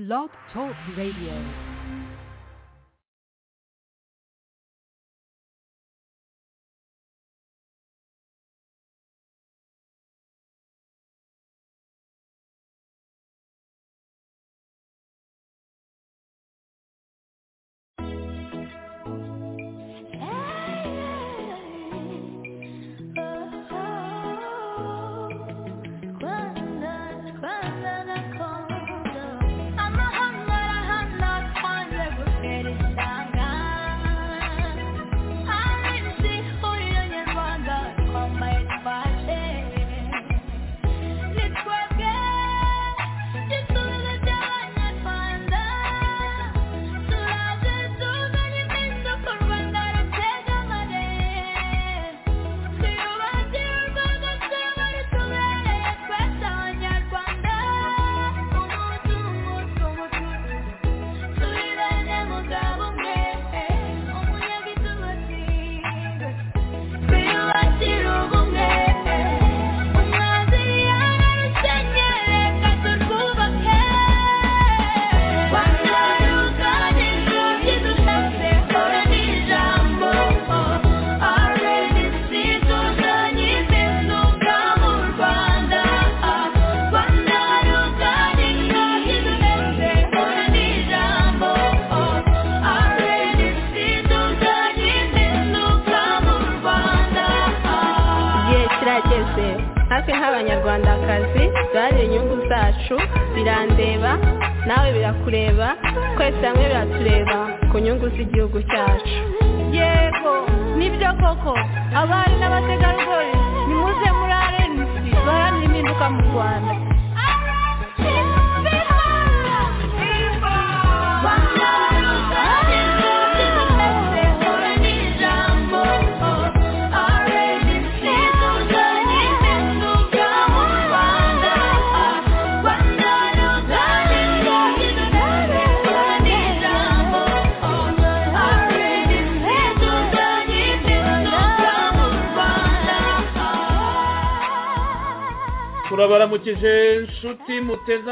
Blog Talk Radio.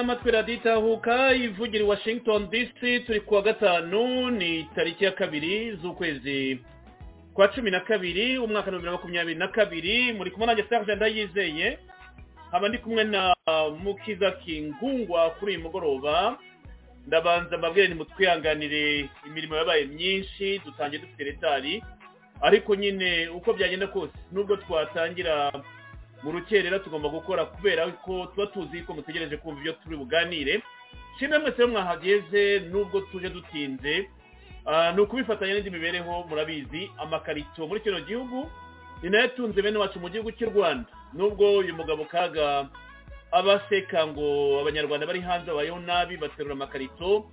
Muteze amatwi radiyo itahuka ivugira i washington dc turi kuwa gatanu ni tariki ya kabiri z'ukwezi kwa cumi na kabiri umwaka wa bibiri na makumyabiri na kabiri. Muri kumwe nanjye serge ndayizeye nkaba ndi kumwe na mukiza kingungwa kuri uyu mugoroba. Ndabanza mbabwire nimutwihanganire imirimo yabaye myinshi dutangiye dufite retari ariko nyine uko byagenda kose nubwo twatangira mu rukerera tugomba gukora kubera ko tuba tuzi ko mutegereje kumva ibyo turi buganire. Shimwe mwese rero mwahageze nubwo tuje dutinze Ah, ni ukubifatanya n'indi mibereho murabizi. Amakarito muri kino gihugu ni na yo atunze bene wacu mu gihugu cy'u rwanda. Nubwo uyu mugabo kaga aba aseka ngo abanyarwanda bari hanze babayeho nabi baterura amakarito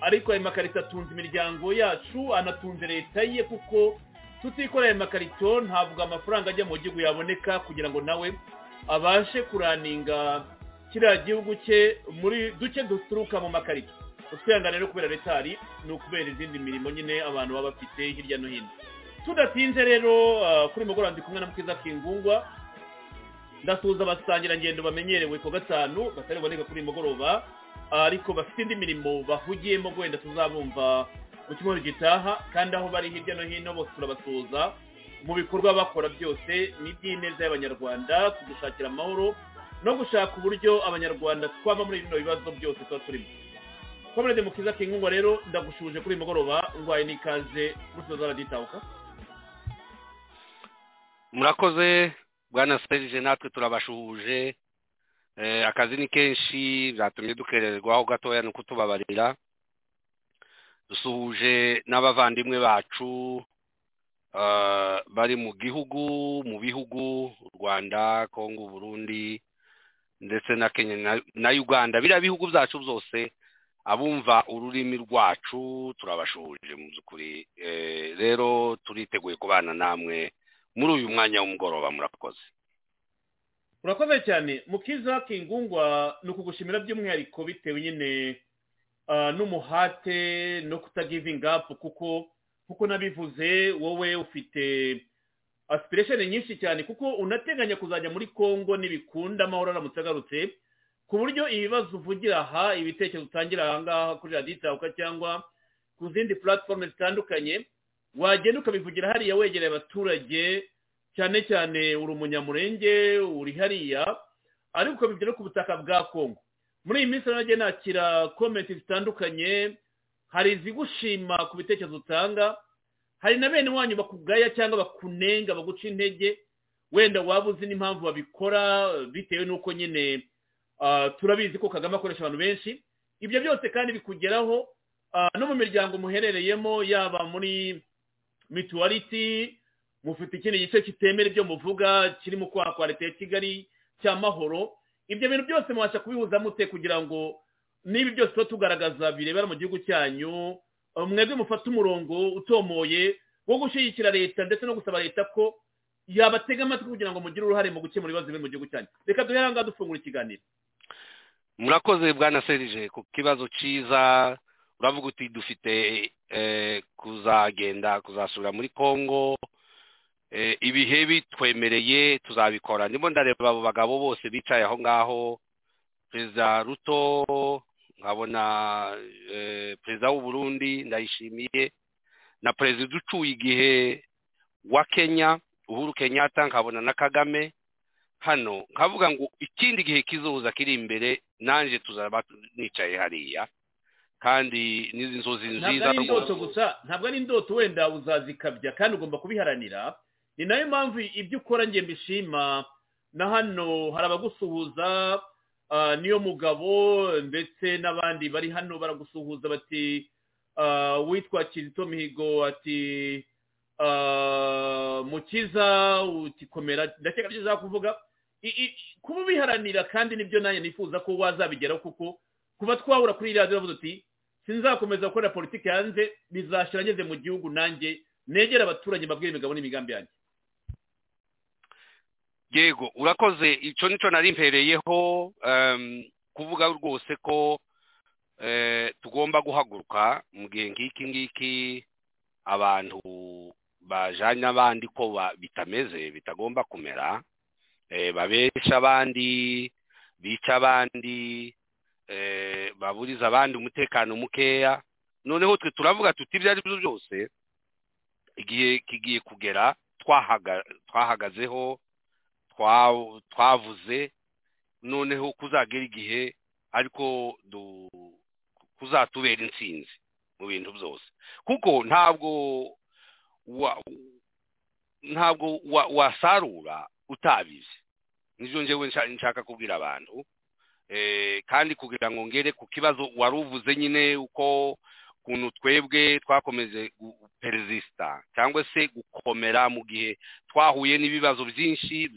ariko ayo makarito atunze imiryango yacu anatunze leta ye kuko tutikora ayo makarito ntabwo amafaranga ajya mu gihugu yaboneka kugira ngo nawe abashe kuraninga kiriya gihugu cye muri duke duturuka mu makarito. Utwihangane rero kubera retari ni ukubera izindi mirimo nyine abantu baba bafite hirya no hino. Tudatinze rero ah, kuri mugoroba ndi kumwe na mukiza kingungwa. Ndasuhuza abasangirangendo bamenyerewe ku gatanu batari buboneka kuri mugoroba ariko bafite indi mirimo bahugiyemo wenda tuzabumva mu cyumweru gitaha kandi aho bari hirya no hino bose turabasuhuza. Mu bikorwa bakora byose ni iby'ineza y'abanyarwanda kudushakira amahoro no gushaka uburyo abanyarwanda twava muri bino bibazo byose tuba turimo. Komerede mukiza kingungwa rero ndagushuje kuri uyu mugoroba ngwaye n'ikaze tuza raditabuka murakoze bwana serge natwe turabashuhuje. Eh, akazi ni kenshi byatumye dukererwaho gatoya ni ukutubabarira. Dusuhuje n'abavandimwe bacu eh, bari mu gihugu mu bihugu u rwanda kongo burundi ndetse na kenya na- uganda. Biriya bihugu byacu byose abumva ururimi rwacu turabashuhuje mu by'ukuri. Eh, rero turiteguye kubana namwe muri uyu mwanya w'umugoroba murakoze. Urakoze cyane. Mukiza kingungwa ni ukugushimira by'umwihariko bitewe nyine n'umuhate no kutagivinga kuko kuko nabivuze wowe ufite aspiration nyinshi cyane kuko unateganya kuzajya muri congo n'ibikunda amahoro aramutse agarutse ku buryo ibibazo uvugira aha ibitekerezo utangira aha ngaha kuri radiyo itahuka cyangwa ku zindi puratifomu zitandukanye wagenda ukabivugira hariya wegereye abaturage cyane cyane uri umunyamurenge uri hariya ariko ukabivugira ku butaka bwa kongo muri iyi minsi nagiye nakira komenti zitandukanye hari izigushima ku bitekerezo utanga hari na bene wanyu bakugaya cyangwa bakunenga baguca intege wenda waba uzi n'impamvu babikora bitewe n'uko nyine turabizi ko kagame akoresha abantu benshi. Ibyo byose kandi bikugeraho no mu miryango muherereyemo yaba muri mituwariti mufite ikindi gice kitemera ibyo muvuga kiri mu kwaha kwa leta ya kigali cy'amahoro ibyo bintu byose mubasha kubihuza mute kugira ngo n'ibi byose tuba tugaragaza birebera mu gihugu cyanyu mwebwe mufate umurongo utomoye wo gushyigikira leta ndetse no gusaba leta ko yabatega amatwi kugira ngo mugire uruhare mu gukemura ibibazo biri mu gihugu cyanyu. Reka duhere aha ngaha dufungura ikiganiro. Murakoze bwana serije ku kibazo cyiza uravuga uti dufite kuzagenda kuzasubira muri congo ibihe bitwemereye tuzabikora. Ndimo ndareba abo bagabo bose bicaye aho ngaho. Perezida ruto nkabona perezida w'uburundi ndayishimiye na perezida ucuye igihe wa kenya uhuru kenyatta nkabona na kagame. Hano nkavuga ngo ikindi gihe kizoza kiri imbere nanjye tuzaba nicaye hariya. Kandi n'izi nzozi nziza ntabwo ari indoto gusa ntabwo ari indoto wenda uzazikabya kandi ugomba kubiharanira. Ni na yo mpamvu ibyo ukora nge mbishima. Na hano hari abagusuhuza niyo mugabo ndetse n'abandi bari hano baragusuhuza bati witwa kizito mihigo ati mukiza utikomera. Ndakeka ushaka kuvuga kuba ubiharanira kandi ni byo nanjye nifuza ko wazabigeraho kuko kuba twahura kuri radiyo uti sinzakomeza gukora politiki hanze bizashyira ageze mu gihugu nanjye negera abaturage mbabwira imigabo n'imigambi yanjye. Yego urakoze icyo ni cyo nari mpereyeho kuvuga rwose ko tugomba guhaguruka mu gihe ngiki ngiki abantu bajyanye abandi ko bitameze bitagomba kumera babesha abandi bica abandi baburiza abandi umutekano mukeya noneho twe turavuga tuti ibyo ari byo byose igihe kigiye kugera twahagazeho twavuze noneho kuzagera igihe ariko kuzatubera insinzi mu bintu byose. Kuko ntabwo ntabwo wasarura utabizi. Nibyo njyewe nshaka kubwira abantu. Kandi kugira ngo ngere ku kibazo wari uvuze nyine uko ukuntu twebwe twakomeje perezida cyangwa se gukomera mu gihe twahuye n'ibibazo byinshi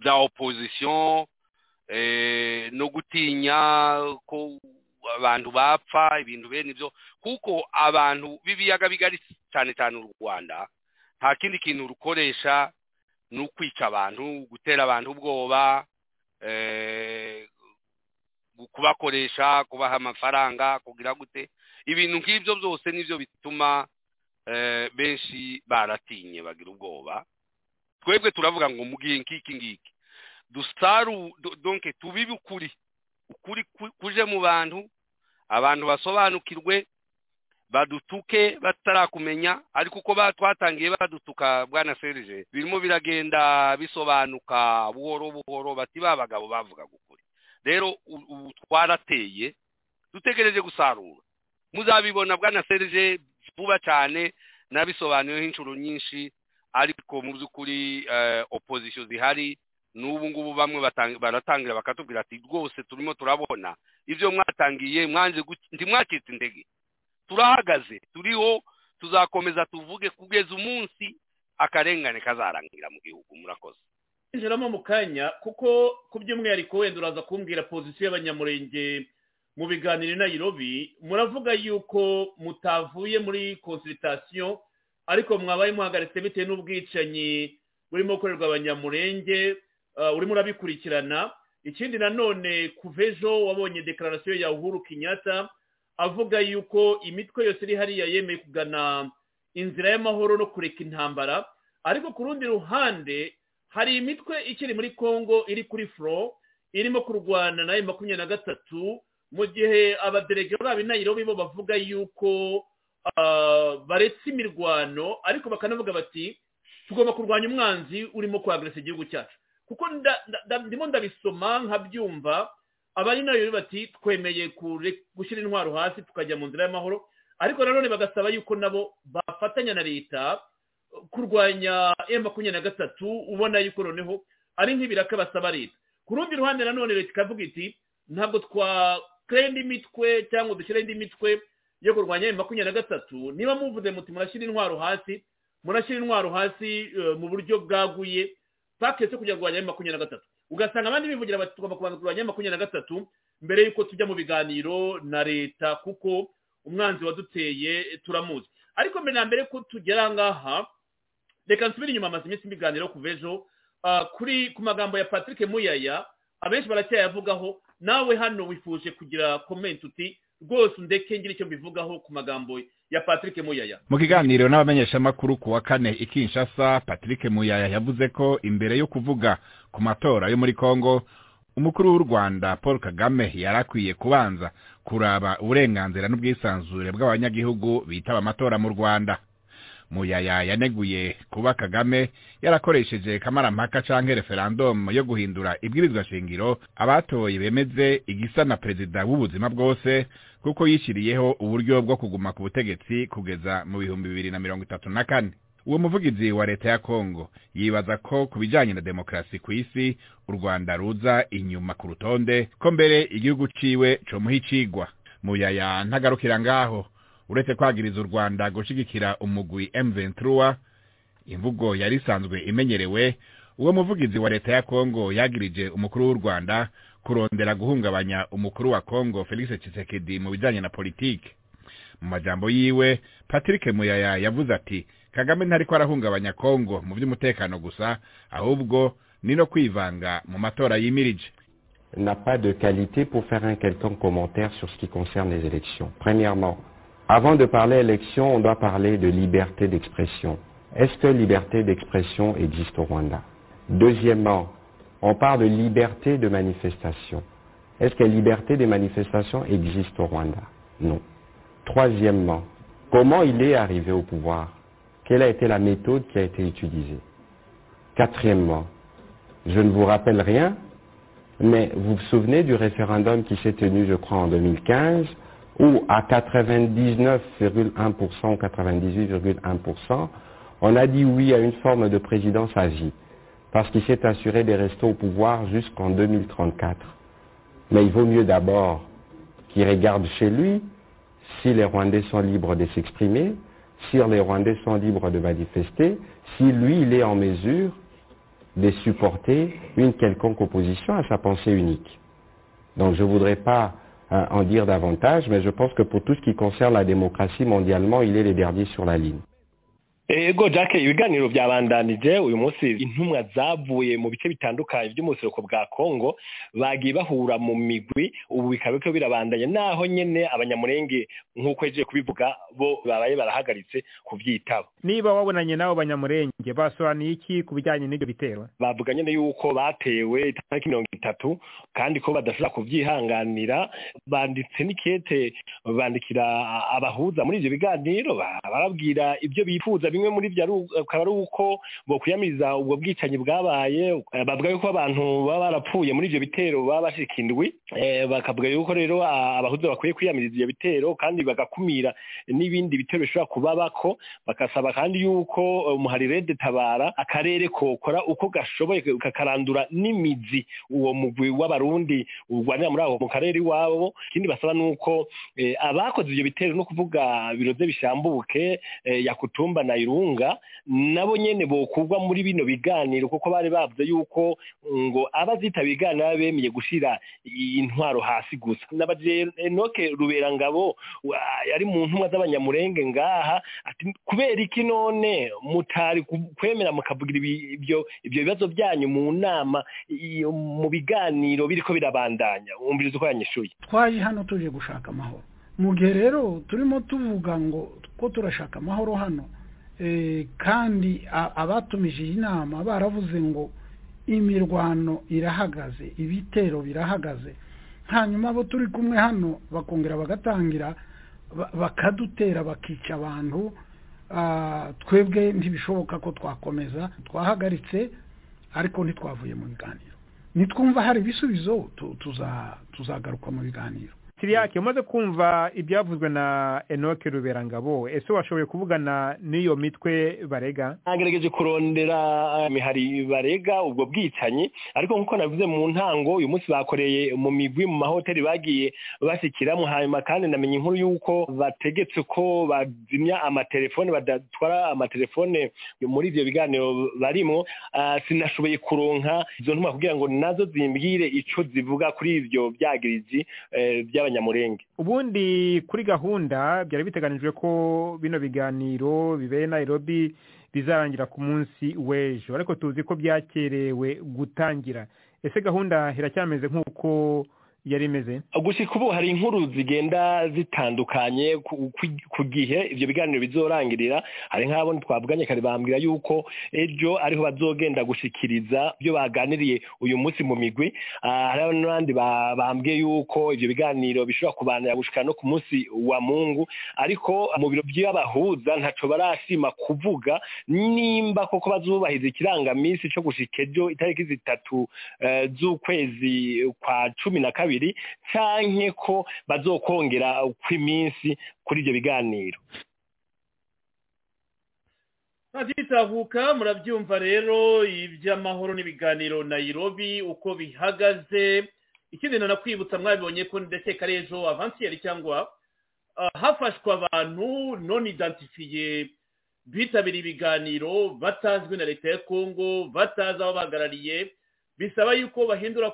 bya opozisiyo no gutinya ko abantu bapfa ibintu bene ibyo kuko abantu b'ibiyaga bigari cyane cyane u rwanda nta kindi kintu rukoresha ni ukwica abantu gutera abantu ubwoba kubakoresha kubaha amafaranga kugira gute. Ibintu nk'ibyo byose ni byo bituma benshi baratinye bagira ubwoba. Twebwe turavuga ngo mu gihe nk'iki ngiki dusaru donke tubibe ukuri. Ukuri kuje mu bantu abantu basobanukirwe badutuke batarakumenya ariko uko twatangiye badutuka bwana serije birimo biragenda bisobanuka buhoro buhoro bati ba bagabo bavugaga ukuri. Rero ubu twarateye dutegereje gusarura. Muzabibona bwana serije vuba cyane nabisobanuyeho inshuro nyinshi ariko mu by'ukuri opozisiyo zihari n'ubu ngubu bamwe baratangira bakatubwira ati rwose turimo turabona ibyo mwatangiye ntimwacitse intege turahagaze turiho tuzakomeza tuvuge kugeza umunsi akarengane kazarangira mu gihugu murakoze. Kwinjiramo mu kanya kuko ku by'umwihariko wenda uraza kumbwira pozisiyo y'abanyamurenge mu biganiro Nairobi muravuga yuko mutavuye muri konsiritasiyo ariko mwabaye muhagaritse bitewe n'ubwicanyi burimo gukorerwa abanyamurenge urimo urabikurikirana. Ikindi nanone kuva ejo wabonye dekararasiyo ya uhuru Kenyatta avuga yuko imitwe yose iri hariya yemeye kugana inzira y'amahoro no kureka intambara. Ariko ku rundi ruhande hari imitwe ikiri muri congo iri kuri furo irimo kurwana na makumyabiri na gatatu mu gihe abaderege babo i Nairobi bo bavuga yuko baretse imirwano ariko bakanavuga bati tugomba kurwanya umwanzi urimo kwagarasa igihugu cyacu. Kuko ndimo ndabisoma nkabyumva abari na yo bati twemeye gushyira intwaro hasi tukajya mu nzira y'amahoro. Ariko nanone bagasaba yuko nabo bafatanya na leta kurwanya emu makumyabiri na gatatu ubona yuko noneho ari nk'ibiraka basaba leta. Ku rundi ruhande nanone leta ikavuga iti ntabwo twakora indi mitwe cyangwa dushyira indi mitwe yo kurwanya emu makumyabiri na gatatu. Niba muvuze muti murashyira intwaro hasi murashyira intwaro hasi mu buryo bwaguye paketse kujya kurwanya emu makumyabiri na gatatu. Ugasanga abandi bivugira bati tugomba kubanza kurwanya emu makumyabiri na gatatu mbere y'uko tujya mu biganiro na leta kuko umwanzi waduteye turamuzi. Ariko mbere na mbere ko tugera ngaha reka nsubire inyuma amaze iminsi ibiganiro kuva ejo. Kuri ku magambo ya patrick muyaya abenshi baracyayavugaho nawe hano wifuje kugira komenti uti rwose ndeke ngira icyo mbivugaho ku magambo ya patrick muyaya mu kiganiro n'abamenyeshamakuru ku wa kane i kinshasa patrick muyaya yavuze ko imbere yo kuvuga ku matora yo muri congo umukuru w'u rwanda paul kagame yari akwiye kubanza kuraba uburenganzira n'ubwisanzure bw'abanyagihugu bitaba amatora mu rwanda. Muyaya yaneguye kuba kagame yarakoresheje kamarampaka canke referandumu yo guhindura ibwirizwa shingiro abatoye bemeze igisa na perezida w'ubuzima bwose kuko yishyiriyeho uburyo bwo kuguma ku butegetsi kugeza mu bihumbi bibiri na mirongo itatu na kane. Uwo muvugizi wa leta ya kongo yibaza ko ku bijyanye na demokarasi ku isi u rwanda ruza inyuma ku rutonde ko mbere igihugu ciwe comuha icigwa. Muyaya ntagarukira ngaho. Uretse kwagiriza u rwanda gushyigikira umugwi M23 imvugo yari isanzwe imenyerewe uwo muvugizi wa leta ya kongo yagirije umukuru w'u rwanda kurondera guhungabanya umukuru wa kongo felix tshisekedi mu bijyanye na politiki mu majambo yiwe patrick muyaya yavuze ati kagame ntariko arahungabanya kongo mu by'umutekano gusa ahubwo ni no kwivanga mu matora yimirije n'a pas de qualité pour faire un quelconque commentaire sur ce qui concerne les élections. Premièrement, avant de parler élection, on doit parler de liberté d'expression. Est-ce que liberté d'expression existe au Rwanda? Deuxièmement, on parle de liberté de manifestation. Est-ce que liberté de manifestation existe au Rwanda? Non. Troisièmement, comment il est arrivé au pouvoir? Quelle a été la méthode qui a été utilisée? Quatrièmement, je ne vous rappelle rien, mais vous vous souvenez du référendum qui s'est tenu, je crois, en 2015, où à 99,1% ou 98,1%, on a dit oui à une forme de présidence à vie, parce qu'il s'est assuré de rester au pouvoir jusqu'en 2034. Mais il vaut mieux d'abord qu'il regarde chez lui si les Rwandais sont libres de s'exprimer, si les Rwandais sont libres de manifester, si lui, il est en mesure de supporter une quelconque opposition à sa pensée unique. Donc je ne voudrais pas en dire davantage, mais je pense que pour tout ce qui concerne la démocratie mondialement, il est le dernier sur la ligne. Ego jack ibiganiro byabandanije. Uyu munsi intumwa zavuye mu bice bitandukanye by'umuseruko bwa kongo bagiye bahura mu migwi. Ubu bikaba biriko birabandanya naho nyene abanyamurenge nk'uko yagiye kubivuga bo babaye barahagaritse kuvyitaba niba wabonanye n'abo banyamurenge basobanuye iki ku bijyanye n'ibyo bitero bavuga nyene yuko batewe itariki mirongo itatu kandi ko badashobora kuvyihanganira banditse n'ikete bandikira abahuza muri ivyo biganiro barabwira ibyo bifuza bimwe muri byo akaba ari uko bokwiyamiriza ubwo bwicanyi bwabaye bavuga yuko abantu baba barapfuye muri ivyo bitero baba bashika indwi bakavuga yuko rero abahuza bakwiye kwiyamiriza ivyo bitero kandi bagakumira n'ibindi bitero bishobora kubabako bagasaba kandi yuko umuharirede tabara akarere kokora uko gashoboye kakarandura n'imizi uwo mugwi w'abarundi urwanira muri aho mu karere iwabo. Ikindi basaba nuko abakoze ivyo bitero no kuvuga biroze bishambuke yakutumba na irunga nabo nyene bokugwa muri bino biganiro kuko bari bavuze yuko ngo abazita biganiro bemeye gushira intwaro hasi gusa. Nabaje Enoke Ruberangabo yari mu ntumwa z'abanyamurenge ngaha ati kubera iki none mutari kwemera mukavugira ibyo ibyo bibazo byanyu mu nama mu biganiro biriko birabandanya? Umviriza uko yanyishuye. Twaje hano tuje gushaka amahoro. Mu gihe rero turimo tuvuga ngo ko turashaka amahoro hano? Kandi abatumije iyi nama baravuze ngo imirwano irahagaze ibitero birahagaze. Hanyuma abo turi kumwe hano bakongera bagatangira bakadutera bakica abantu twebwe ntibishoboka ko twakomeza twahagaritse ariko ntitwavuye mu biganiro. Nitwumva hari ibisubizo tuzagaruka mu biganiro. Siriyake umaze kumva ibyavuzwe na enoke ruberangabo ese washoboye kuvugana n'iyo mitwe barega? Nagerageje kurondera imihari barega ubwo bwicanyi. Ariko nk'uko navuze mu ntango uyu munsi bakoreye mu migwi mu mahoteli bagiye bashyikiramo hanyuma kandi namenye inkuru y'uko bategetse ko bazimya amatelefone badatwara amatelefone muri ibyo biganiro barimo. Sinashoboye kuronka izo ntuma kugira ngo na zo zimbwire icyo zivuga kuri ibyo byagirizi by'abanyamurenge ubundi kuri gahunda byari biteganijwe ko bino biganiro bibeye Nairobi bizarangira ku munsi w'ejo. Ariko tuzi ko byakerewe gutangira. Ese gahunda iracyameze nk'uko yari imeze? Gushyika ubu hari inkuru zigenda zitandukanye ku gihe ibyo biganiro bizorangirira. Hari nk'abo twavuganye kare bambwira yuko ejo ariho bazogenda gushyikiriza ibyo baganiriye uyu munsi mu migwi. Hari n'abandi bambwiye yuko ibyo biganiro bishobora kubanira gushyika no ku munsi wa mungu. Ariko mu biro by'abahuza ntacyo barashima kuvuga nimba koko bazubahiriza ikirangaminsi cyo gushyika ejo itariki zitatu z'ukwezi kwa cumi na kabiri. Kabiri canke ko bazokongera kw'iminsi kuri ibyo biganiro. Ntagitahuka murabyumva rero iby'amahoro n'ibiganiro Nairobi uko bihagaze. Ikindi nanakwibutsa mwabibonye ko ndakeka ari ejo avansiyeri cyangwa hafashwe abantu non identifiye bitabiriye ibiganiro batazwi na leta ya kongo batazi aho bahagarariye bisaba yuko bahindura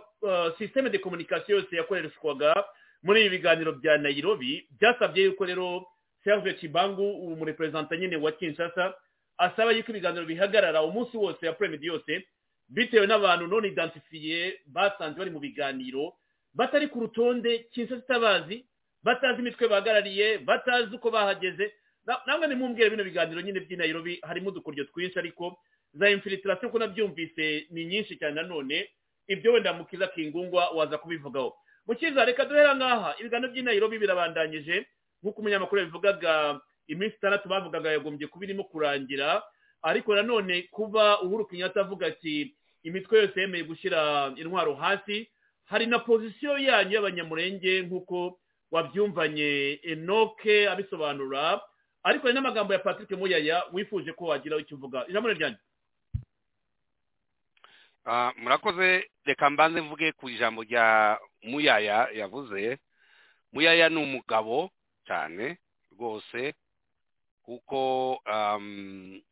sisiteme de komunikasiyo yose yakoreshwaga muri ibi biganiro bya Nairobi. Byasabye yuko rero serge kibangu umureperezanta nyine wa kinshasa asaba yuko ibiganiro bihagarara umunsi wose ya premidi yose bitewe n'abantu none identifiye basanze bari mu biganiro batari ku rutonde kinshasa itabazi batazi imitwe bahagarariye batazi uko bahageze namwe nimumbwire bino biganiro nyine by'i Nairobi harimo udukoryo twinshi ariko za infiltration ko nabyumvise ni nyinshi cyane nanone ibyo wenda mukiza kingungwa waza kubivugaho. Mukiza reka duhera ngaha ibiganiro by'i Nairobi birabandanyije nk'uko umunyamakuru yabivugaga iminsi itandatu bavugaga yagombye kuba irimo kurangira ariko nanone kuba uhuru kenyatta avuga ati imitwe yose yemeye gushyira intwaro hasi hari na pozisiyo yanyu y'abanyamurenge nk'uko wabyumvanye. Enoke abisobanura ariko hari n'amagambo ya patrick muyaya wifuje ko wagira icyo uvuga. Ijambo ryanyu murakoze. Reka mbanze mvuge ku ijambo rya muyaya yavuze. Muyaya ni umugabo cyane rwose kuko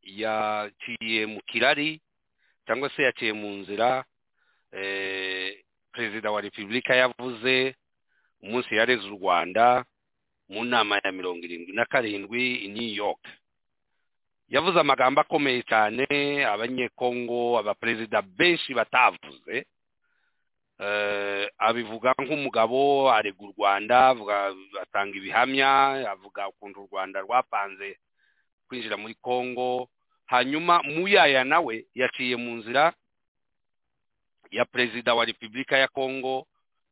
yaciye mu kirari cyangwa se yaciye mu nzira perezida wa repubulika yavuze umunsi yareze u rwanda. Mu nama ya mirongo irindwi na karindwi i new york. Yavuze amagambo akomeye cyane abanyekongo abaperezida benshi batavuze. Abivuga nk'umugabo arega u rwanda atanga ibihamya avuga ukuntu u rwanda rwapanze kwinjira muri kongo hanyuma muyaya nawe yaciye mu nzira ya perezida wa repubulika ya kongo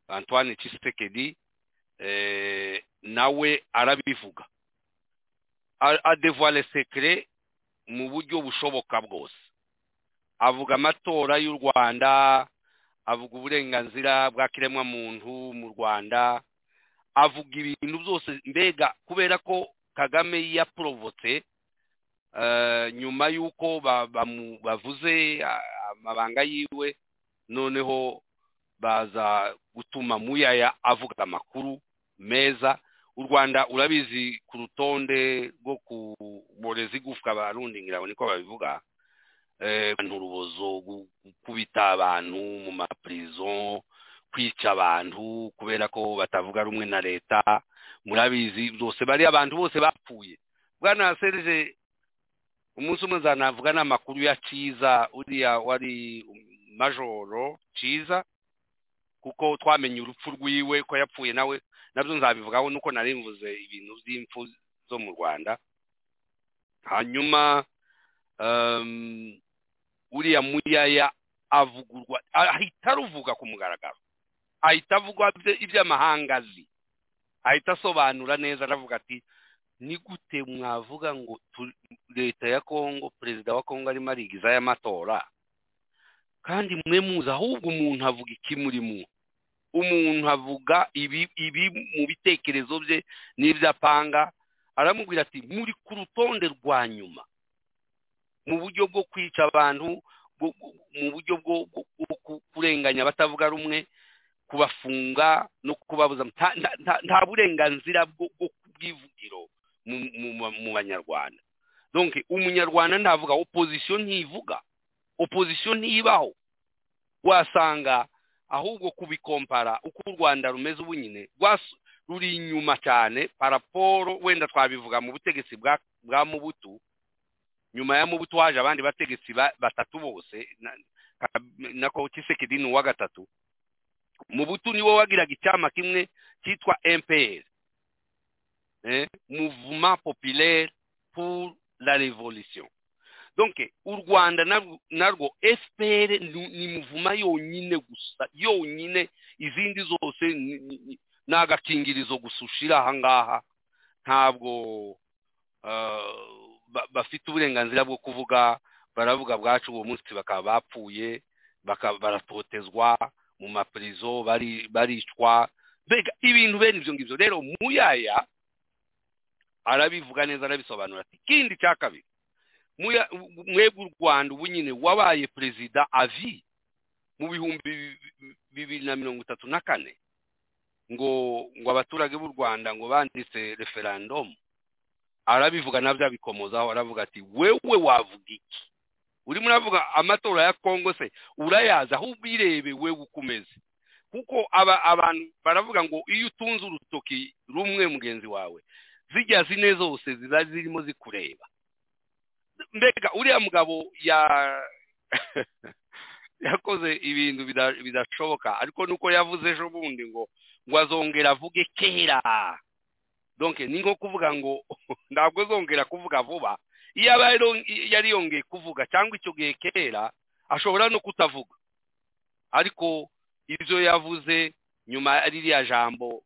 antoine Tshisekedi. Nawe arabivuga. Adevoile sekire mu buryo bushoboka bwose. Avuga amatora y'u rwanda avuga uburenganzira bwa kiremwamuntu mu rwanda avuga ibintu byose. Mbega kubera ko kagame yaporobotse nyuma y'uko bavuze amabanga yiwe noneho baza gutuma muyaya avuga amakuru meza u rwanda urabizi ku rutonde rwo kuboreza igufwa abarundi ngira niko babivuga urubozo gukubita abantu mu mapurizo kwica abantu kubera ko batavuga rumwe na leta. Murabizi byose bari abantu bose bapfuye. Bwana serije umunsi umwe nzanavuga n'amakuru ya cyiza uriya wari majoro cyiza kuko twamenye urupfu rwiwe ko yapfuye nawe. Na byo nzabivugaho nuko mvuze ibintu by'impfu zo mu rwanda. Hanyuma uriya muyaya avugurwa ahita aruvuga ku mugaragaro. Ahita avuga iby'amahanga azi ahita asobanura neza aravuga ati ni gute mwavuga ngo leta ya kongo perezida wa kongo arimo arigiza aya matora? Kandi mwe muzi ahubwo umuntu avuga iki muri mu umuntu avuga ibi ibi mu bitekerezo bye n'ibyo apanga aramubwira ati muri ku rutonde rwa nyuma mu buryo bwo kwica abantu mu buryo bwo kurenganya abatavuga rumwe kubafunga no kubabuza nta burenganzira bw'ivugiro mu banyarwanda. Donke umunyarwanda ntavuga opozisiyo ntivuga opozisiyo ntibaho wasanga ahubwo kubikompara uko u rwanda rumeze ubu nyine ruri inyuma cyane paraporo wenda twabivuga mu butegetsi bwa mubutu nyuma ya mubutu haje abandi bategetsi batatu bose nako kisekedi ni uwa gatatu. Mubutu niwo wagiraga icyama kimwe cyitwa mpr mouvement populaire pour la révolution. Donc u rwanda narwo fpr ni muvuma yonyine gusa yonyine. Izindi zose ni agakingirizo gusa ushira ahangaha ntabwo bafite uburenganzira bwo kuvuga baravuga bwacu uwo munsi bakaba bapfuye baratotezwa mu mapurizo baricwa. Mbega ibintu bene ibyo ngibyo rero muyaya arabivuga neza arabisobanura. Ati ikindi cya kabiri mwebwe u rwanda ubu nyine wabaye perezida avi mu bihumbi bibiri na mirongo itatu na kane ngo ngo abaturage b'u rwanda ngo banditse referandumu arabivuga na byo abikomozaho aravuga ati wewe wavuga iki? Urimo uravuga amatora ya kongo se urayazi aho ubirebe wewe uko umeze kuko abantu baravuga ngo iyo utunze urutoki rumwe mugenzi wawe zijya zine zose ziba zirimo zikureba. Mbega uriya mugabo yakoze ibintu bidashoboka ariko nuko yavuze ejo bundi ngo ngo azongera avuge kera. Ni nko kuvuga ngo ntabwo azongera kuvuga vuba. Iyo aba yari yongeye kuvuga cyangwa icyo gihe kera ashobora no kutavuga. Ariko ibyo yavuze nyuma ririya jambo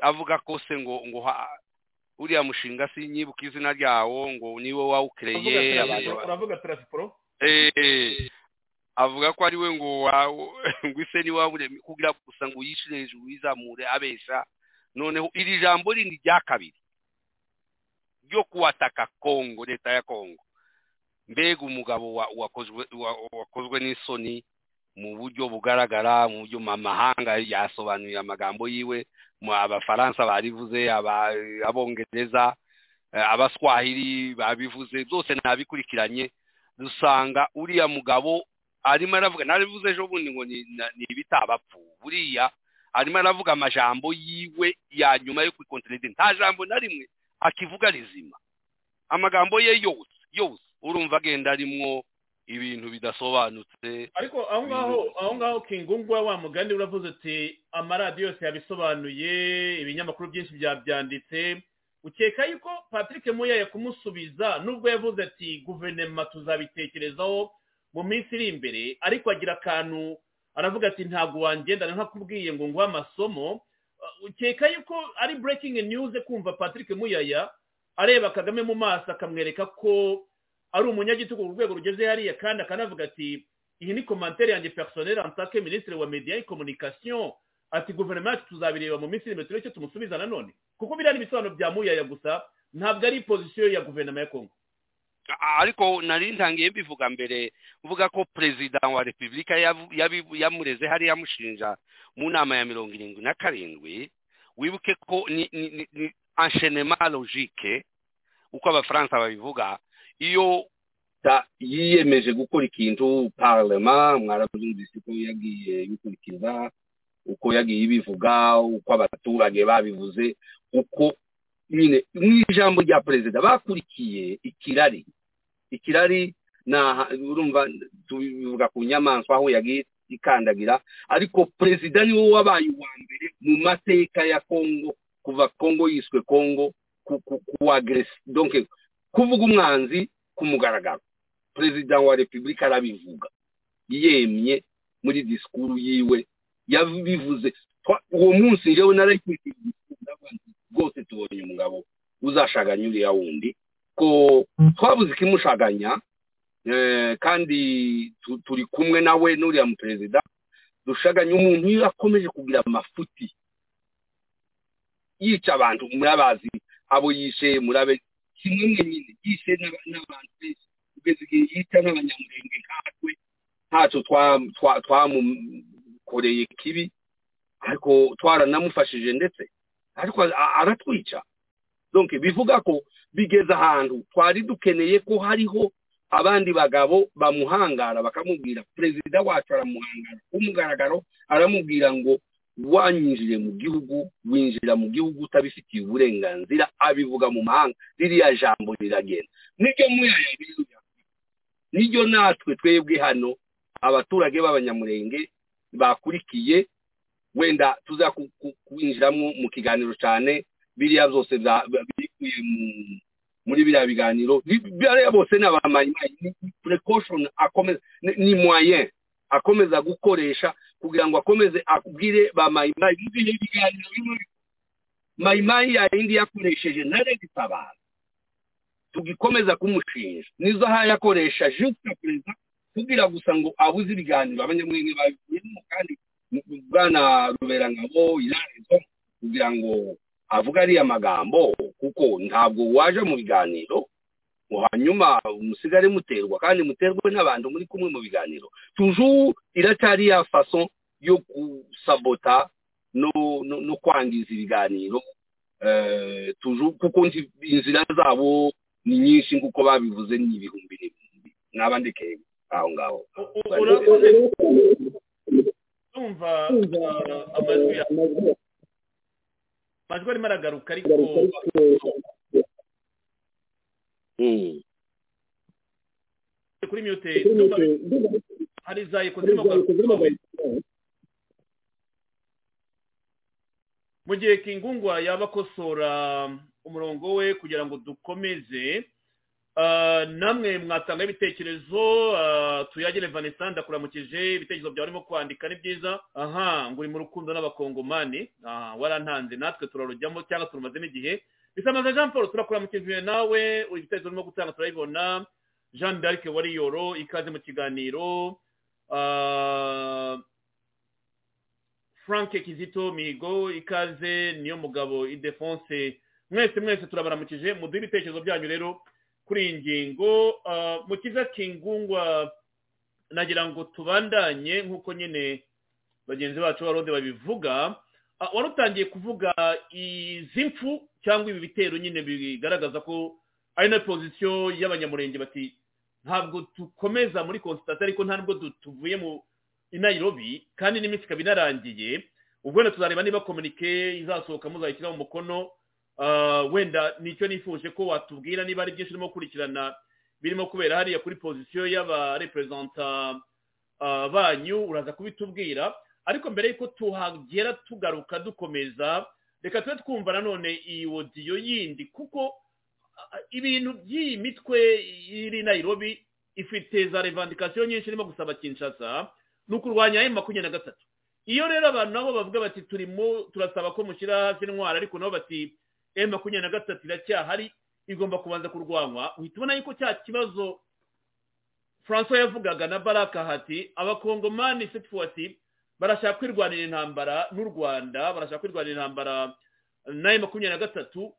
avuga ko se ngo ngo uriya mushinga si nyibuka izina ryawo ngo ni we wawukereye uravuga tarasiporo avuga ko ari we ngo ngo ise ni wawuremye kugira gusa ngo yishyire hejuru yizamure abesha noneho iri jambo rindi rya kabiri ryo kuwataka kongo leta ya kongo mbega umugabo wakozwe n'isoni mu buryo bugaragara mu buryo amahanga yasobanuye amagambo yiwe. Abafaransa barivuze abongereza abaswahili babivuze byose ntabikurikiranye dusanga uriya mugabo arimo aravuga narabivuze ejo bundi ngo ni ibitabapfu buriya arimo aravuga amajambo yiwe ya nyuma yo kuri kontinente nta jambo na rimwe akivuga rizima. Amagambo ye yose yose urumva agenda arimwo ibintu bidasobanutse. Ariko aho ngaho aho ngaho kingungwa wa mugani uravuze uti amaradiyo yose yabisobanuye ibinyamakuru byinshi byabyanditse. Ukeka yuko patrick muya kumusubiza nubwo yavuze ati guverinoma tuzabitekerezaho mu minsi iri imbere. Ariko agira akantu aravuga ati ntabwo wangendana ntakubwiye ngo nguhe amasomo. Ukeka yuko ari breaking news kumva patrick muyaya areba kagame mu maso akamwereka ko ari umunyagitugu ku rwego rugeze hariya kandi akanavuga ati iyi ni komantere yanjye personnel antake minisitiri wa media et communication. Ati guverinoma yacu tuzabireba mu minsi iri imbere turebe icyo tumusubiza nanone kuko biriya ni ibisobanuro bya muyaya gusa ntabwo ari pozisiyo ya guverinoma ya kongo ariko nari ntangiye mbivuga mbere mvuga ko perezida wa repubulika yamureze hari yamushinja mu nama ya mirongo irindwi na karindwi wibuke ko ni anshenema logike uko abafaransa babivuga iyo yiyemeje gukora ikintu parlema mwarabyumvise ko yagiye bikurikiza uko yagiye ibivuga uko abaturage babivuze uko nyine mu ijambo rya perezida bakurikiye ikirari. Ikirari urumva tubivuga ku nyamaswa aho yagiye ikandagira ariko perezida ni we wabaye uwa mbere mu mateka ya kongo kuva kongo yiswe kongo donke kuvuga umwanzi ku mugaragaro. Perezida wa repubulika arabivuga. Yemye muri disikuru yiwe. Yabivuze. Uwo munsi njyewe narayikurikije rwose tubonye umugabo uzashaganya uriya wundi. Ko twabuze ikimushaganya kandi turi kumwe nawe n'uriya muperezida dushaganya umuntu iyo akomeje kugira amafuti. Yica abantu murabazi abo yishe murabe kimwe nyine yishe n'abantu benshi. Kugeza igihe yica n'abanyamurenge nkatwe ntacyo twamukoreye kibi ariko twaranamufashije ndetse ariko aratwica. Donc bivuga ko bigeze ahantu twari dukeneye ko hariho abandi bagabo bamuhangara bakamubwira perezida wacu aramuhangara. Kumugaragaro aramubwira ngo wanyinjire mu gihugu winjira mu gihugu utabifitiye uburenganzira abivuga mu mahanga. Ririya jambo riragenda. Niryo muyaya niryo natwe twebwe hano abaturage b'abanyamurenge bakurikiye wenda tuza kuwinjiramo mu kiganiro cyane biriya byose bikuye muri biriya biganiro. Biriya bose ni abamayimayi ni precaution akomeza ni moyen akomeza gukoresha kugira ngo akomeze abwire ba mayimayi ibihe biganiro bimwe mayimayi yayindi yakoresheje na regitabara tugikomeza kumushinja. Nizo aha yakoresha jusita perezida kugira gusa ngo abuze ibiganiro. Abanyamwenge babivuyemo kandi bwana ruberangabo irarezo kugira ngo avuga ariya magambo kuko ntabwo waje mu biganiro. Hanyuma musigare muterwa kandi muterwe n'abantu muri kumwe mu biganiro. Tuju iracyari ya faso yo gusabota no kwangiza ibiganiro. Tuju kuko inzira zabo ni nyinshi nk'uko babivuze ni ibihumbi n'ibihumbi. N'abandikeye aho ngaho. Tumva amajwi amajwi arimo aragaruka ariko kuri mute hari za kugaruka mu gihe kingungwa yaba akosora umurongo we kugira ngo dukomeze namwe mwatanga ibitekerezo tuyagire vanessa ndakuramukije ibitekerezo byawe urimo kwandika ni byiza. Aha ngo uri mu rukundo n'abakongomani. Warantanze natwe turarujyamo cyangwa turumazemo igihe. Bisamaza jean paul turakuramukije nawe ibitekerezo urimo gutanga turabibona jean d'arc wariyoro ikaze mu kiganiro. Frank kizito mihigo ikaze niyo mugabo idefonse mwese mwese turabaramukije muduhe ibitekerezo byanyu rero kuri iyi ngingo. Mu kiza kingungwa nagira ngo tubandanye nk'uko nyine bagenzi bacu barode babivuga. Wari utangiye kuvuga izi mfu cyangwa ibi bitero nyine bigaragaza ko ari na pozisiyo y'abanyamurenge bati ntabwo dukomeza muri konsitasiyo ariko nta nubwo tuvuye mu inayirobi kandi n'iminsi ikaba inarangiye ubwo wenda tuzareba niba komunike izasohoka muzayishyiraho umukono wenda ni cyo nifuje ko watubwira niba ari byinshi urimo gukurikirana birimo kubera hariya kuri pozisiyo y'abareperezanta banyu uraza kubitubwira. Ariko mbere y'uko tuhagera tugaruka dukomeza reka tube twumva nanone iyi wodiyo yindi kuko ibintu by'iyi mitwe iri nayirobi ifite za revandikasiyo nyinshi irimo gusaba kinshasa ni ukurwanya emu makumyabiri na gatatu. Iyo rero abantu nabo bavuga bati turimo turasaba ko mushyira hasi intwara ariko nabo bati emu makumyabiri na gatatu iracyahari igomba kubanza kurwanywa. Uhita ubona yuko cya kibazo francois yavugaga na baraka hati abakongomani setuwati barashaka kwirwanira intambara n'u rwanda barashaka kwirwanira intambara na makumyabiri na gatatu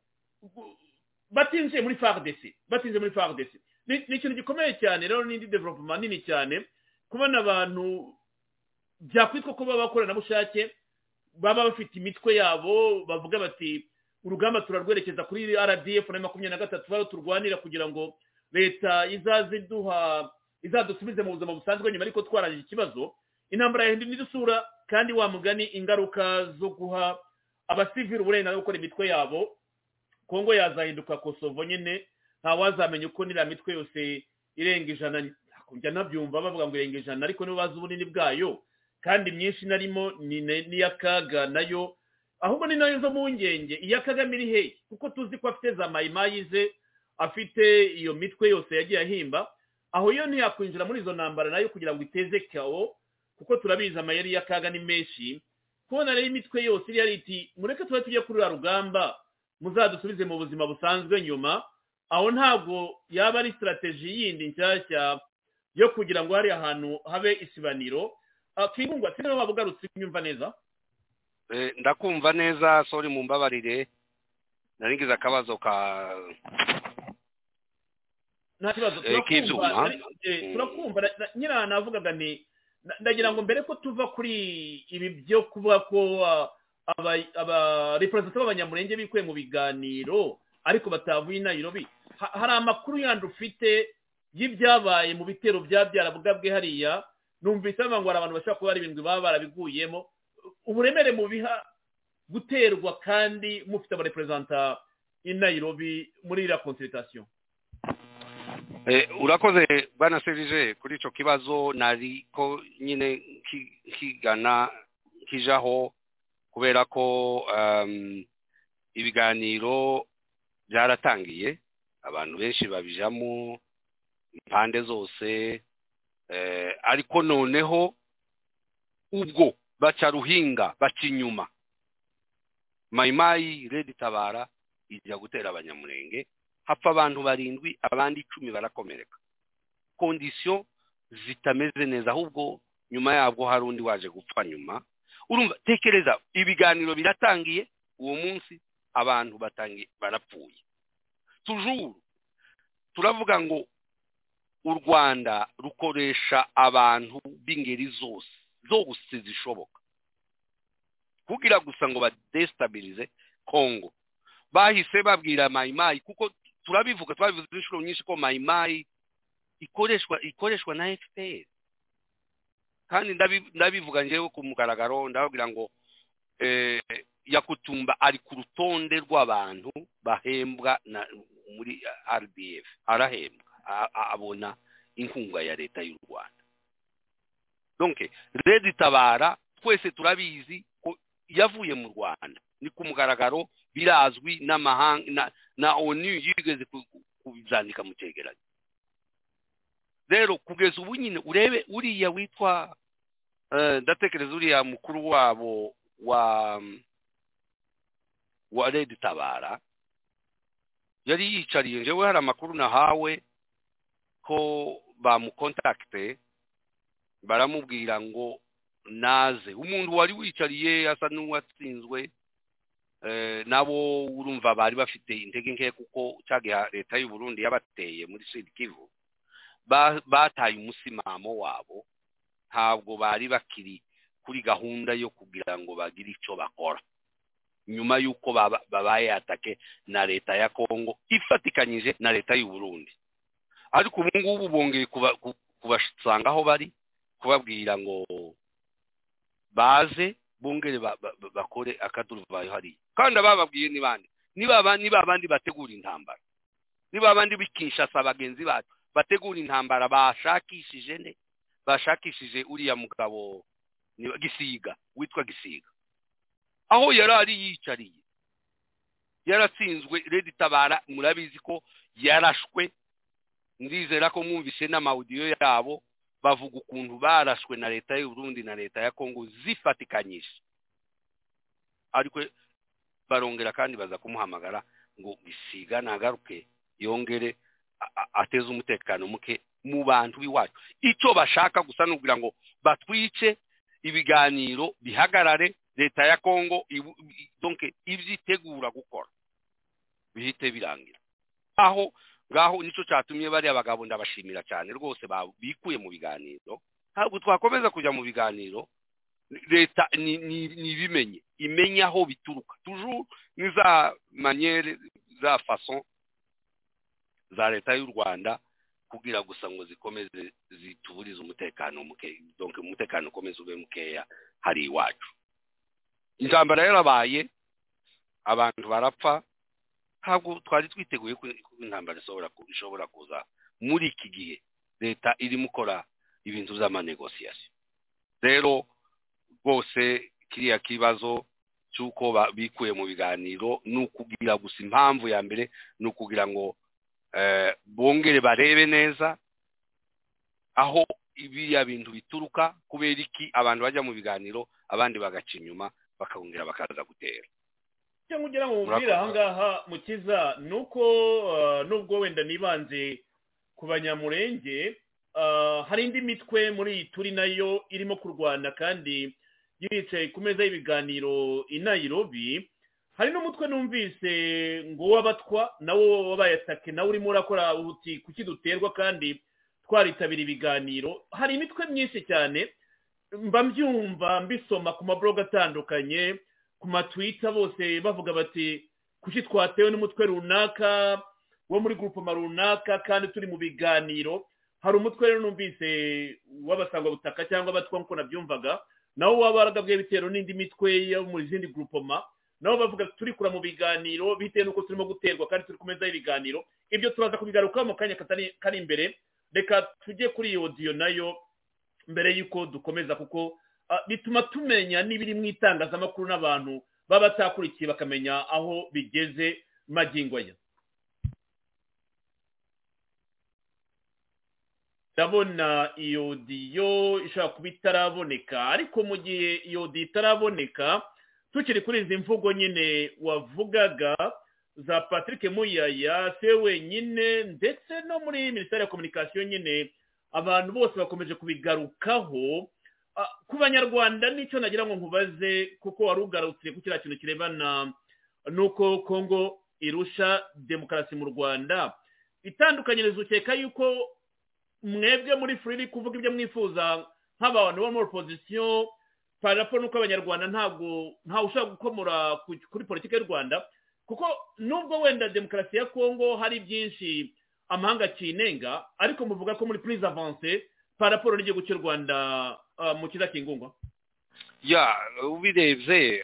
batinjiye muri fardesi batinjiye muri fardesi ni ikintu gikomeye cyane rero n'indi development nini cyane kubona abantu byakwitwa ko baba bakoranabushake baba bafite imitwe yabo bavuga bati urugamba turarwerekeza kuri rdf na makumyabiri na gatatu aho turwanira kugira ngo leta izaze iduha izadusubize mu buzima busanzwe nyuma ariko twarangije ikibazo. Intambara yahinduye indi sura kandi wa mugani ingaruka zo guha abasivili uburenganzira bwo gukora imitwe yabo. Kongo yazahinduka kosovo nyine ntawazamenya uko niriya mitwe yose irenga ijana njya nabyumva bavuga ngo irenga ijana ariko nibo bazi ubunini bwayo. Kandi myinshi narimo ni n'iy'akaga na yo ahubwo ni na yo zo mu ngenge. Iya kagame iri hehe? Kuko tuzi ko afite za mayimayi ze afite iyo mitwe yose yagiye ahimba. Aho yo ntiyakwinjira muri izo ntambara na yo kugira ngo iteze kawo kuko turabizi amayeri y'akaga ni menshi kubona rero imitwe yose iriya iti mureke tuba tujye kuri rugamba muzadusubize mu buzima busanzwe nyuma. Aho ntabwo yaba ari sitarategi yindi nshyashya yo kugira ngo hariya hantu habe isibaniro. Kingungwa sinaba waba ugarutse nyumva neza? Ndakumva neza sori mu mbabarire naringize akabazo ka nta kibazo. K'ibyuma turakumva nyine navugaga ni ndagira ngo mbere ko tuva kuri ibi byo kuvuga ko abareperezida b'abanyamurenge bikuye mu biganiro ariko batavuye i Nairobi hari amakuru yandi ufite y'ibyabaye mu bitero bya byarabugabwe hariya numvise bavuga ngo hari abantu bashobora kuba ari ibintu baba barabiguyemo. Uburemere mu biha guterwa kandi mufite abareperezida i Nairobi muri iriya konsiritasiyo urakoze bwana serije kuri icyo kibazo nari ko nyine kigana kijaho kubera ko ibiganiro byaratangiye abantu benshi babijamo impande zose ariko noneho ubwo baca ruhinga baca inyuma. Mayimayi redi tabara ijya gutera abanyamurenge hapfa abantu barindwi abandi icumi barakomereka. Kondisiyo zitameze neza ahubwo nyuma yabwo hari undi waje gupfa nyuma. Urumva tekereza ibiganiro biratangiye uwo munsi abantu batangiye barapfuye. Tujuru turavuga ngo u rwanda rukoresha abantu b'ingeri zose zose zishoboka. Kugira gusa ngo badesitabilize kongo bahise babwira mayimayi kuko turabivuga twabivuze inshuro nyinshi ko mayimayi ikoreshwa ikoreshwa na fpr kandi ndabivuga ngewe ku mugaragaro ndababwira ngo yakutumba ari ku rutonde rw'abantu bahembwa muri rdf arahembwa abona inkunga ya leta y'u rwanda. Donke redi tabara twese turabizi ko yavuye mu rwanda. Ni ku mugaragaro birazwi n'amahanga na onu yigeze kubyandika mu cyegeranyo rero kugeza ubu nyine urebe uriya witwa ndatekereza uriya mukuru wabo wa wa redi tabara yari yicariye njyewe hari amakuru nahawe ko bamukontakite baramubwira ngo naze. Umuntu wari wicariye asa n'uwatsinzwe nabo urumva bari bafite intege nke kuko cyagiha leta y'u Burundi yabateye muri sud kivu bataye umusimamo wabo ntabwo bari bakiri kuri gahunda yo kugira ngo bagire icyo bakora. Nyuma y'uko babaye atake na leta ya kongo ifatikanyije na leta y'u Burundi. Ariko ubu ngubu bongeye kubasanga aho bari kubabwira ngo baze bongere bakore akaduruvayo hariya kandi abababwiye ni bande niba abandi bategura intambara. Niba abandi bikishasa bagenzi bacu. Bategura intambara bashakishije ne bashakishije uriya mugabo gisiga witwa gisiga. Aho yari ari yicariye. Yaratsinzwe redi tabara murabizi ko yarashwe. Ndizera ko mwumvise n'amawudiyo yabo. Bavuga ukuntu barashwe na leta y'u Burundi na leta ya kongo zifatikanyije. Ariko barongera kandi baza kumuhamagara ngo gisiga nagaruke yongere ateze umutekano muke mu bantu b'iwacu. Icyo bashaka gusa ni ukugira ngo batwice ibiganiro bihagarare leta ya kongo ibyo itegura gukora. Bihite birangira. Aho ngaho ni cyo cyatumye bariya bagabo ndabashimira cyane rwose bikuye mu biganiro. Ntabwo twakomeza kujya mu biganiro leta ntibimenye imenye aho bituruka. Tujuru ni za manyere za faso za leta y'u rwanda kugira gusa ngo zikomeze zituburize umutekano muke donc umutekano ukomeze ube mukeya hari iwacu. Intambara yarabaye abantu barapfa ntabwo twari twiteguye ko intambara ishobora kuza muri iki gihe. Leta irimo ikora ibintu by'amanegosiyasiyo rero rwose kiriya kibazo cy'uko bikuye mu biganiro ni ukugira gusa impamvu ya mbere ni ukugira ngo bongere barebe neza aho biriya bintu bituruka kubera iki abantu bajya mu biganiro abandi bagaca inyuma bakongera bakaza gutera. Icyo nkugira ngo mubwire aha ngaha mukiza ni uko nubwo wenda nibanze ku banyamurenge hari indi mitwe muri iyi turi na yo irimo kurwana kandi yicaye ku meza y'ibiganiro i Nairobi. Hari n'umutwe numvise ngo w'abatwa nawo wabaye atake nawe urimo urakora uti kuki duterwa kandi twaritabira ibiganiro? Hari imitwe myinshi cyane mba mbyumva mbisoma ku mabloga atandukanye ku matwita bose bavuga bati kuki twatewe n'umutwe runaka? Wo muri grupoma runaka kandi turi mu biganiro. Hari umutwe rero numvise w'abasangwabutaka cyangwa abatwa nk'uko nabyumvaga nawo waba waragabwe bitewe n'indi mitwe yo mu zindi grupoma nabo bavuga turi kura mu biganiro bitewe n'uko turimo guterwa kandi turi ku meza y'ibiganiro. Ibyo turaza kubigarukaho mu kanya kari imbere. Reka tujye kuri iyo odiyo na yo mbere y'uko dukomeza kuko bituma tumenya n'ibiri mu itangazamakuru n'abantu baba batakurikiye bakamenya aho bigeze magingo aya. Ndabona iyo odiyo ishobora kuba itaraboneka ariko mu gihe iyo odiyo itaraboneka tukiri kuri izi mvugo nyine wavugaga za patrick muyaya se wenyine ndetse no muri minisiteri ya kominikasiyo nyine abantu bose bakomeje kubigarukaho ku banyarwanda ni cyo nagira ngo nkubaze kuko wari ugarutse ku kiriya kintu kirebana n'uko kongo irusha demokarasi mu rwanda. Itandukanyirizo ukeka yuko mwebwe muri furiri kuvuga ibyo mwifuza nk'abantu bo muri opozisiyo parapo nuko abanyarwanda ntabwo ntawe ushobora gukomora kuri politiki y'u rwanda kuko nubwo wenda demokarasi ya kongo hari byinshi amahanga kinenga ariko muvuga ko muri purize avanse paraporo n'igihugu cy'u rwanda mu kiza kingungwa? Ya ubirebye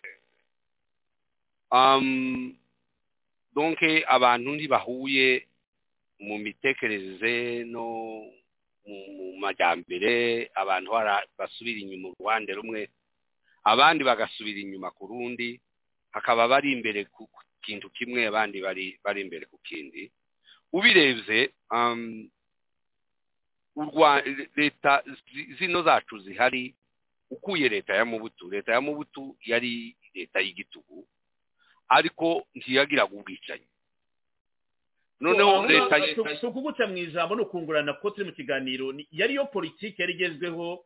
donke abantu ntibahuye mu mitekerereze no mu majyambere abantu basubira inyuma uruhande rumwe abandi bagasubira inyuma ku rundi hakaba bari imbere ku kintu kimwe abandi bari imbere ku kindi. Ubirebye leta zino zacu zihari ukuye leta ya mubutu leta ya mubutu yari leta y'igitugu ariko ntiyagiraga ubwicanyi. Noneho leta ukuguca mu ijambo ni ukungurana ko turi mu kiganiro yariyo politiki yari igezweho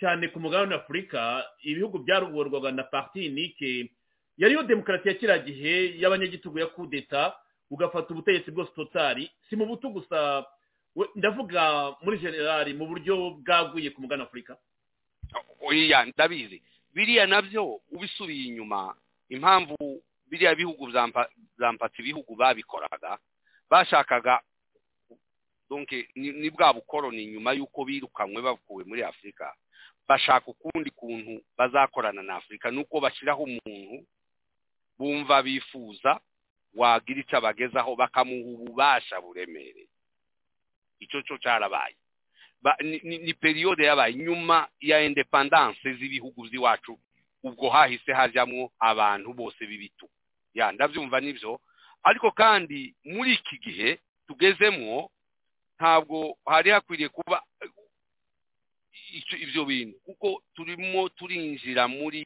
cyane ku mugabane w'afurika ibihugu byaruborwaga na parti nike yariyo demokarasi ya kiriya gihe y'abanyagitugu ya kudeta ugafata ubutegetsi bwose totari si mu butu gusa. Ndavuga muri generali mu buryo bwaguye ku mugabane w'afurika oya ndabizi. Biriya na byo ubisubiye inyuma impamvu biriya bihugu zampatse ibihugu babikoraga bashakaga ni bwa bukoroni nyuma y'uko birukanywe bakuwe muri afurika bashaka ukundi kuntu bazakorana na afurika nuko bashyiraho umuntu bumva bifuza wagira icyo abagezaho bakamuha ububasha buremereye icyo cyo cyarabaye ni periyode yabaye. Nyuma ya indepandanse z'ibihugu by'iwacu ubwo hahise hajyamo abantu bose b'ibitu ya ndabyumva ni byo. Ariko kandi muri iki gihe tugezemo ntabwo hari hakwiriye kuba ibyo bintu. Kuko turimo turinjira muri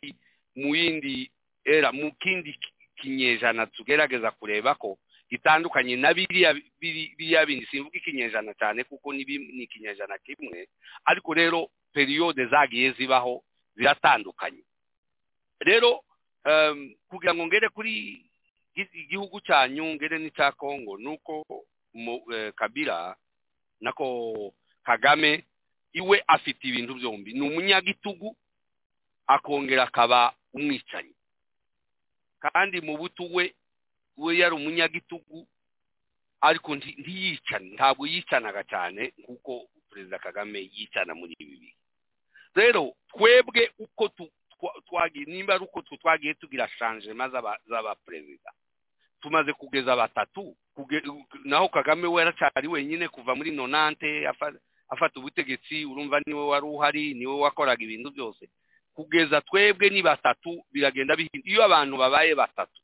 mu yindi era mu kindi kinyejana tugerageza kureba ko gitandukanye na biriya bindi. Simvuga ikinyejana cyane kuko ni ikinyejana kimwe. Ariko rero periyode zagiye zibaho ziratandukanye. Rero kugira ngo ngere kuri igihugu cyanyu ngere n'icya kongo ni uko kabira nako kagame iwe afite ibintu byombi. Ni umunyagitugu akongera akaba umwicanyi. Kandi mu buto we we yari umunyagitugu ariko ntiyicane ntabwo yicanaga cyane nk'uko perezida kagame yicana muri ibi bihe. Rero twebwe uko twagiye nimba ari uko twagiye tugira shanjema z'abaperezida tumaze kugeza batatu naho kagame we yaracyari wenyine kuva muri nonante afata ubutegetsi urumva ni we wari uhari ni we wakoraga ibintu byose. Kugeza twebwe ni batatu biragenda bihinda. Iyo abantu babaye batatu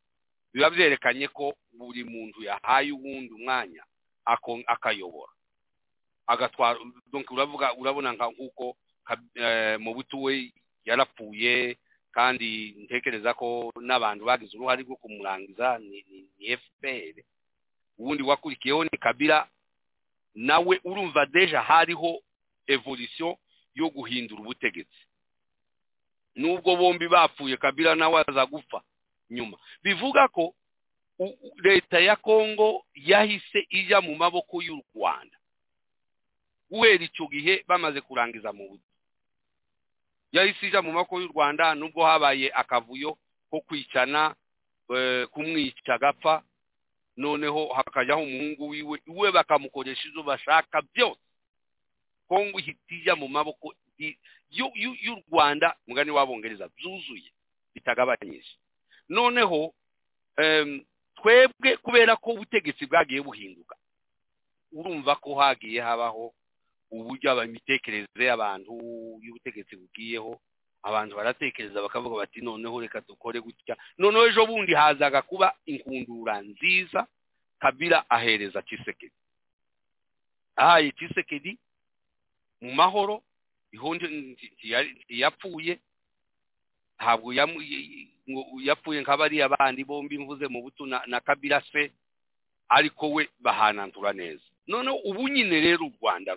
biba byerekanye ko buri muntu yahaye uwundi umwanya akayobora. Agatwara uravuga urabona nka nk'uko mu butu we yarapfuye kandi ntekereza ko n'abantu bagize uruhare rwo kumurangiza ni fpr ubundi wakurikiyeho ni kabira nawe urumva deja hariho evolution yo guhindura ubutegetsi. Nubwo bombi bapfuye kabira nawe aza gupfa. Nyuma. Bivuga ko leta ya kongo yahise ijya mu maboko y'u rwanda. Guhera icyo gihe bamaze kurangiza mu buto yahise ijya mu maboko y'u rwanda nubwo habaye akavuyo ko kwicana kumwica agapfa noneho hakajyaho umuhungu wiwe iwe bakamukoresha ibyo bashaka byose. Kongo ihita ijya mu maboko y'u rwanda mugani w'abongereza byuzuye bitagabanyije. Noneho twebwe kubera ko ubutegetsi bwagiye buhinduka urumva ko hagiye habaho uburyo imitekerereze y'abantu y'ubutegetsi bugiyeho abantu baratekereza bakavuga bati noneho reka dukore gutya. Noneho ejo bundi hazaga kuba inkundura nziza kabira ahereza kisekedi ahaye kisekedi mu mahoro yapfuye ntabwo yapfuye nka bariya bandi bombi mvuze mu buto na kabira se ariko we bahanantura neza. Noneho ubu nyine rero u rwanda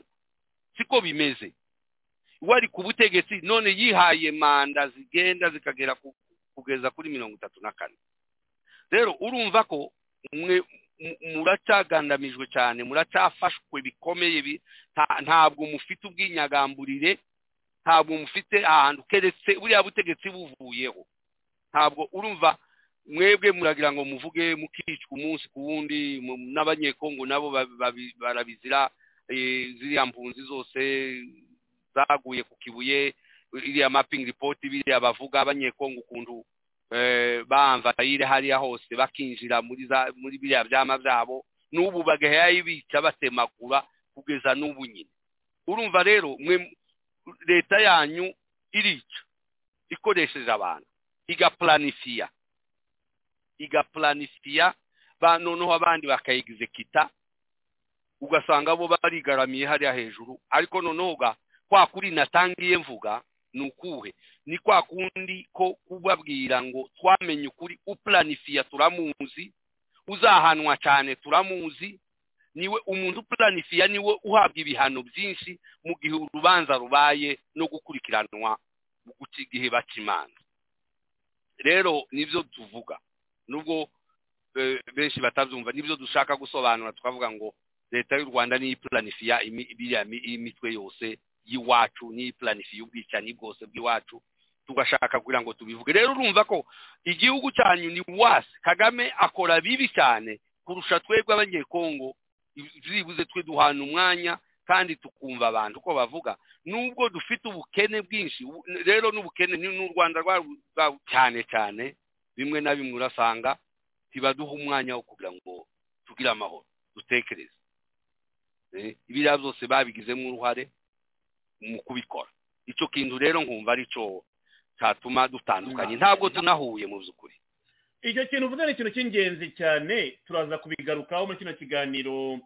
siko bimeze? Wari ku butegetsi none yihaye manda zigenda zikagera kugeza kuri mirongo itatu na kane. Rero urumva ko mwe muracyagandamijwe cyane muracyafashwe bikomeye ntabwo mufite ubwinyagamburire ntabwo mufite ahantu keretse buriya butegetsi buvuyeho. Ntabwo urumva mwebwe muragira ngo muvuge mukicwa umunsi ku wundi n'abanyekongo nabo barabizira ziriya mpunzi zose zaguye ku kibuye iriya mapping report biriya bavuga abanyekongo ukuntu bamvayire hariya hose bakinjira muri biriya byama byabo n'ubu bagahaye bica batemagura kugeza n'ubu nyine. Urumva rero leta yanyu irica ikoresheje abantu igaplanifia igaplanifia noneho abandi bakayegizekita ugasanga bo barigaramiye hariya hejuru ariko noneho kwa kuri natangiye mvuga ni ukuhe? Ni kwa kundi ko kubabwira ngo twamenye ukuri uplanifia turamuzi uzahanwa cyane turamuzi ni we umuntu uplanifia ni we uhabwa ibihano byinshi mu gihe urubanza rubaye no gukurikiranwa mu gihe baca imanza. Rero ni byo tuvuga. Nubwo benshi batabyumva ni byo dushaka gusobanura tukavuga ngo leta y'u rwanda niyo iplanifia biriya imitwe yose y'iwacu niyo iplanifia ubwicanyi bwose bw'iwacu tugashaka kugira ngo tubivuge. Rero urumva ko igihugu cyanyu ni wasi kagame akora bibi cyane kurusha twebwe abanyekongo byibuze twe duhana umwanya kandi tukumva abantu uko bavuga. Nubwo dufite ubukene bwinshi rero n'ubukene ni n'u rwanda cyane cyane bimwe na bimwe urasanga ntibaduha umwanya wo kugira ngo tugire amahoro dutekereze. Ibiriya byose babigizemo uruhare mu kubikora. Icyo kintu rero nkumva ari cyo cyatuma dutandukanye. Ntabwo tunahuye mu by'ukuri. Icyo kintu uvuze ni ikintu cy'ingenzi cyane. Turaza kubigarukaho muri kino kiganiro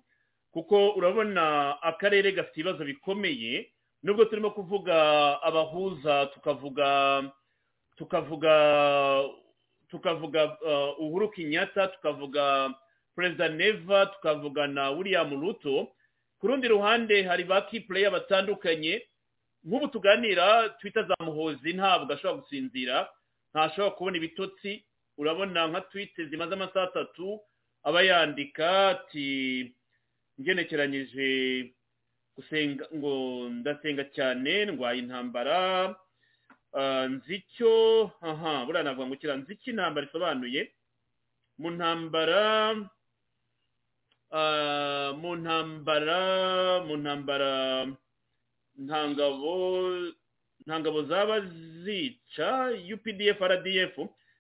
kuko urabona akarere gafite ibibazo bikomeye nubwo turimo kuvuga abahuza tukavuga tukavuga tukavuga uhuru kinyata tukavuga perezida neva tukavuga na william ruto. Ku rundi ruhande hari ba kipureya batandukanye. Nk'ubu tuganira twita za muhozi ntabwo ashobora gusinzira ntashobora kubona ibitotsi. Urabona nka twite zimaze amasaha atatu aba yandika ati ngenekeranyije gusenga ngo ndasenga cyane ndwaye intambara nzi icyo aha buriya navuga ngo kira nzi icyo intambara isobanuye mu ntambara mu ntambara mu ntambara ntangabo ntangabo zaba zica updf rdf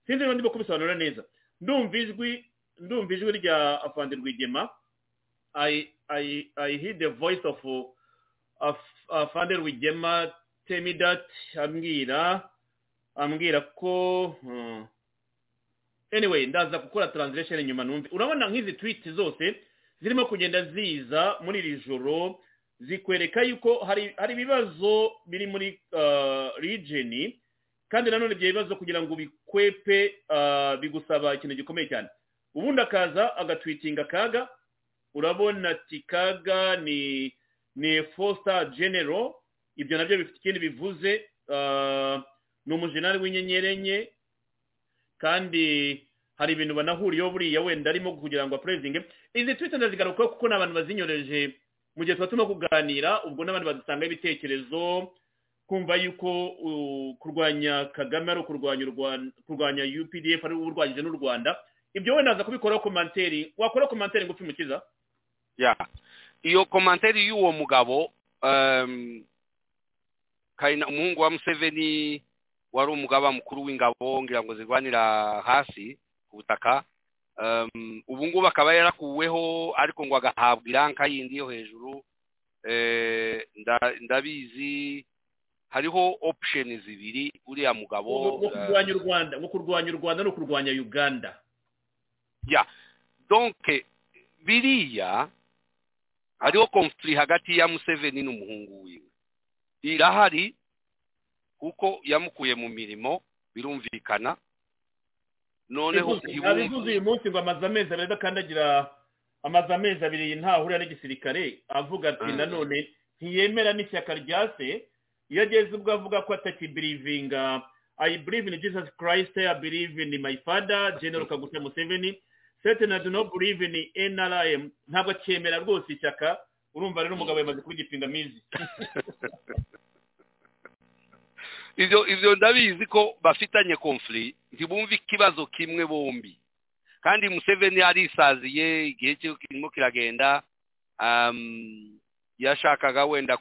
sinzi niba ndimo kubisobanura neza. Ndumva ijwi ndumva ijwi rya afande rwigema. I hear the voice of afande rwigema temi that ambwira ambwira ko uh, anyway ndaza gukora translation inyuma numve. Urabona nk'izi tweet zose zirimo kugenda ziza muri iri joro zikwereka yuko hari ibibazo biri muri region kandi nanone ibyo bibazo kugira ngo bikwepe bigusaba ikintu gikomeye cyane. Ubundi akaza agatwitinga kaga urabona ati kaga ni ni fosta genero ibyo na byo bifite ikindi bivuze ni umujenali w'inyenyeri enye kandi hari ibintu banahuriyeho buriya wenda arimo kugira ngo apurezinge izi twite ndazigarukaho kuko ni abantu bazinyoreje mu gihe tuba turimo kuganira ubwo n'abandi badusangaho ibitekerezo kumva yuko kurwanya kagame ari ukurwanya kurwanya updf ari urwanyije n'u rwanda ibyo wenda aza kubikoraho komanteri wakora komanteri ngufi mukiza? Ya. Iyo komanteri y'uwo mugabo umuhungu wa museveni wari umugaba mukuru w'ingabo ngira ngo zirwanira hasi ku butaka ubu ngubu akaba yarakuweho ariko ngo agahabwa iranka yindi yo hejuru ndabizi hariho option zibiri uriya mugabo ngo kurwanya u rwanda ngo kurwanya u rwanda no kurwanya uganda. Ya donke biriya hariho conflict hagati ya museveni n'umuhungu wiwe irahari kuko yamukuye mu mirimo birumvikana. Noneho abivuze uyu munsi ngo amaze amezi abiri adakandagira amaze amezi abiri ntahurira n'igisirikare avuga ati nanone ntiyemera n'ishyaka rya se iyo ageze ubwo avuga ko atakibirivinga. I believe in jesus christ i believe in my father general kaguta museveni. Certain i do not believe in nrm ntabwo acyemera rwose ishyaka urumva rero umugabo yamaze kuba igipingamizi ibyo ibyo ndabizi ko bafitanye conflict ntibumve ikibazo kimwe bombi. Kandi museveni arisaziye igihe kirimo kiragenda yashakaga wenda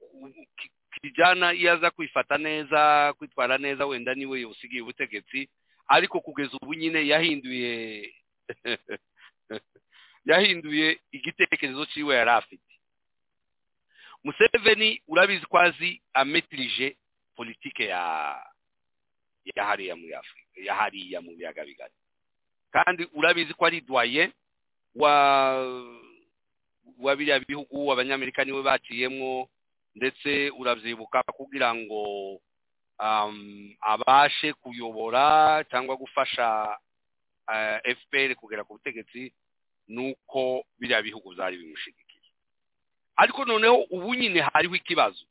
ku kijyana iyo aza kwifata neza kwitwara neza wenda ni we usigaye ubutegetsi ariko kugeza ubu nyine yahinduye yahinduye igitekerezo cyiwe yari afite. Museveni urabizi ko azi ametirije politike ya ya hariya muri afurika ya hariya mu biyaga bigari. Kandi urabizi ko ari dwaye wa wa biriya bihugu abanyamerika ni we baciyemo ndetse urabyibuka kugira ngo abashe kuyobora cyangwa gufasha fpr kugera ku butegetsi nuko biriya bihugu byari bimushigikiye. Ariko noneho ubu nyine hariho ikibazo.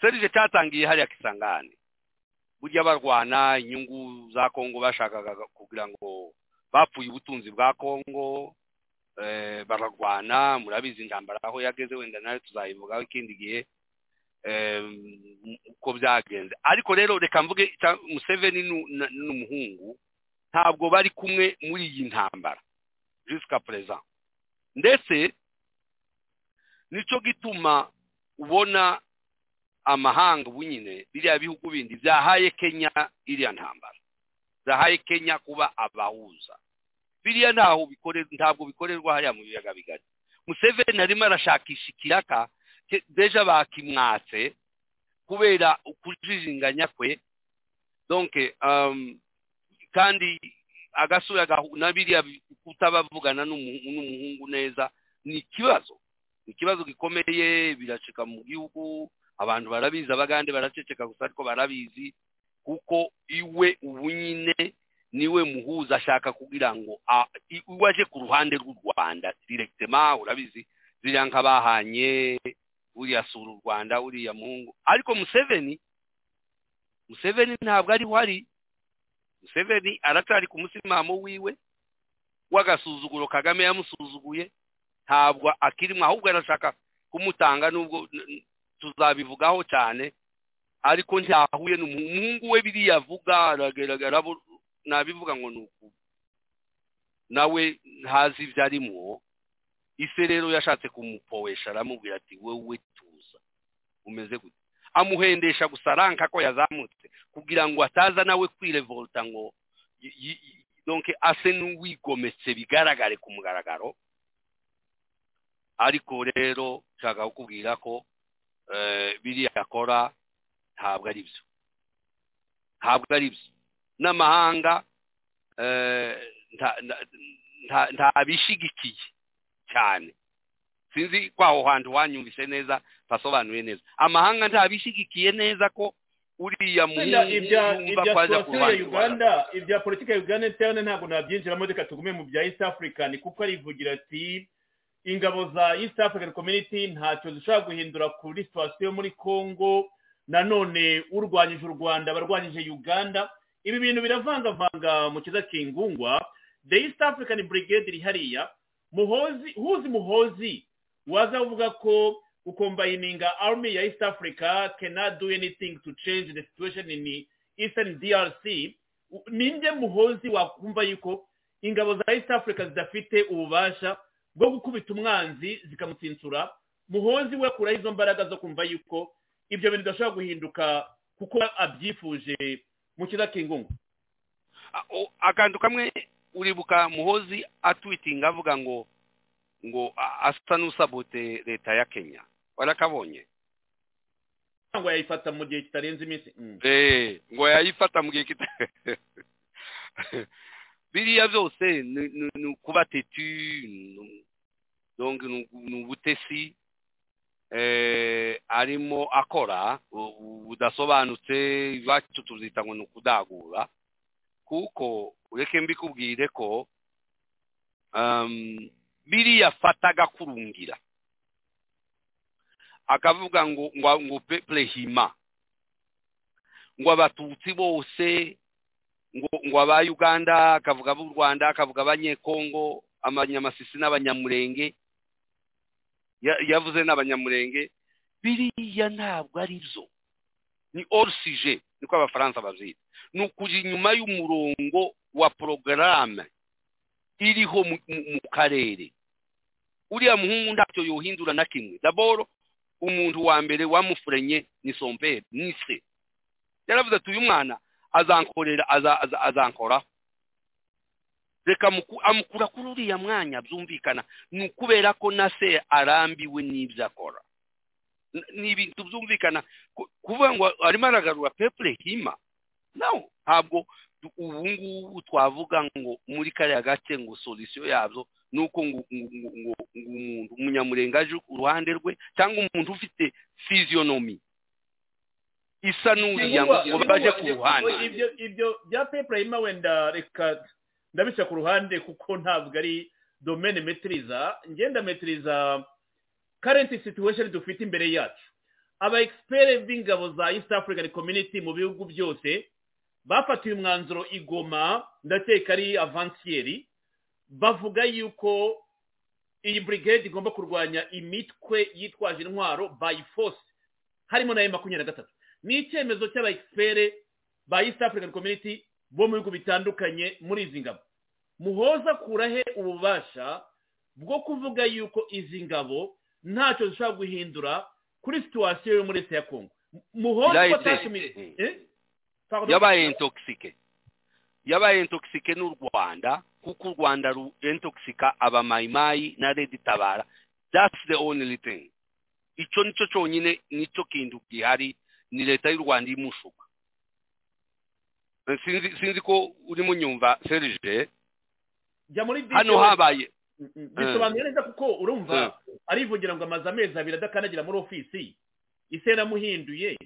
Serije cyatangiye hariya kisangane burya barwana inyungu za kongo bashakaga kugira ngo bapfuye ubutunzi bwa kongo bararwana murabizi intambara aho yageze wenda na yo tuzayivugaho ikindi gihe uko byagenze. Ariko rero reka mvuge museveni n'umuhungu ntabwo bari kumwe muri iyi ntambara. Jusika perezida ndetse ni cyo gituma ubona amahanga ubu nyine biriya bihugu bindi byahaye kenya iriya ntambara. Byahaye kenya kuba abahuza. Biriya ntaho ntabwo bikorerwa hariya mu biyaga bigari. Museveni arimo arashakisha ikiraka deja bakimwatse kubera ukujijinganya kwe. Donke kandi agasura na biriya kutabavugana n'umuhungu neza ni ikibazo ni ikibazo gikomeye biracika mu gihugu abantu barabizi abagande baraceceka gusa ariko barabizi kuko iwe ubu nyine ni we muhuza ashaka kugira ngo iwe aje ku ruhande rw'u rwanda. Direkitema urabizi? Ziriya nka bahanye uriya sura u rwanda uriya muhungu. Ariko museveni museveni ntabwo ariho ari. Museveni aracyari ku musimamo wiwe w'agasuzuguro kagame yamusuzuguye. Ntabwo akirimo ahubwo arashaka kumutanga nubwo tuzabivugaho cyane. Ariko ntahuye n'umuhungu we biriya avuga aragaragara nabivuga ngo ni uku nawe ntazi ibyo arimo ise rero yashatse kumupowesha aramubwira ati wowe tuza. Umeze gute? Amuhendesha gusa aranka ko yazamutse kugira ngo ataza nawe kwirevolta ngo donke ase n'uwigometse bigaragare ku mugaragaro. Ariko rero nshaka kukubwira ko biriya akora ntabwo ari byo ntabwo ari byo n'amahanga ntabishigikiye cyane. Sinzi ko aho hantu wanyumvise neza tasobanuye neza. Amahanga ntabishyigikiye neza ko uriya muhungu yumva ko ibya aza ku situwasiyo ya ruhande rwa uganda ibya politiki ya uganda interne ntabwo nabyinjiramo reka tugume mu bya east african kuko arivugira ati ingabo za east african community ntacyo zishobora guhindura kuri situwasiyo muri congo. Nanone urwanyije u rwanda abarwanyije uganda ibi bintu biravangavanga mu kiza kingungwa the east african brigade iri hariya muhozi huzi muhozi waza uvuga ko ukombayininga army ya east africa cannot do anything to change the situation in eastern drc ninde muhozi wakumva yuko ingabo za east africa zidafite ububasha bwo gukubita umwanzi zikamutsinsura? Muhozi we kuraho izo mbaraga zo kumva yuko ibyo bintu bidashobora guhinduka kuko abyifuje mu kingungu akantu kamwe uribuka muhozi atwitinga avuga ngo ngo asa n'usabote leta ya kenya. Warakabonye ngo yayifata mu gihe kitarenze iminsi. Mm. Eh, ngo yayifata mu gihe kita biriya byose ni- ukuba tetu ni- ubutesi arimo akora bu- bu- budasobanutse iwacu tuzita ngo ni ukudagura kuko ureke mbikubwire ko biriya fata agakurungira akavuga ngo ngo ngo peple hima. Ngo abatutsi bose ngo aba uganda akavuga ab'u rwanda akavuga abanyekongo abanyamasisi n'abanyamurenge Ya- yavuze n'abanyamurenge biriya ntabwo ari byo ni orsije niko abafaransa babyita ni ukujya inyuma y'umurongo wa porogaramu iriho mu, karere uriya muhungu ntacyo yohindura na kimwe. Daboro umuntu wa mbere wamufurenye ni sompere ni se yaravuze ati uyu mwana azankorera aza- aza- azankoraho reka muku- amukura kuri uriya mwanya byumvikana. Ni ukubera ko na se arambiwe n'ibyo akora. Ni ibintu byumvikana. Ku- kuvuga ngo arimo aragarura pepure hima? No. Ntabwo. Ubu ngubu twavuga ngo muri kariya gace ngo solisiyo yabyo ni uko ngo umuntu umunyamurenge aje ku ruhande rwe cyangwa umuntu ufite fiziyonomi isa n'uriya ngo baje ku ruhande. ibyo bya pepurayima wenda reka ndabishyira ku ruhande kuko ntabwo ari domene metiriza ngenda metiriza karenti situwesheni dufite imbere yacu. Aba egisiperi b'ingabo za east african community mu bihugu byose bafatiwe umwanzuro igoma ndakeka ari avansiyeri bavuga yuko iyi burigade igomba kurwanya imitwe yitwaje intwaro by force. Harimo na makumyabiri na gatatu. Ni icyemezo cy'aba egisiperi ba east african community bo mu bihugu bitandukanye muri izi ngabo. Muhoza kurahe ububasha bwo kuvuga yuko izi ngabo ntacyo zishobora guhindura kuri situwasiyo yo muri leta ya kongo muhoza ko atashimiye eh? Yabaye intoxike. Yabaye intoxike n'u rwanda kuko u rwanda ru intoxika abamayimayi na redi tabara. That's the only thing. Icyo ni cyo cyonyine ni cyo kintu gihari ni leta y'u rwanda imushuka sinzi sinzi ko urimo nyumva serije jya muri hano detail. habaye. Mm, mm, bisobanuye neza kuko urumva Mm. arivugira ngo amaze amezi abiri adakandagira muri ofisi ise yaramuhinduye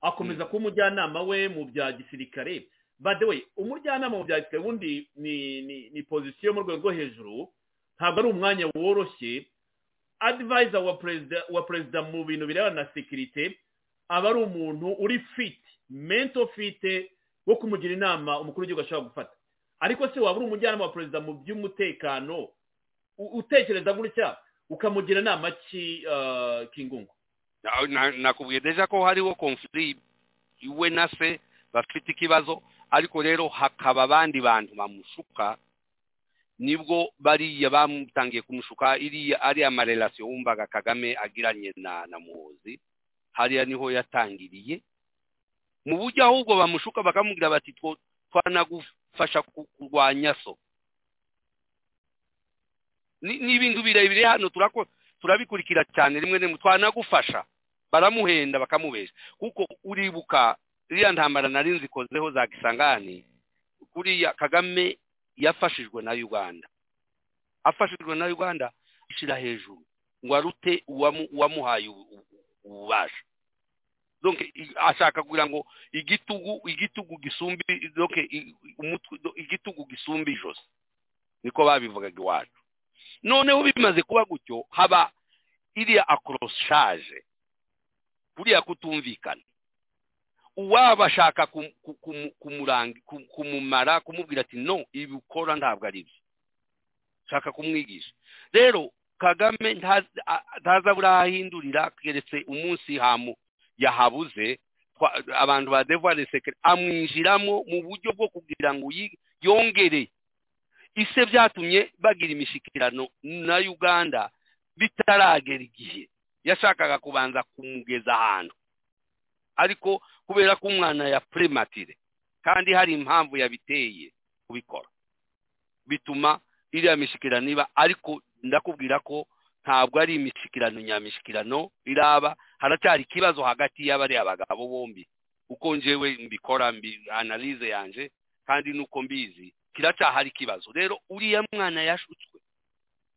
akomeza kuba umujyanama we mu bya gisirikare. Way umujyanama mu bya gisirikare ubundi ni pozisiyo mu rwego rwo hejuru ntabwo ari umwanya woroshye. Advisor wa perezida mu bintu birebana na sekirite aba ari umuntu uri fit mento fit wo kumugira inama umukuru w'igihugu ashobora gufata. Ariko se waba uri umujyanama wa perezida mu by'umutekano utekereza gutya ukamugira inama ki uh, kingungu Na- na- nakubwiye deja ko hariho conflict iwe na se bafite ikibazo. Ariko rero hakaba abandi bantu bamushuka ni bwo bariya bamutangiye kumushuka iriya ariya marelasiyo wumvaga kagame agiranye na na muhozi hariya ni ho yatangiriye. Mu buryo ahubwo bamushuka bakamubwira bati "Two- ku- kurwanya so ni ibintu birebire hano turabikurikira cyane rimwe rimwe twanagufasha baramuhenda bakamubesha kuko uribuka iriya ntambara nari nzikozeho za kisangani kuriya kagame yafashijwe na uganda. Afashijwe na uganda ishyira hejuru ngo arute uwamu- uwamuhaye ubu- ubu- ububasha ashaka kugira ngo igitugu igitugu gisumbi igitugu gisumba ijosi. Niko babivugaga iwacu. Noneho bimaze kuba gutyo haba iriya akoroshaje kuriya kutumvikana. Uwaba ashaka kumumara kumubwira ati no ibi ukora ntabwo ari byo. Shaka kumwigisha. Rero kagame ntazi- a- ntaza burahindurira keretse umunsi hamu yahabuze abantu ba devoir secret amwinjiramo mu buryo bwo kugira ngo yongere. Ise byatumye bagira imishikirano na uganda bitaragera igihe yashakaga kubanza kumugeza ahantu. Ariko kubera ko umwana ya prematire kandi hari impamvu yabiteye kubikora bituma iriya mishikirano iba ariko ndakubwira ko ntabwo ari imishikirano nyamishikirano iraba haracyari ikibazo hagati y'abariya bagabo bombi. Uko njyewe mbikora mbi analize yanje kandi nuko mbizi kiracyahari ikibazo. Rero uriya mwana yashutswe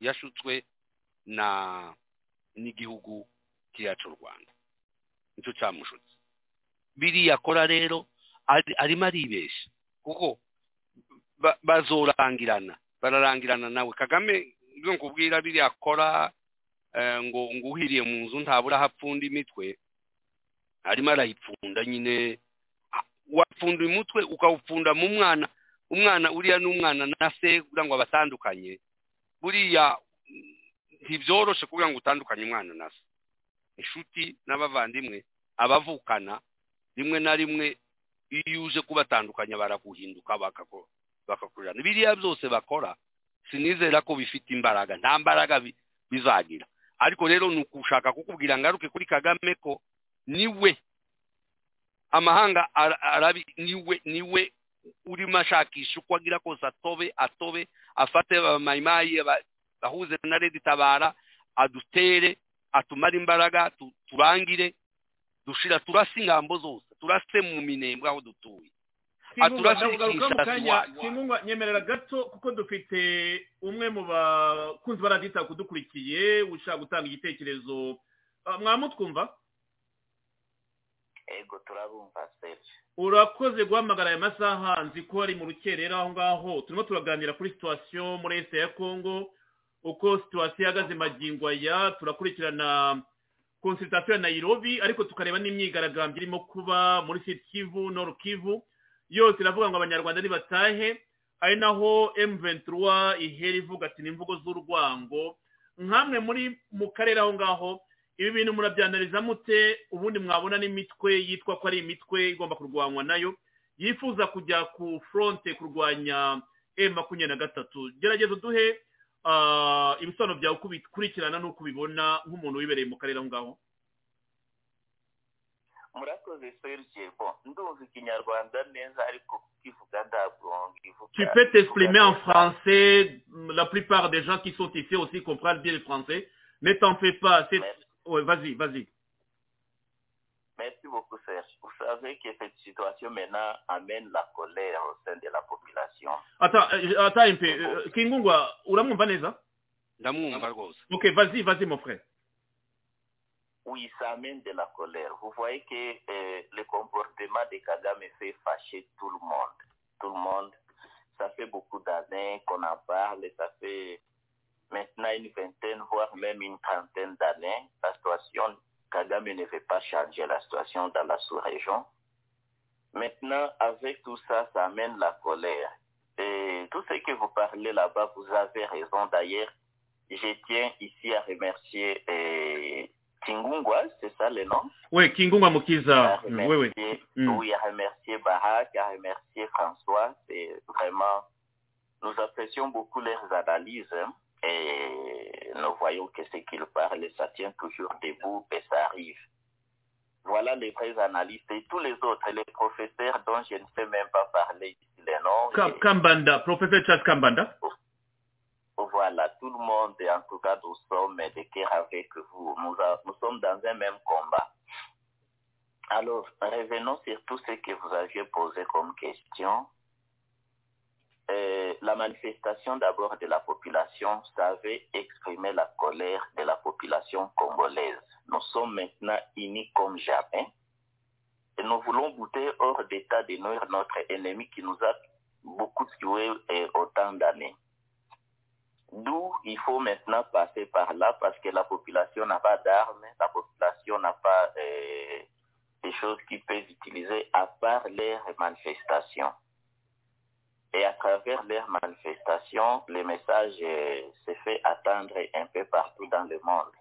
yashutswe na n'igihugu cyacu u rwanda. Nicyo cyamushutse biriya akora rero ari- arimo aribeshya. Kuko ba- bazorangirana bararangirana nawe. Kagame ibyo nkubwira biriya akora eh, ngo uhiriye mu nzu ntabura aho imitwe arimo arayipfunda nyine. Ah, wapfunda umutwe ukawupfunda mu mwana umwana uriya n'umwana na se kugira ngo abatandukanye buriya ntibyoroshe kugira ngo utandukanye umwana na se. Inshuti n'abavandimwe abavukana rimwe na rimwe iyo uje kubatandukanya baraguhinduka bakakurirana biriya byose bakora sinizera ko bifite imbaraga. Nta mbaraga bi- bizagira. Ariko rero ni ukushaka kukubwira ngaruke kuri kagame ko ni we amahanga ara- arabi ni we ni we urimo ashakisha uko agira kose atobe atobe afate abamayimayi aba- bahuze na redi tabara adutere atumare imbaraga tu- turangire dushira turase ingambo zose turase mu minembwe aho dutuye. Kingunga, nyemerera gato kuko dufite umwe mu bakunzi baradita kudukurikiye ushaka gutanga igitekerezo. Ah, mwamutwumva? Ego turabumva serge. Urakoze guhamagara aya masaha. Nzi ko ari mu rukerera aho ngaho. Turimo turaganira kuri situwasiyo muri esite ya kongo uko situwasiyo ihagaze magingo aya turakurikirana konsultasiyo ya nayirobi ariko tukareba n'imyigaragambyo irimo kuba muri siti kivu noru kivu. Yose iravuga ngo abanyarwanda nibatahe ari naho emu ventura ihera ivuga ati ni imvugo z'urwango. Nkamwe muri mu karere aho ngaho ibi bintu murabyanariza mute? Ubundi mwabona n'imitwe yitwa ko ari imitwe igomba kurwanywa na yo yifuza kujya ku fronte kurwanya emu makumyabiri na gatatu. Gerageza uduhe ah, ibisobanuro byawe uko bikurikirana n'uko ubibona nk'umuntu wibereye mu karere aho ngaho. Murakoze serge bon ndumva ikinyarwanda neza ariko kukivuga ntabwo ngivuga Tu peux t'exprimer en français. La plupart des gens qui sont ici aussi comprennent bien le français. Ne t'en fais pas. c'est- Ouais, vas-y, vas-y. Merci beaucoup, Serge. Vous savez que cette situation maintenant amène la colère au sein de la population. Attends, euh, attends un peu. Euh, Kingungwa, uramwumva neza? ndamwumva rwose Ok, vas-y, vas-y, mon frère. Oui, ça amène de la colère. Vous voyez que euh, le comportement de Kagame fait fâcher tout le monde. Tout le monde. Ça fait beaucoup d'années qu'on en parle. Ça fait maintenant une vingtaine, voire même une trentaine d'années. La situation, Kagame ne veut pas changer la situation dans la sous-région. Maintenant, avec tout ça, ça amène la colère. Et tout ce que vous parlez là-bas, vous avez raison. D'ailleurs, je tiens ici à remercier euh, Kingungwa, c'est ça le nom? Oui, Kingungwa Mukiza. à Oui, oui. Mm. oui, à remercier Barak, à remercier François. C'est vraiment, nous apprécions beaucoup leurs analyses hein, et nous voyons que ce qu'ils parlent, ça tient toujours debout et ça arrive. Voilà les vrais analystes et tous les autres, les professeurs dont je ne sais même pas parler les noms. Ka- Kambanda, professeur Charles Kambanda. Voilà, tout le monde, et en tout cas, nous sommes de cœur avec vous. Nous, sommes dans un même combat. Alors, revenons sur tout ce que vous aviez posé comme question. Euh, la manifestation d'abord de la population savait exprimer la colère de la population congolaise. Nous sommes maintenant unis comme jamais et nous voulons bouter hors d'état de nuire notre ennemi qui nous a beaucoup tués et autant d'années. D'où il faut maintenant passer par là parce que la population n'a pas d'armes, la population n'a pas euh, des choses qu'ils peuvent utiliser à part leurs manifestations. Et à travers leurs manifestations, le message euh, se fait attendre un peu partout dans le monde.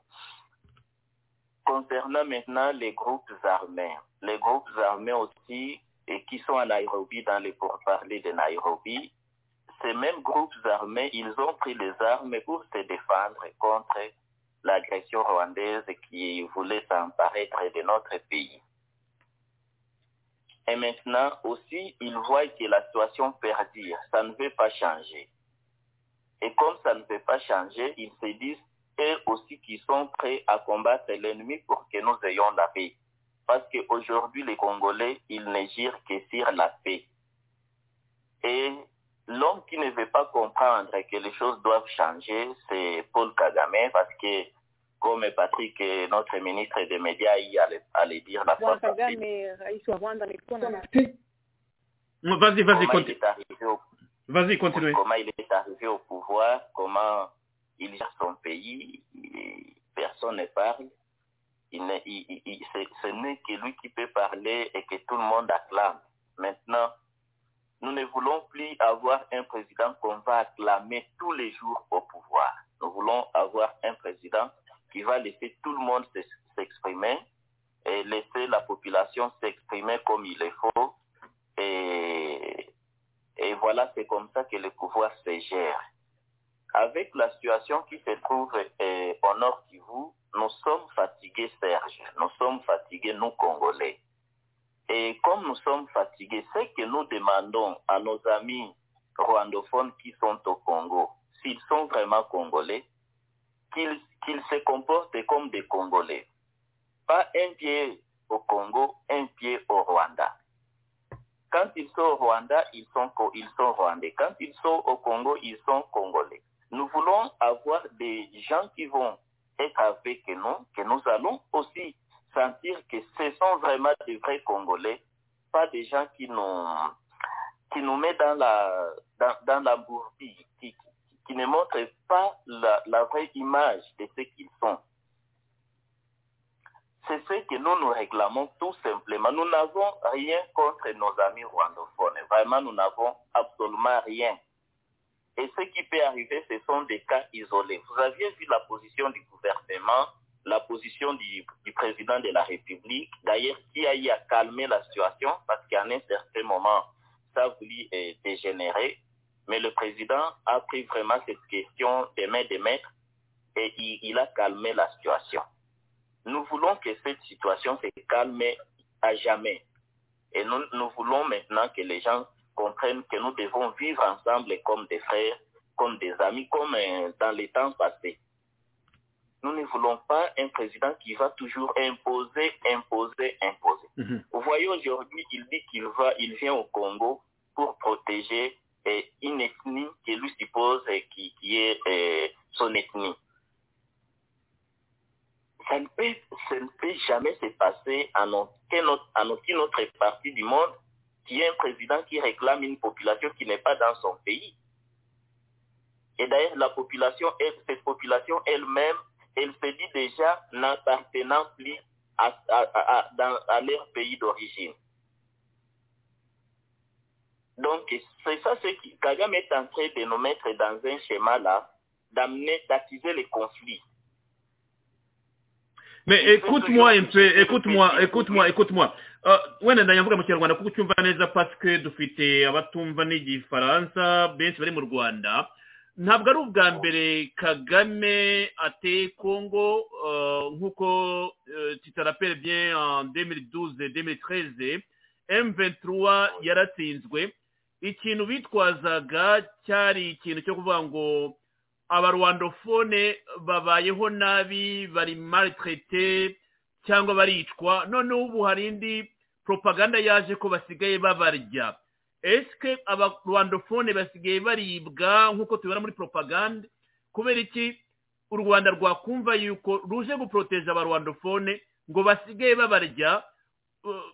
Concernant maintenant les groupes armés, les groupes armés aussi et qui sont à Nairobi dans les pourparlers de Nairobi, ces mêmes groupes armés, ils ont pris les armes pour se défendre contre l'agression rwandaise qui voulait s'emparer de notre pays. Et maintenant aussi, ils voient que la situation perdure, ça ne veut pas changer. Et comme ça ne veut pas changer, ils se disent eux aussi qu'ils sont prêts à combattre l'ennemi pour que nous ayons la paix. Parce qu'aujourd'hui, les Congolais, ils ne girent que sur la paix. Et l'homme qui ne veut pas comprendre que les choses doivent changer, c'est Paul Kagame, parce que, comme Patrick, notre ministre des médias, il allait, allait dire la fois passée, Vas-y, vas-y, comment il continue. est arrivé au Vas-y, continue. comment il est arrivé au pouvoir, comment il gère son pays, personne ne parle. Il il- il- ce n'est que lui qui peut parler et que tout le monde acclame. Maintenant, nous ne voulons plus avoir un président qu'on va acclamer tous les jours au pouvoir. Nous voulons avoir un président qui va laisser tout le monde s'ex- s'exprimer et laisser la population s'exprimer comme il le faut. Et, voilà, c'est comme ça que le pouvoir se gère. Avec la situation qui se trouve au Nord Kivu, nous sommes fatigués, Serge. Nous sommes fatigués, nous, Congolais. Et comme nous sommes fatigués, c'est que nous demandons à nos amis rwandophones qui sont au Congo, s'ils sont vraiment Congolais, qu'ils se comportent comme des Congolais. Pas un pied au Congo, un pied au Rwanda. Quand ils sont au Rwanda, ils sont, ils sont rwandais. Quand ils sont au Congo, ils sont congolais. Nous voulons avoir des gens qui vont être avec nous, que nous allons aussi sentir que ce sont vraiment des vrais Congolais, pas des gens qui nous, qui nous mettent dans la, dans, dans la qui, qui ne montrent pas la, la vraie image de ce qu'ils sont. C'est ce que nous nous réclamons tout simplement. Nous n'avons rien contre nos amis rwandophones. Vraiment, nous n'avons absolument rien. Et ce qui peut arriver, ce sont des cas isolés. Vous aviez vu la position du gouvernement, la position du, président de la République, d'ailleurs, qui a eu à calmer la situation parce qu'à un certain moment, ça a voulu euh, dégénérer. Mais le président a pris vraiment cette question des mains des maîtres et il, il a calmé la situation. Nous voulons que cette situation se calme à jamais. Et nous, nous voulons maintenant que les gens comprennent que nous devons vivre ensemble comme des frères, comme des amis, comme euh, dans les temps passés. Nous ne voulons pas un président qui va toujours imposer, imposer, imposer. Mhm. Vous voyez aujourd'hui, il dit qu'il va, il vient au Congo pour protéger euh, une ethnie qui lui suppose euh, qui, qui est euh, son ethnie. Ça ne, peut, ça ne peut jamais se passer en aucune autre, en aucune autre partie du monde qui est un président qui réclame une population qui n'est pas dans son pays. Et d'ailleurs, la population, elle, cette population elle-même, elle se dit déjà n'appartenant plus à, à, à, dans- à leur pays d'origine. Donc, c'est ça ce qui Kagame est en train de nous mettre dans un schéma là, d'amener, d'attiser les conflits. Mais écoute-moi un peu, écoute-moi, écoute-moi, écoute-moi. Wenda ndayavuga mu kinyarwanda kuko ucyumva neza parce dufite abatumva n'igifaransa benshi bari mu rwanda ntabwo ari ubwa mbere kagame ateye congo uh, nk'uko uh, tutarapere bien en 2012 2013 m23 yaratsinzwe. Ikintu bitwazaga cyari ikintu cyo kuvuga ngo abarwandofone babayeho nabi bari maltraité cyangwa baricwa. Noneho ubu hari indi propaganda yaje ko basigaye babarya. Esike abarwandofone basigaye baribwa nk'uko tubibona muri propaganda kubera iki? U rwanda rwakumva yuko ruje guporoteje abarwandofone ngo basigaye babarya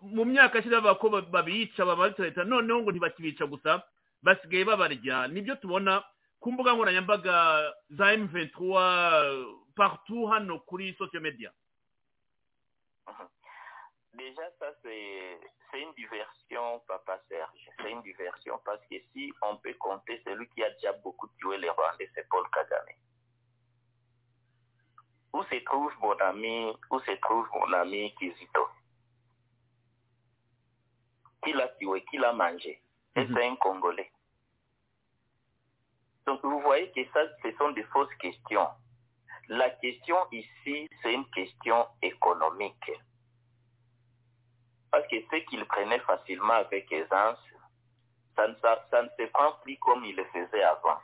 mu myaka ishize bavuga ko babica babaritse leta noneho ngo ntibakibica gusa basigaye babarya. Nibyo tubona ku mbuga nkoranyambaga za emuventura partout hano kuri social media. Déjà, ça, c'est une diversion, Papa Serge. C'est une diversion parce que si on peut compter celui qui a déjà beaucoup tué les Rwandais, c'est Paul Kagame. Où se trouve mon ami, où se trouve mon ami Kizito? Qui l'a tué, qui l'a mangé? Et c'est un Congolais. Donc vous voyez que ça, ce sont des fausses questions. La question ici, c'est une question économique. Parce que ce qu'il prenait facilement avec aisance, ça ne, se prend plus comme il le faisait avant.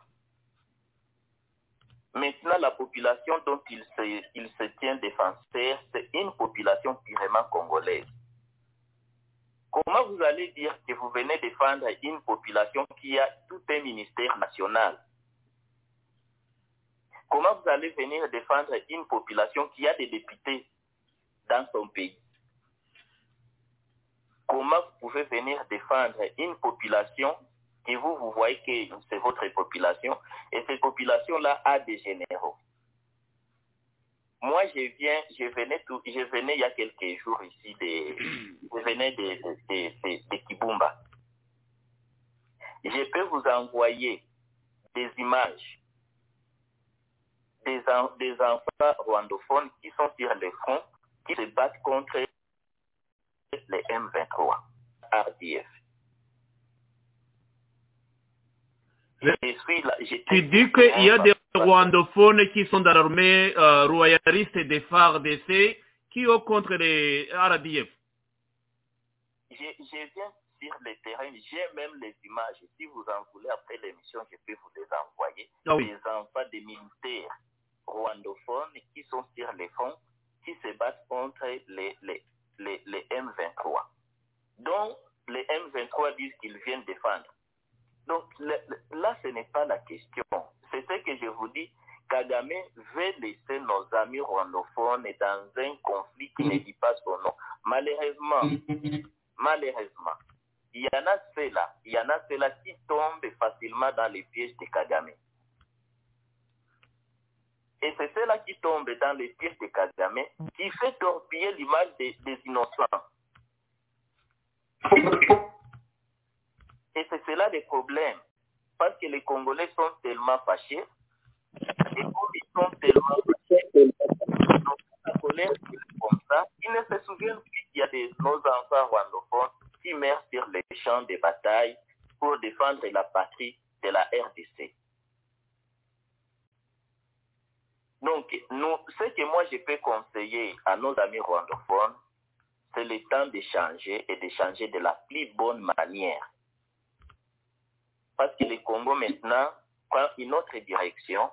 Maintenant, la population dont il se, il se tient défenseur, c'est une population purement congolaise. Comment vous allez dire que vous venez défendre une population qui a tout un ministère national? Comment vous allez venir défendre une population qui a des députés dans son pays? Comment vous pouvez venir défendre une population que vous, vous voyez que c'est votre population et cette population-là a des généraux moi, je viens, je venais, tout, je venais il y a quelques jours ici, de, je venais de, Kibumba. Je peux vous envoyer des images des, des enfants rwandophones qui sont sur le front, qui se battent contre les M23, RDF. Je suis là, tu dis qu'il y a des rwandophones qui sont dans l'armée euh, royaliste des FARDC qui ont contre les RDF. Je, je, viens sur le terrain, j'ai même les images. Si vous en voulez après l'émission, je peux vous les envoyer. Ah oui. Des enfants des militaires rwandophones qui sont sur les fronts, qui se battent contre les, les, les, les M23. Donc, les M23 disent qu'ils viennent défendre. Donc là, ce n'est pas la question. C'est ce que je vous dis. Kagame veut laisser nos amis rwandophones dans un conflit qui ne dit pas son nom. Malheureusement, malheureusement, il y en a ceux-là, il y en a ceux-là qui tombent facilement dans les pièges de Kagame. Et c'est ceux-là qui tombent dans les pièges de Kagame qui fait torpiller l'image des, innocents. Et c'est cela le problème. Parce que les Congolais sont tellement fâchés. Et ils sont tellement fâchés, donc la colère comme ça, ils ne se souviennent plus qu'il y a des, nos enfants rwandophones qui meurent sur les champs de bataille pour défendre la patrie de la RDC. Donc, nous, ce que moi je peux conseiller à nos amis rwandophones, c'est le temps d'échanger et d'échanger de la plus bonne manière parce que le Congo maintenant prend une autre direction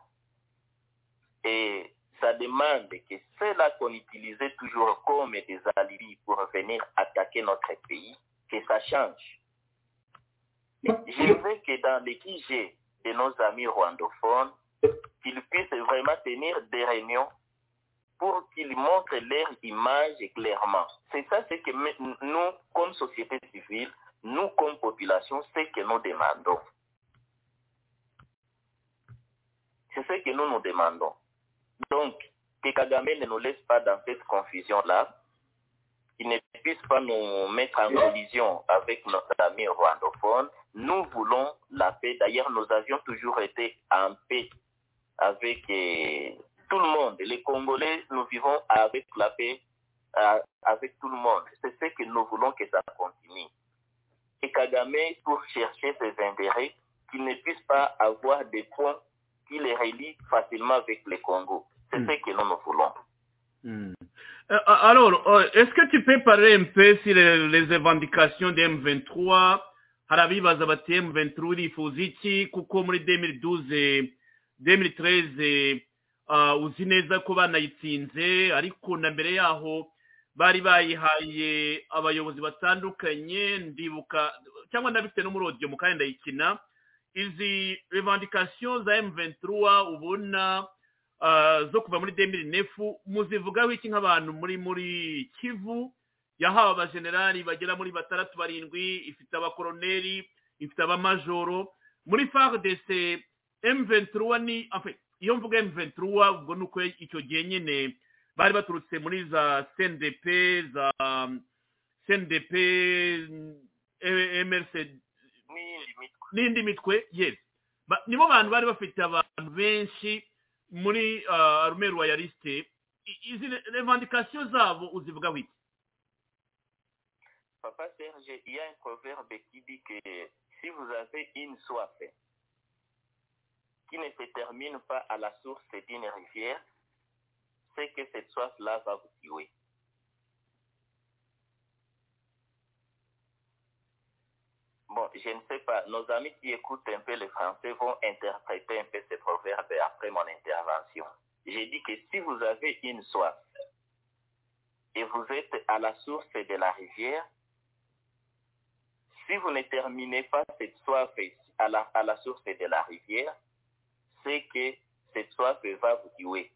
et ça demande que ceux-là qu'on utilisait toujours comme des alibis pour venir attaquer notre pays, que ça change. Je veux que dans les QG de nos amis rwandophones, qu'ils puissent vraiment tenir des réunions pour qu'ils montrent leur image clairement. C'est ça ce que nous, comme société civile, nous, comme population, c'est que nous demandons. C'est ce que nous nous demandons. Donc, que Kagame ne nous laisse pas dans cette confusion-là, qu'il ne puisse pas nous mettre en collision avec notre ami rwandophone. Nous voulons la paix. D'ailleurs, nous avions toujours été en paix avec euh, tout le monde. Les Congolais, nous vivons avec la paix, euh, avec tout le monde. C'est ce que nous voulons que ça continue. Et Kagame, pour chercher ses intérêts, qu'il ne puisse pas avoir des points qui les relie facilement avec le Congo. C'est mm. ce que nous nous voulons. Mm. Euh, alors, est-ce que tu peux parler un peu sur les, les revendications de M23 hari abibaza bati M23 irifuza iki kuko muri 2012 2013 uh, uzi neza ko banayitsinze ariko na mbere yaho bari bayihaye abayobozi batandukanye ndibuka cyangwa ndabifite no muri audio mu kandi ndayikina. Izi revendication za M23 ubona zo kuva muri demiri nefu muzivugaho iki nk'abantu muri muri kivu yahawe abajenerali bagera muri batandatu barindwi ifite abakoroneri ifite abamajoro. Muri fardc m23 ni iyo mvuga m23 ubwo ni uko icyo gihe nyine bari baturutse muri za cndp za cndp mrc n'indi mitwe yes. Nibo bantu bari bafite abantu benshi muri arume royaliste. Izi revandikasiyo zabo uzivugaho iki Papa Serge, il y a un proverbe qui dit que si vous avez une soif qui ne se termine pas à la source d'une rivière, c'est que cette soif-là va vous tuer. Bon, je ne sais pas, nos amis qui écoutent un peu le français vont interpréter un peu ce proverbe après mon intervention. J'ai dit que si vous avez une soif et vous êtes à la source de la rivière, si vous ne terminez pas cette soif à la source de la rivière, c'est que cette soif va vous tuer.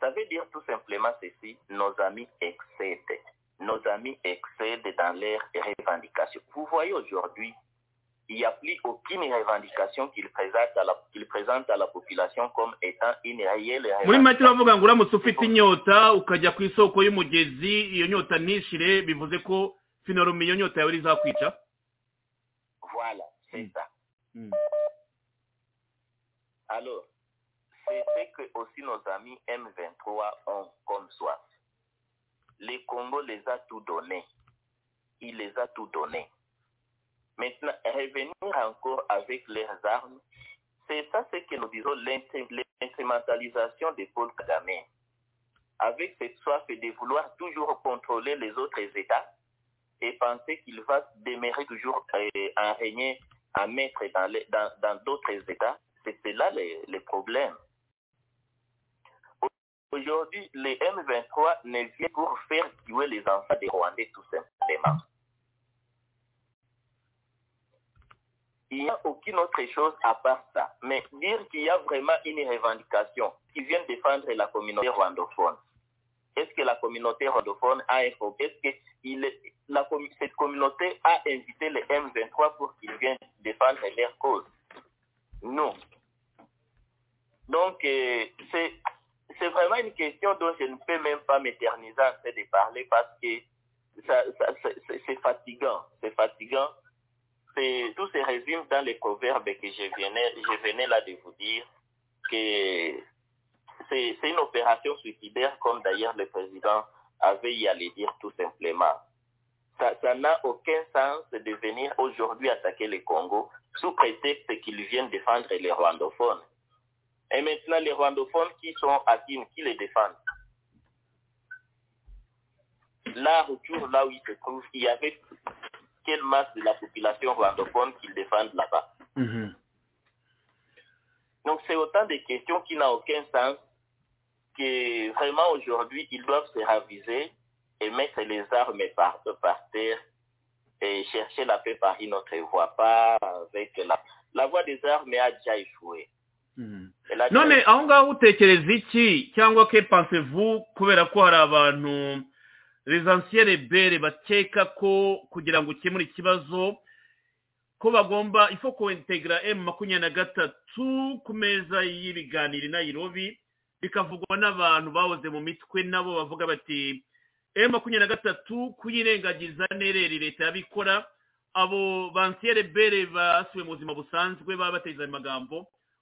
Ça veut dire tout simplement ceci, nos amis excèdent. Nos amis excèdent dans leurs revendications. Vous voyez aujourd'hui, il n'y a plus aucune revendication qu'ils présentent, à la, qu'ils présentent à la population comme étant une réelle muri make bavuga ngo uramutse ufite inyota ukajya ku isoko y'umugezi iyo nyota ntishire bivuze ko finoromi iyo nyota yawe izakwica Voilà, c'est ça. Alors, c'est ce que aussi nos amis M23 ont comme soif. Les Congo les a tout donné. Il les a tout donné. Maintenant, revenir encore avec leurs armes, c'est ça ce que nous disons l'instrumentalisation de Paul Kagame. Avec cette soif de vouloir toujours contrôler les autres États et penser qu'il va demeurer toujours euh, en régner, les- dans- dans d'autres États, c'est là le, le problème. Aujourd'hui, les M23 ne viennent pour faire tuer les enfants des Rwandais tout simplement. Il n'y a aucune autre chose à part ça. Mais dire qu'il y a vraiment une revendication qui vient défendre la communauté rwandophone, est-ce que la communauté rwandophone a informé, est-ce que la cette communauté a invité les M23 pour qu'ils viennent défendre leur cause? Non. Donc, euh, c'est vraiment une question dont je ne peux même pas m'éterniser en train de parler parce que ça, c'est- fatigant. C'est fatigant. Tout se résume dans les proverbes que je venais, je venais là de vous dire que c'est une opération suicidaire, comme d'ailleurs le président avait y à le dire tout simplement. Ça ça n'a aucun sens de venir aujourd'hui attaquer le Congo sous prétexte qu'ils viennent défendre les rwandophones. Et maintenant, les rwandophones qui sont à Kin, qui les défendent. Là, autour, là où ils se trouvent, il y avait quelle masse de la population rwandophone qu'ils défendent là-bas. Donc, c'est autant de questions qui n'ont aucun sens que vraiment aujourd'hui, ils doivent se raviser et mettre les armes par, par terre et chercher la paix par une autre voie, pas avec la, la voie des armes a déjà échoué. Déjà none aho ngaho utekereza iki? Cyangwa ke pansevu kubera ko hari abantu rezansiyere bere bakeka ko kugira ngo ukemure ikibazo ko bagomba ifo kuintegra emu makumyabiri na gatatu ku meza y'ibiganiro i Nairobi bikavugwa n'abantu bahoze mu mitwe nabo bavuga bati emu makumyabiri na gatatu kuyirengagiza nereri leta yabikora abo bansiyere bere basubiye mu buzima busanzwe baba bateza ayo magambo.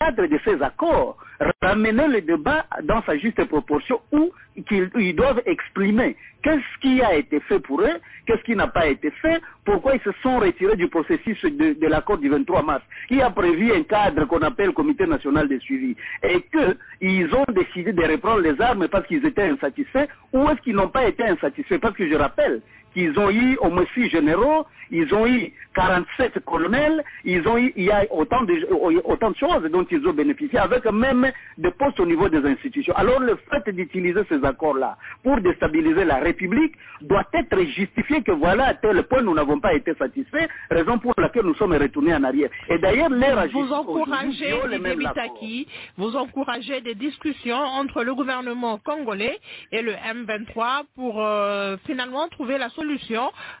cadre de ces accords, ramenons le débat dans sa juste proportion où ils doivent exprimer. Qu'est-ce qui a été fait pour eux, qu'est-ce qui n'a pas été fait, pourquoi ils se sont retirés du processus de, de l'accord du 23 mars, qui a prévu un cadre qu'on appelle Comité national de suivi, et qu'ils ont décidé de reprendre les armes parce qu'ils étaient insatisfaits, ou est-ce qu'ils n'ont pas été insatisfaits, parce que je rappelle qu'ils ont eu au moins six généraux, ils ont eu 47 colonels, ils ont eu, il y a autant de, autant de choses dont ils ont bénéficié, avec même des postes au niveau des institutions. Alors le fait d'utiliser ces accords-là pour déstabiliser la République doit être justifié que voilà, à tel point nous n'avons pas été satisfaits, raison pour laquelle nous sommes retournés en arrière. Et d'ailleurs, l'air Vous encouragez, Didier Bitaki, vous encouragez des discussions entre le gouvernement congolais et le M23 pour euh, finalement trouver la solution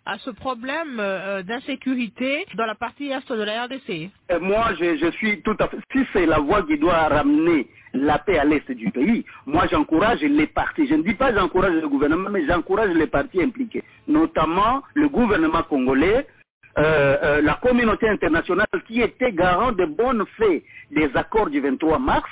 à ce problème euh, d'insécurité dans la partie est de la RDC. Moi, je, suis tout à fait. Si c'est la voie qui doit ramener la paix à l'est du pays, moi j'encourage les partis. Je ne dis pas j'encourage le gouvernement, mais j'encourage les partis impliqués, notamment le gouvernement congolais, euh, euh, la communauté internationale qui était garant de bonnes faits des accords du 23 mars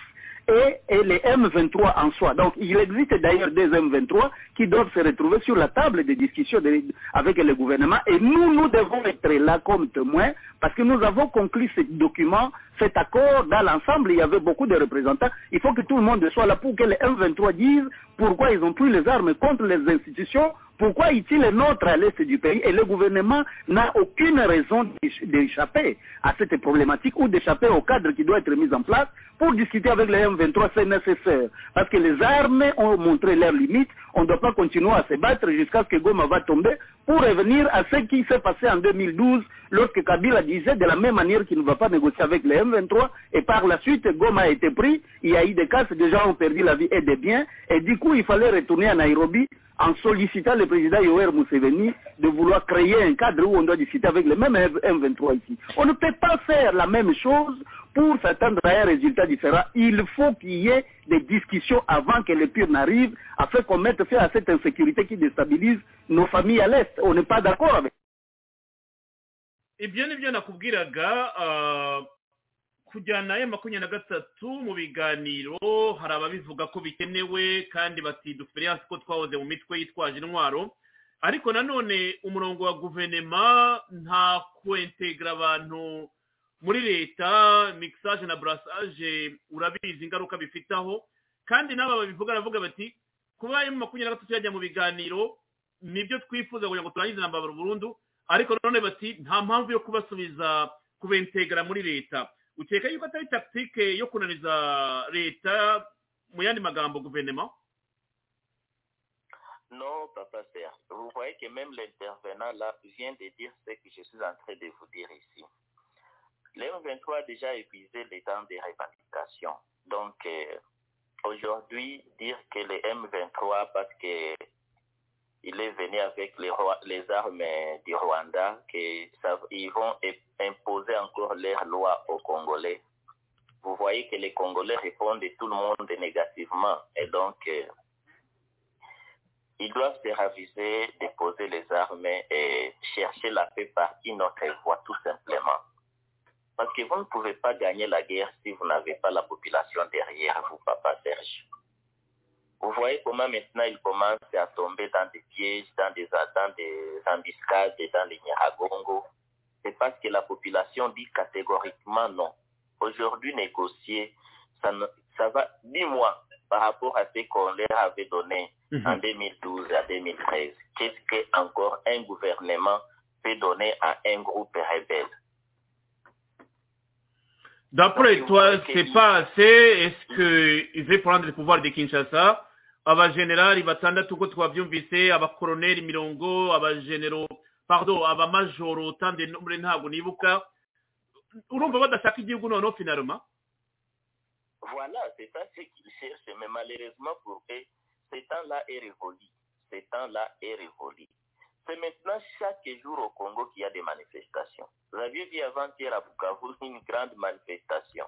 et, les M23 en soi. Donc il existe d'ailleurs des M23 qui doivent se retrouver sur la table de discussion de, avec le gouvernement et nous, nous devons être là comme témoins parce que nous avons conclu ce document, cet accord dans l'ensemble, il y avait beaucoup de représentants. Il faut que tout le monde soit là pour que les M23 disent pourquoi ils ont pris les armes contre les institutions pourquoi est-il notre à l'est du pays et le gouvernement n'a aucune raison d'échapper à cette problématique ou d'échapper au cadre qui doit être mis en place pour discuter avec les M23, c'est nécessaire. Parce que les armes ont montré leurs limites. On ne doit pas continuer à se battre jusqu'à ce que Goma va tomber pour revenir à ce qui s'est passé en 2012 lorsque Kabila disait de la même manière qu'il ne va pas négocier avec les M23 et par la suite Goma a été pris. Il y a eu des cas, des gens ont perdu la vie et des biens et du coup il fallait retourner à Nairobi en sollicitant le président Yower Museveni de vouloir créer un cadre où on doit discuter avec les mêmes M23 ici. On ne peut pas faire la même chose pour s'attendre à un résultat différent. Il faut qu'il y ait des discussions avant que le pire n'arrive, afin qu'on mette fin à cette insécurité qui déstabilise nos familles à l'Est. On n'est pas d'accord avec. ibyo ni byo nakubwiraga kujyana ya makumyabiri na gatatu mu biganiro hari ababivuga ko bikenewe kandi bati dufite ko twahoze mu mitwe yitwaje intwaro ariko nanone umurongo wa guverinoma nta kwentegera abantu muri leta mixage na burasage urabizi ingaruka bifitaho kandi n'aba babivuga baravuga bati kuba emu makumyabiri na gatatu yajya mu biganiro ni byo twifuza kugira ngo turangize intambara burundu. Ariko nanone bati nta mpamvu yo kubasubiza kubentegera muri leta. Ukeka yuko atari tactique yo kunaniza leta mu yandi magambo guverinoma Non, papa Serge. Vous voyez que même l'intervenant là vient de dire ce que je suis en train de vous dire ici. Le M23 a déjà épuisé les temps des revendications. Donc, euh, aujourd'hui, dire que le M23, parce que il est venu avec les, les armes du Rwanda, qu'ils vont imposer encore leurs lois aux Congolais. Vous voyez que les Congolais répondent tout le monde négativement. Et donc, euh, ils doivent se raviser, déposer les armes et chercher la paix par une autre voie, tout simplement. Parce que vous ne pouvez pas gagner la guerre si vous n'avez pas la population derrière vous, Papa Serge. Vous voyez comment maintenant ils commencent à tomber dans des pièges, dans des, dans des embuscades, dans les Nyaragongo. C'est parce que la population dit catégoriquement non. Aujourd'hui, négocier, ça, ne, ça va, dis-moi, par rapport à ce qu'on leur avait donné mm -hmm. en 2012 à 2013, qu'est-ce qu'encore un gouvernement peut donner à un groupe rebelle? D'après toi, c'est pas assez. Est-ce qu'il veut prendre le pouvoir de Kinshasa? Abajenerali batandatu uko twabyumvise abakoroneri mirongo abagenero pardon abamajoro tande nombre ntabwo nibuka. Urumva badashaka igihugu noneho finaruma voilà c'est ça ce qu'ils cherchent mais malheureusement pour eux ce temps-là est révolu ce temps-là est révolu c'est maintenant chaque jour au Congo qu'il y a des manifestations vous aviez vu avant-hier à Bukavu une grande manifestation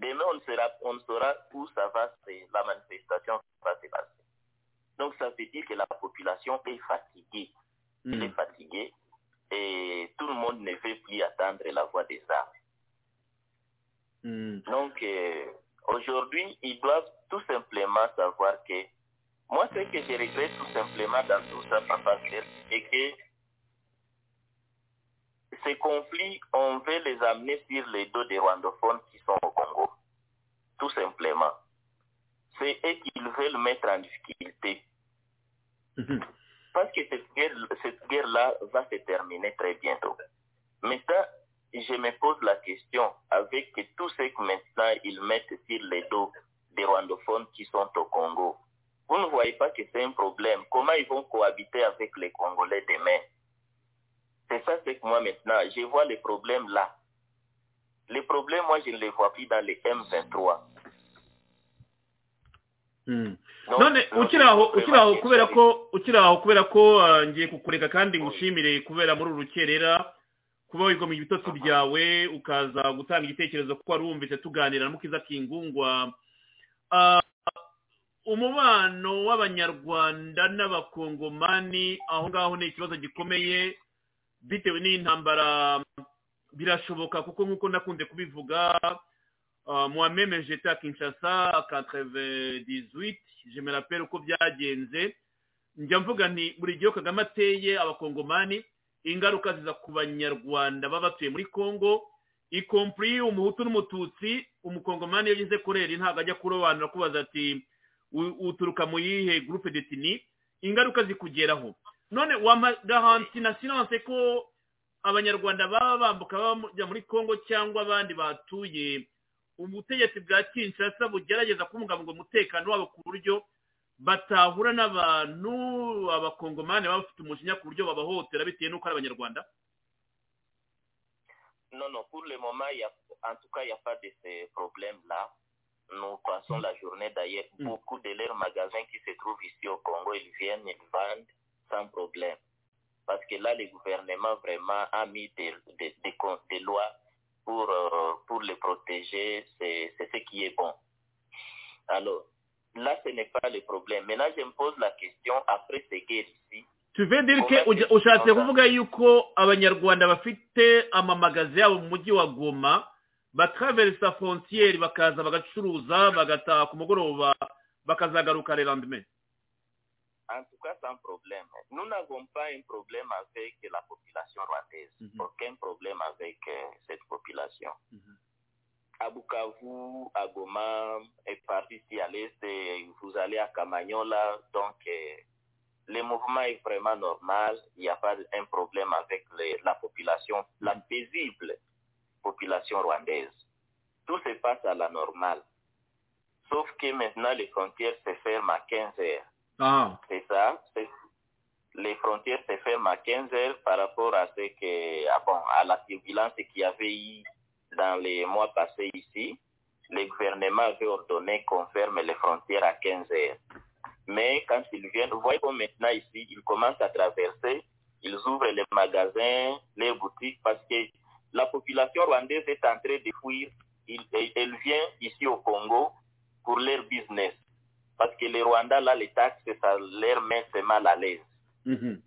Demain, on, sera, on saura où ça va, la manifestation va se passer. Donc, ça veut dire que la population est fatiguée. Mm. Elle est fatiguée et tout le monde ne veut plus attendre la voix des armes. Mm. Donc, euh, aujourd'hui, ils doivent tout simplement savoir que moi, ce que je regrette tout simplement dans tout ça, papa, c'est que ces conflits, on veut les amener sur les dos des rwandophones qui sont au Congo. Tout simplement. C'est eux qu'ils veulent mettre en difficulté. Parce que cette guerre, cette guerre-là va se terminer très bientôt. Maintenant, je me pose la question, avec tous ceux que maintenant ils mettent sur les dos des rwandophones qui sont au Congo, vous ne voyez pas que c'est un problème. Comment ils vont cohabiter avec les Congolais demain C'est ça, c'est que moi maintenant, je vois les problèmes là. Les problèmes, moi, je ne les vois plus dans les M23. none ukiraho kubera ko ukiraho kubera ko ngiye kukureka kandi ngushimire kubera muri uru rukerera kuba wigomye ibitotsi byawe ukaza gutanga igitekerezo kuko wari wumvise tuganira na mukiza kingungwa umubano w'abanyarwanda n'abakongomani aho ngaho ni ikibazo gikomeye bitewe n'intambara birashoboka kuko nk'uko nakunze kubivuga muwameme jeta kinshasa katreve dizwiti jemeraperi uko byagenze njya mvuga nti buri gihe kagame ateye abakongomani ingaruka ziza ku banyarwanda baba batuye muri congo ikompuri umuhutu n'umututsi umukongomani iyo ageze kurera ntabwo ajya kurobanura kubaza ati uturuka mu yihe gurupe detini ingaruka zikugeraho none wamagahanti na silanse ko abanyarwanda baba bambuka bajya muri congo cyangwa abandi batuye ubutegetsi bwa kinshasa bugerageza kubungabunga umutekano wabo ku buryo batahura n'abantu abakongomani baba bafite umujinya ku buryo babahohotera bitewe n'uko ari abanyarwanda Non, non, pour le moment, y a, en tout cas, il n'y a pas de ces problèmes-là. Nous passons la journée d'ailleurs. Mm. Beaucoup de leurs magasins qui se trouvent ici au Congo, ils viennent, ils vendent sans problème. Parce que là, le gouvernement vraiment a mis des, des, des, des lois pour, euh, pour les protéger. C'est ce qui est bon. Alors, là, ce n'est pas le problème. Maintenant, je me pose la question, après ces guerres ici, tuve dirike ushatse kuvuga yuko abanyarwanda bafite amamagazi yabo mu mujyi wa goma batraverisa frontiere bakaza bagacuruza bagataha ku mugoroba bakazagaruka le lendemain En tout cas, sans problème. Nous n'avons pas un problème avec la population rwandaise. Mm -hmm. Aucun problème avec euh, cette population. Mm -hmm. À Bukavu, à Goma, et parti ici à l'est, vous allez à Camagnola, donc euh, le mouvement est vraiment normal. Il n'y a pas un problème avec les, la population, la paisible population rwandaise. Tout se passe à la normale. Sauf que maintenant, les frontières se ferment à 15 heures. Ah. C'est ça. Les frontières se ferment à 15 heures par rapport à ce que, ah bon, à la turbulence qu'il y avait eu dans les mois passés ici. Le gouvernement avait ordonné qu'on ferme les frontières à 15 heures. Mais quand ils viennent, vous voyez comme maintenant ici, ils commencent à traverser, ils ouvrent les magasins, les boutiques, parce que la population rwandaise est en train de fuir. Il, elle vient ici au Congo pour leur business. Parce que les Rwandais, là, les taxes, ça leur met mal à l'aise. -hmm.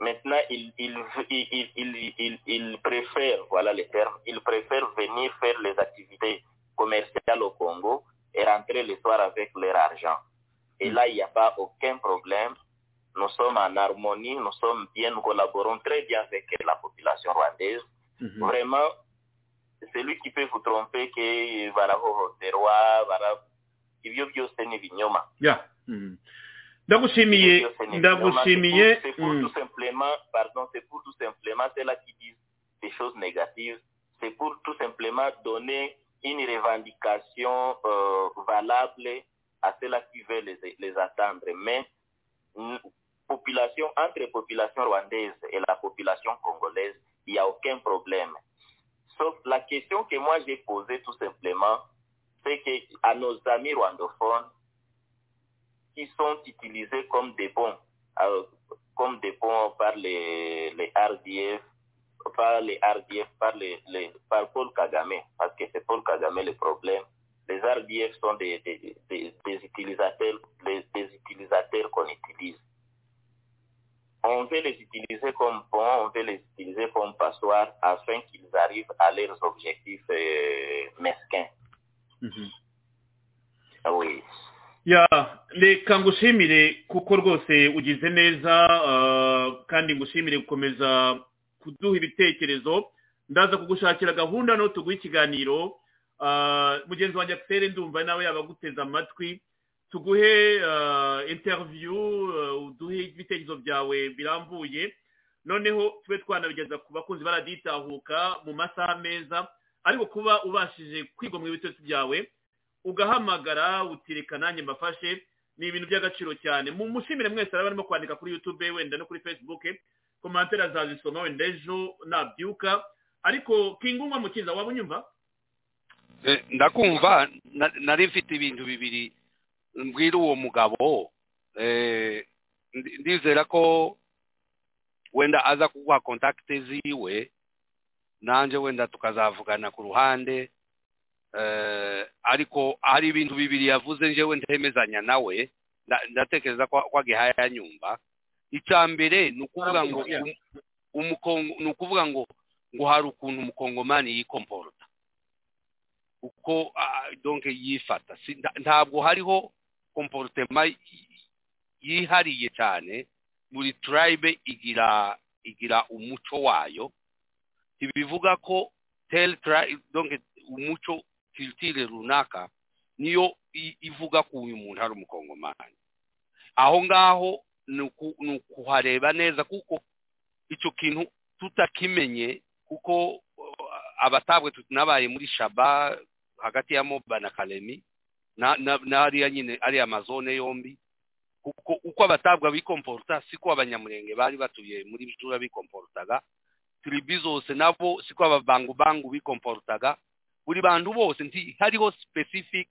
Maintenant, ils, ils, ils, ils, ils, ils préfèrent, voilà les termes, ils préfèrent venir faire les activités commerciales au Congo et rentrer le soir avec leur argent. Et là, il n'y a pas aucun problème. Nous sommes en harmonie, nous sommes bien, nous collaborons très bien avec la population rwandaise. Mm -hmm. Vraiment, celui qui peut vous tromper que barahohoterwa bara ibyo byose ni ibinyoma yeah. mm. ndagushimiye ndagushimiye c'est pour tout simplement pardon c'est pour tout simplement ceux-là qui disent des choses négatives c'est pour tout simplement donner une revendication euh, valable à ceux-là qui veulent les, les attendre. Mais population, entre population rwandaise et la population congolaise, il n'y a aucun problème. Sauf la question que moi j'ai posée tout simplement, c'est que à nos amis rwandophones, qui sont utilisés comme des bons, euh, comme des bons par les, les RDF, par les RDF, par, les, par Paul Kagame, parce que c'est Paul Kagame le problème les RDF sont des, des, utilisateurs, des utilisateurs qu'on utilise. On veut les utiliser comme pont, on veut les utiliser comme passoire afin qu'ils arrivent à leurs objectifs euh, mesquins. Mm -hmm. Oui. ya reka ngushimire kuko rwose ugize neza kandi ngushimire gukomeza kuduha ibitekerezo ndaza kugushakira gahunda no tuguha ikiganiro mugenzi wanjye akisere ndumva nawe yaba aguteze amatwi tuguhe interview uduhe ibitekerezo byawe birambuye. Noneho tube twanabigeza ku bakunzi baraditahuka mu masaha meza ariko kuba ubashije kwigomwa ibitekerezo byawe ugahamagara utireka nanjye mbafashe. Ni ibintu by'agaciro cyane. Mu mushimire mwese araba barimo kwandika kuri youtube wenda no kuri facebook. Komantere azazisoma wenda ejo nabyuka. Ariko kingungwa mukiza waba unyumva? Ndakumva. Nari mfite ibintu bibiri. Mbwira uwo mugabo ndizera ko wenda aza kuguha kontakite ziwe nanjye wenda tukazavugana ku ruhande ariko hari ibintu bibiri yavuze njyewe ntemezanya nawe ndatekereza ko agihaye yanyumva icya mbere ni ukuvuga ngo ni ukuvuga ngo ngo hari ukuntu umukongomani yikomporota uko donke yifata. Ntabwo hariho komporotema yihariye cyane buri turayibe igira igira umuco wayo. Ntibivuga ko teri donke umuco kiritire runaka niyo ivuga ko uyu muntu ari umukongomani. Aho ngaho ni ukuhareba neza kuko icyo kintu tutakimenye kuko abatabwe tunabaye muri shaba hagati ya moba na karemi n'ariya nyine ariya mazone yombi. Kuko uko abatabwa bikomporuta siko abanyamurenge bari batuye muri bijura bikomporutaga tiribi zose nabo siko ababangubangu bikomporutaga buri bantu bose nti hariho specific.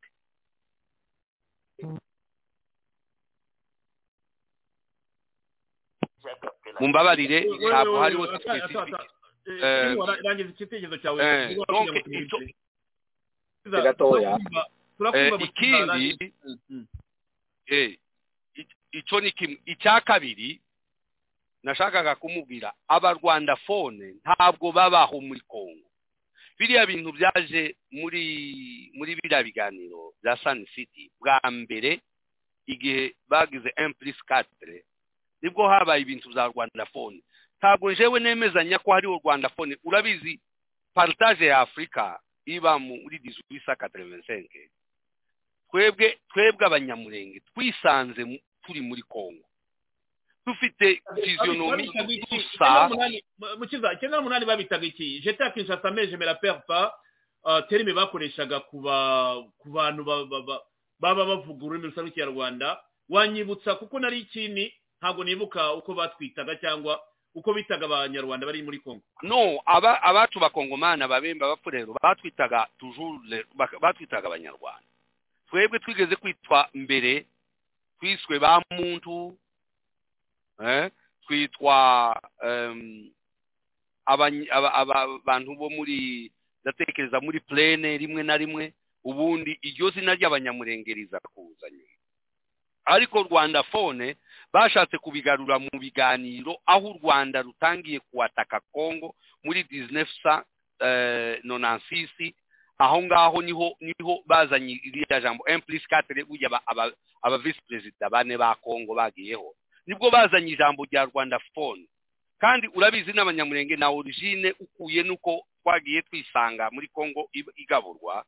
Mumbabarire ntabwo hariho specific. Rangiza igitekerezo cyawe ikindi icyo ni kimwe icya kabiri nashakaga kumubwira abarwanda fone ntabwo babaho muri kongo biriya bintu byaje muri muri biriya biganiro bya sani siti bwa mbere igihe bagize empurisi katire ni bwo habaye ibintu bya rwanda fone ntabwo njyewe nemezanya ko hariho rwanda fone urabizi paritaje ya afurika iba muri dizwisa katerevensenke twebwe twebwe abanyamurenge twisanze turi muri kongo dufite fiziyonomi dusa mukiza icyenda n'umunani babitaga iki? Jeta kinshasa meje mera perpa terime bakoreshaga ku bantu baba bavuga ururimi rusa rw'ikinyarwanda wanyibutsa kuko nari ikini ntabwo nibuka uko batwitaga cyangwa uko bitaga abanyarwanda bari muri kongo no abacu bakongomana babemba bapfurero batwitaga tujure batwitaga abanyarwanda. Twebwe twigeze kwitwa mbere twiswe ba muntu twitwa abantu bo muri ndatekereza muri plene rimwe na rimwe ubundi iryo zina ry'abanyamurengeriza kuzanye ariko rwanda fone bashatse kubigarura mu biganiro aho u rwanda rutangiye kuwataka kongo muri dizinefusa nonansisi aho ngaho ni ho ni ho bazanye iriya jambo. Empurisi katire burya aba visi perezida bane ba kongo bagiyeho. Nibwo bazanye ijambo rya rwanda fone kandi urabizi n'abanyamurenge na origine ukuye nuko twagiye twisanga muri kongo igaburwa.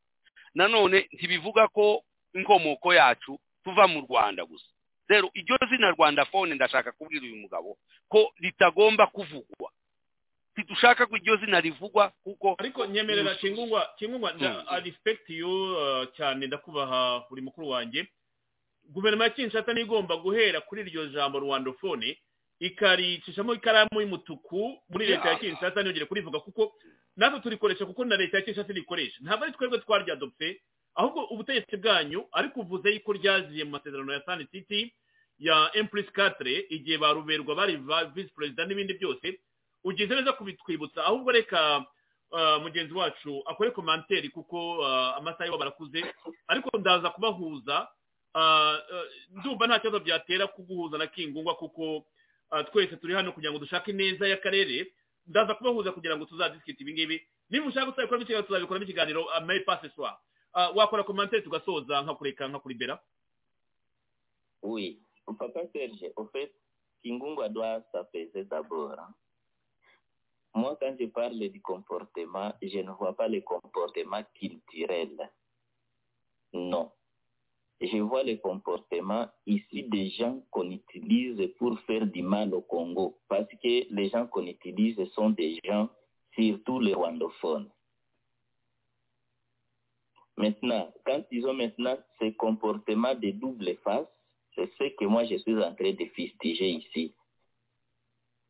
Nanone ntibivuga ko inkomoko yacu tuva mu rwanda gusa. Rero iryo zina rwanda fone ndashaka kubwira uyu mugabo ko ritagomba kuvugwa. Ntidushaka ko iryo zina rivugwa kuko ariko nyemerera kingungwa kingungwa respect you cyane. Ndakubaha buri mukuru wanjye. Guverinoma ya kinshasa niyo igomba guhera kuri iryo jambo rwandofone ikaricishamo ikaramu y'umutuku muri leta ya kinshasa ntiyongere kurivuga kuko natwe turikoresha kuko na leta ya kinshasa irikoresha. Ntabwo ari twebwe twaryadopfe ahubwo ubutegetsi bwanyu ariko uvuze yuko ryaziye mu masezerano ya sani siti ya empurisi katire igihe baruberwa bari visi perezida n'ibindi byose ugize neza kubitwibutsa ahubwo reka mugenzi wacu akore komanteri kuko amasaha yo barakuze ariko ndaza kubahuza ndumva nta kibazo byatera kuguhuza na kingungwa kuko twese turi hano kugira ngo dushake neza y'akarere ndaza kubahuza kugira ngo tuzadisikite ibi ngibi. Niba ushaka gukoramo ikiganiro tuzabikoramo ikiganiro amayi pase swa wakora komantere tugasoza nkakureka nkakuribera Oui, papa Serge, au fait, Kingungwa doit s'apaiser d'abord. Moi, quand je parle du comportement, je ne vois pas le comportement culturel. Non. je vois les comportements ici des gens qu'on utilise pour faire du mal au Congo. Parce que les gens qu'on utilise sont des gens, surtout les rwandophones. Maintenant, quand ils ont maintenant ces comportements de double face, c'est ce que moi je suis en train de fustiger ici.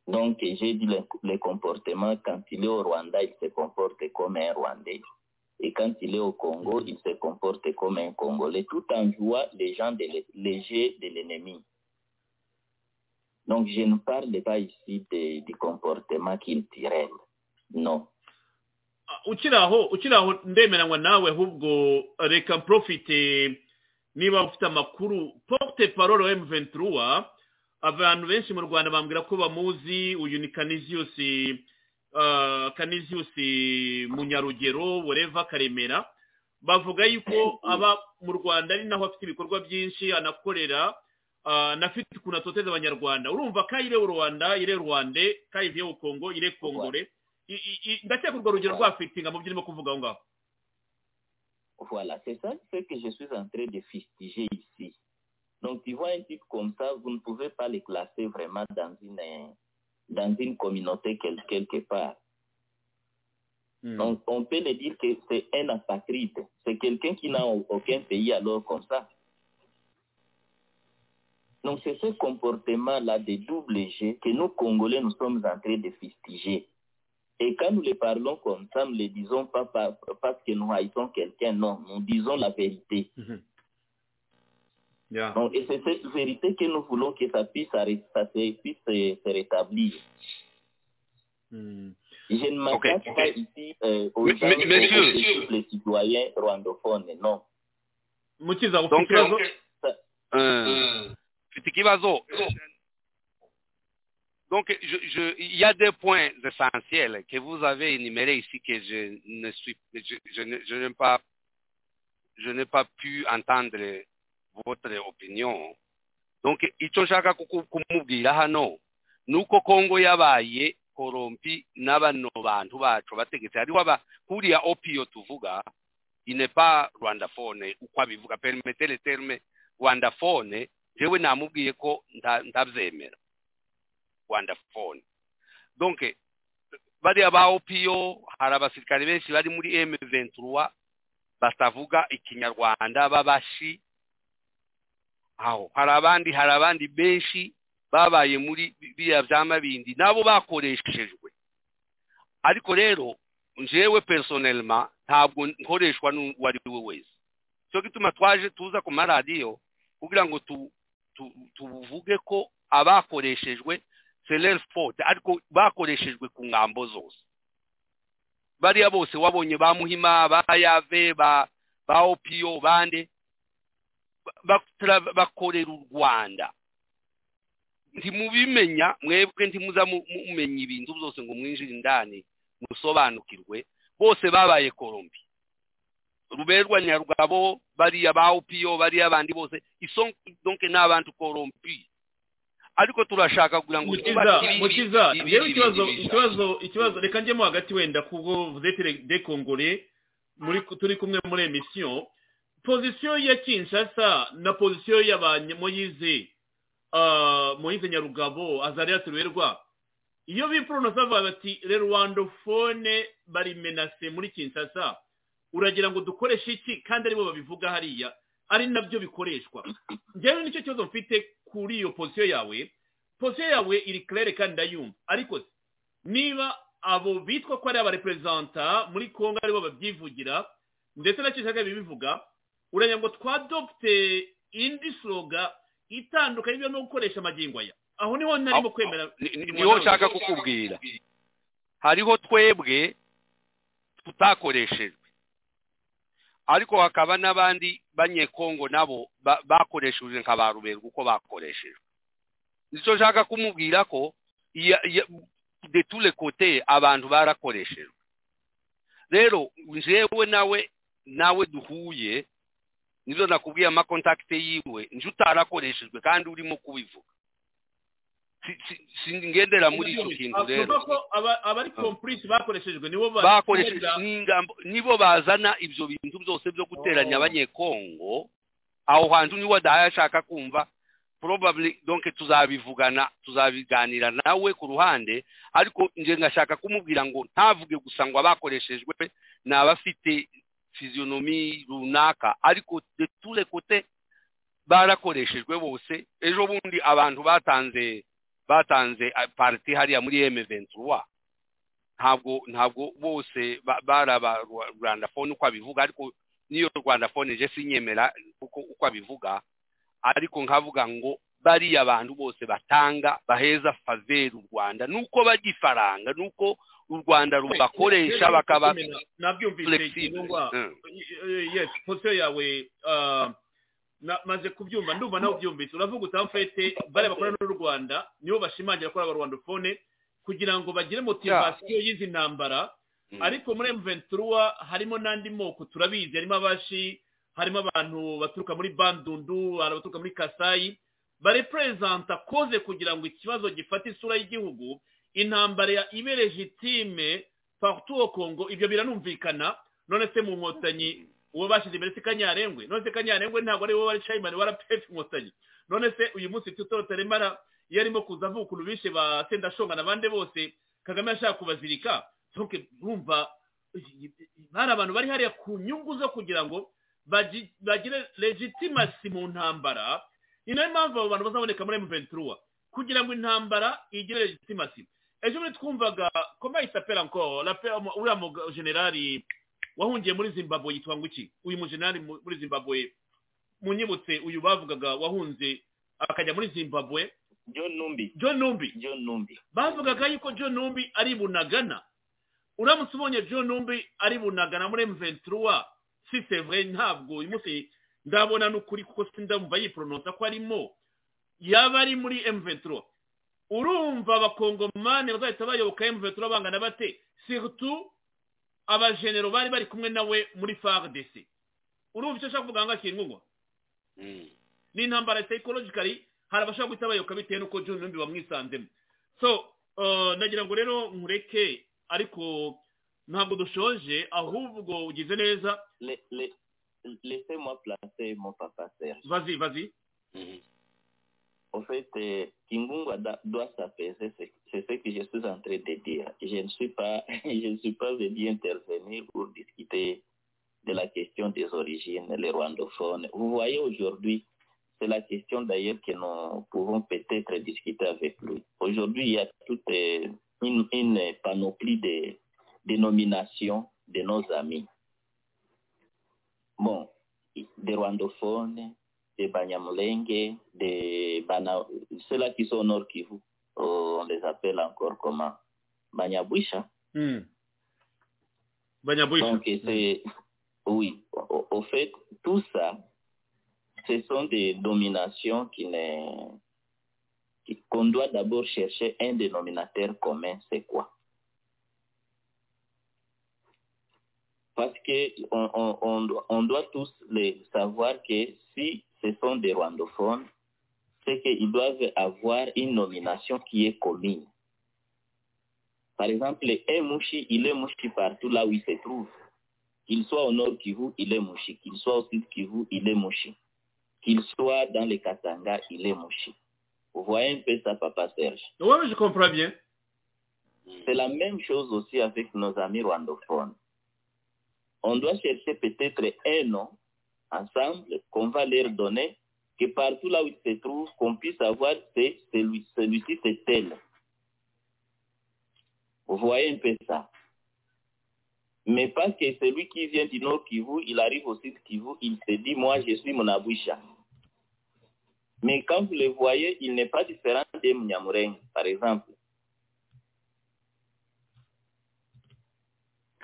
Donc, j'ai dit le, le comportement, quand il est au Rwanda, il se comporte comme un Rwandais. Et quand il est au Congo, il se comporte comme un Congolais, tout en jouant les gens de les jeux de l'ennemi. Donc, je ne parle pas ici du comportement culturel. Non. amakuru porte parole wa M23 abantu benshi mu Rwanda bambwira ko bamuzi uyu ni Canisius uh, Canisius Munyarugero Woreva Karemera. Bavuga yuko aba mu Rwanda ari naho afite ibikorwa byinshi anakorera uh, nafite ukuntu atoteza abanyarwanda. Urumva kayire u Rwanda ire Rwande kayiviye u Kongo ire Kongore. Ndakeka urwo rugero rwafitinga mu byo urimo kuvuga aho ngaho. Voilà, c'est ça ce que je suis en train de fustiger ici. Donc, tu vois un type comme ça, vous ne pouvez pas le classer vraiment dans une, dans une communauté quelque, quelque part. Mm. Donc, on peut le dire que c'est un apatride. C'est quelqu'un qui n'a aucun pays alors comme ça. Donc, c'est ce comportement-là de double G que nous, Congolais, nous sommes en train de fustiger. Et quand nous les parlons comme ça, nous ne le disons pas parce que nous haïssons quelqu'un, non, nous disons la vérité. Mm -hmm. Yeah. Donc, et c'est cette vérité que nous voulons que ça puisse, ça puisse se, se rétablir. Mm. Je ne m'attaque okay, pas okay. ici euh, aux, gens, mais, monsieur, aux, monsieur. les citoyens rwandophones, non. Mfite ikibazo donc, je, je, il y a deux points essentiels que vous avez énumérés ici que je ne suis, je, je n'ai pas, je n'ai pas pu entendre votre opinion. Donc, icyo nshaka kumubwira hano ni uko kongo yabaye korompi n'abano bantu bacu bategetse hariho aba kuriya opiyo tuvuga il pas rwandaphone uko abivuga. Permettez le terme rwandaphone jewe namubwiye ko ndabyemera rwandaphone. Donc bariya ba opiyo hari abasirikare benshi bari muri M23 batavuga ikinyarwanda babashi aho hari abandi hari abandi benshi babaye muri biriya bya mabindi nabo bakoreshejwe. Ariko rero njyewe personelma ntabwo nkoreshwa n'uwo ari we wese. Cyo gituma twaje tuza ku maradiyo kugira ngo tuvuge ko abakoreshejwe selel sport ariko bakoreshejwe ku ngambo zose. Bariya bose wabonye ba muhima ba yave ba opiyo bande bakorera u rwanda. Ntimubimenya mwebwe ntimuza mumenya ibintu byose ngo mwinjire indani musobanukirwe bose babaye korombi ruberwa nyarugabo bariya ba opiyo bariya abandi bose iso donke ni abantu korombi ariko turashaka kugira ngo mukiza rero ikibazo ikibazo ikibazo reka njyemo hagati wenda kubwo vuzetere de kongore muri turi kumwe muri emisiyo pozisiyo ya kinshasa na pozisiyo y'abanyamoyize moyize nyarugabo azariya turuberwa iyo biporonosa bavuga bati rwandofone bari menase muri kinshasa uragira ngo dukoreshe iki? Kandi ari bo babivuga hariya ari na byo bikoreshwa. Njyewe ni cyo kibazo mfite kuri iyo pozisiyo yawe. Pozisiyo yawe iri claire kandi ndayumva. Ariko niba abo bitwa ko ari abareperezanta muri kongo ari bo babyivugira ndetse na kinshasa bibivuga uragira ngo twadopte indi sloga itandukanye ibyo no gukoresha amagingo aya. Aho ni ho narimo kwemera ni ho nshaka kukubwira. Hariho twebwe tutakoreshejwe. Ariko hakaba n'abandi banyekongo nabo bakoreshejwe nka ba ruberwa uko bakoreshejwe. Nicyo nshaka kumubwira ko de tule kote abantu barakoreshejwe. Rero njyewe nawe nawe duhuye ni byo nakubwiye amakontakite yiwe. Nje utarakoreshejwe kandi urimo kubivuga. Singendera muri icyo kintu rero. abari kompurisi bakoreshejwe nibo bakoresheje nibo bazana ibyo bintu byose byo guteranya abanyekongo. Aho hantu ni we adahaye ashaka kumva. Probably donc tuzabivugana tuzabiganira nawe ku ruhande. Ariko nje ngashaka kumubwira ngo ntavuge gusa ngo abakoreshejwe ni abafite fiziyonomi runaka ariko de les côtés barakoreshejwe bose. Ejo bundi abantu batanze batanze parti hariya muri M23 ntabwo ntabwo bose bari aba rwandafone uko abivuga ariko niyo rwandafone je sinyemera uko uko abivuga. Ariko nkavuga ngo bariya abantu bose batanga baheza faveri u rwanda. Nuko bajya ifaranga nuko u rwanda rubakoresha bakaba nabyumvise yes posiyo yawe maze kubyumva. Ndumva nawe ubyumvise. Uravuga utamfete bariya bakorana n'u rwanda nibo bashimangira ko ari abarwandofone kugira ngo bagire motivasiyo y'izi ntambara. Ariko muri emuventura harimo n'andi moko turabizi. Harimo abashi harimo abantu baturuka muri bandundu abaturuka muri kasayi bareperezanta koze kugira ngo ikibazo gifate isura y'igihugu intambara ibe legitime partout au congo. Ibyo biranumvikana. None se mu nkotanyi uwo bashyize imbere si kanyarengwe? None se kanyarengwe ntabwo ari wowe wari cayimani warapefe inkotanyi none se uyu munsi tutoro taremara iyo arimo kuza avuga ukuntu bishe ba sendashonga n'abandi bose. Kagame yashaka kubazirika. Bumva hari abantu bari hariya ku nyungu zo kugira ngo bagire legitimasi mu ntambara. Ni na yo mpamvu abo bantu bazaboneka muri emuventura kugira ngo intambara igire legitimasi ejo bundi twumvaga koma isapera ngo uriya generali wahungiye muri zimbabwe yitwa ngo iki uyu mujenerali muri zimbabwe munyibutse uyu bavugaga wahunze akajya muri zimbabwe. John numbi. John numbi. John numbi. Bavugaga yuko john numbi ari bunagana. Uramutse ubonye john numbi ari bunagana muri emuventura si sevure ntabwo uyu munsi ndabona n'ukuri kuko sindamva yiporonota ko arimo. Yaba ari muri emuventura urumva abakongomani bazahita bayoboka emuventura bangana bate? Siritu abajenero bari bari kumwe nawe muri fardc urumva icyo ashaka kuvuga ngo akingungwa ni intambara psychologically hari abashaka guhita bayoboka bitewe n'uko john numbi bamwisanzemo so nagira ngo rero nkureke ariko ntabwo dushoje ahubwo ugize neza. Laissez-moi placer mon papa Serge. Vas-y, vas-y. En fait, euh, Kingunga doit s'apaiser, c'est ce que je suis en train de dire. Je ne suis pas, je ne suis pas venu intervenir pour discuter de la question des origines, les rwandophones. Vous voyez aujourd'hui, c'est la question d'ailleurs que nous pouvons peut-être discuter avec lui. Aujourd'hui, il y a toute une, une panoplie de dénominations de nos amis. Bon, des rwandophones, des banyamulenge, des bana... ceux-là qui sont au nord Kivu, on les appelle encore comment? Banyabwisha. Mm. Banyabwisha. Donc, c'est, oui, au, au, fait, tout ça, ce sont des dominations qui ne, qu'on doit d'abord chercher un dénominateur commun, c'est quoi? Parce que on, doit, tous les savoir que si ce sont des rwandophones, c'est qu'ils doivent avoir une nomination qui est commune. Par exemple, un mouchi, il est mouchi partout là où il se trouve. Qu'il soit au nord Kivu, il est mouchi. Qu'il soit au sud Kivu, il est mouchi. Qu'il soit dans les Katanga, il est mouchi. Vous voyez un peu ça, Papa Serge? Oui, je comprends bien. C'est la même chose aussi avec nos amis rwandophones on doit chercher peut-être un nom ensemble qu'on va leur donner, que partout là où ils se trouvent, qu'on puisse avoir celui-ci c'est tel. Vous voyez un peu ça. Mais parce que celui qui vient du nord Kivu, il arrive au sud Kivu, il se dit, moi je suis mon aboucha. Mais quand vous le voyez, il n'est pas différent de Mnyamureng, par exemple.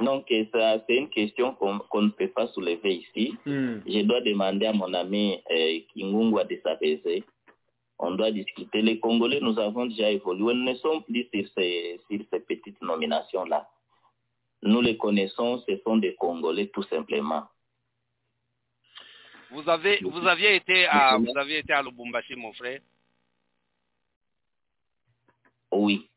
Donc, ça, c'est une question qu'on qu ne peut pas soulever ici. Mm. Je dois demander à mon ami euh, Kingungwa de s'apaiser. On doit discuter. Les Congolais, nous avons déjà évolué. Nous ne sommes plus sur ces, sur ces petites nominations-là. Nous les connaissons, ce sont des Congolais tout simplement. Vous avez, vous aviez été à, vous aviez été à Lubumbashi, mon frère? Oui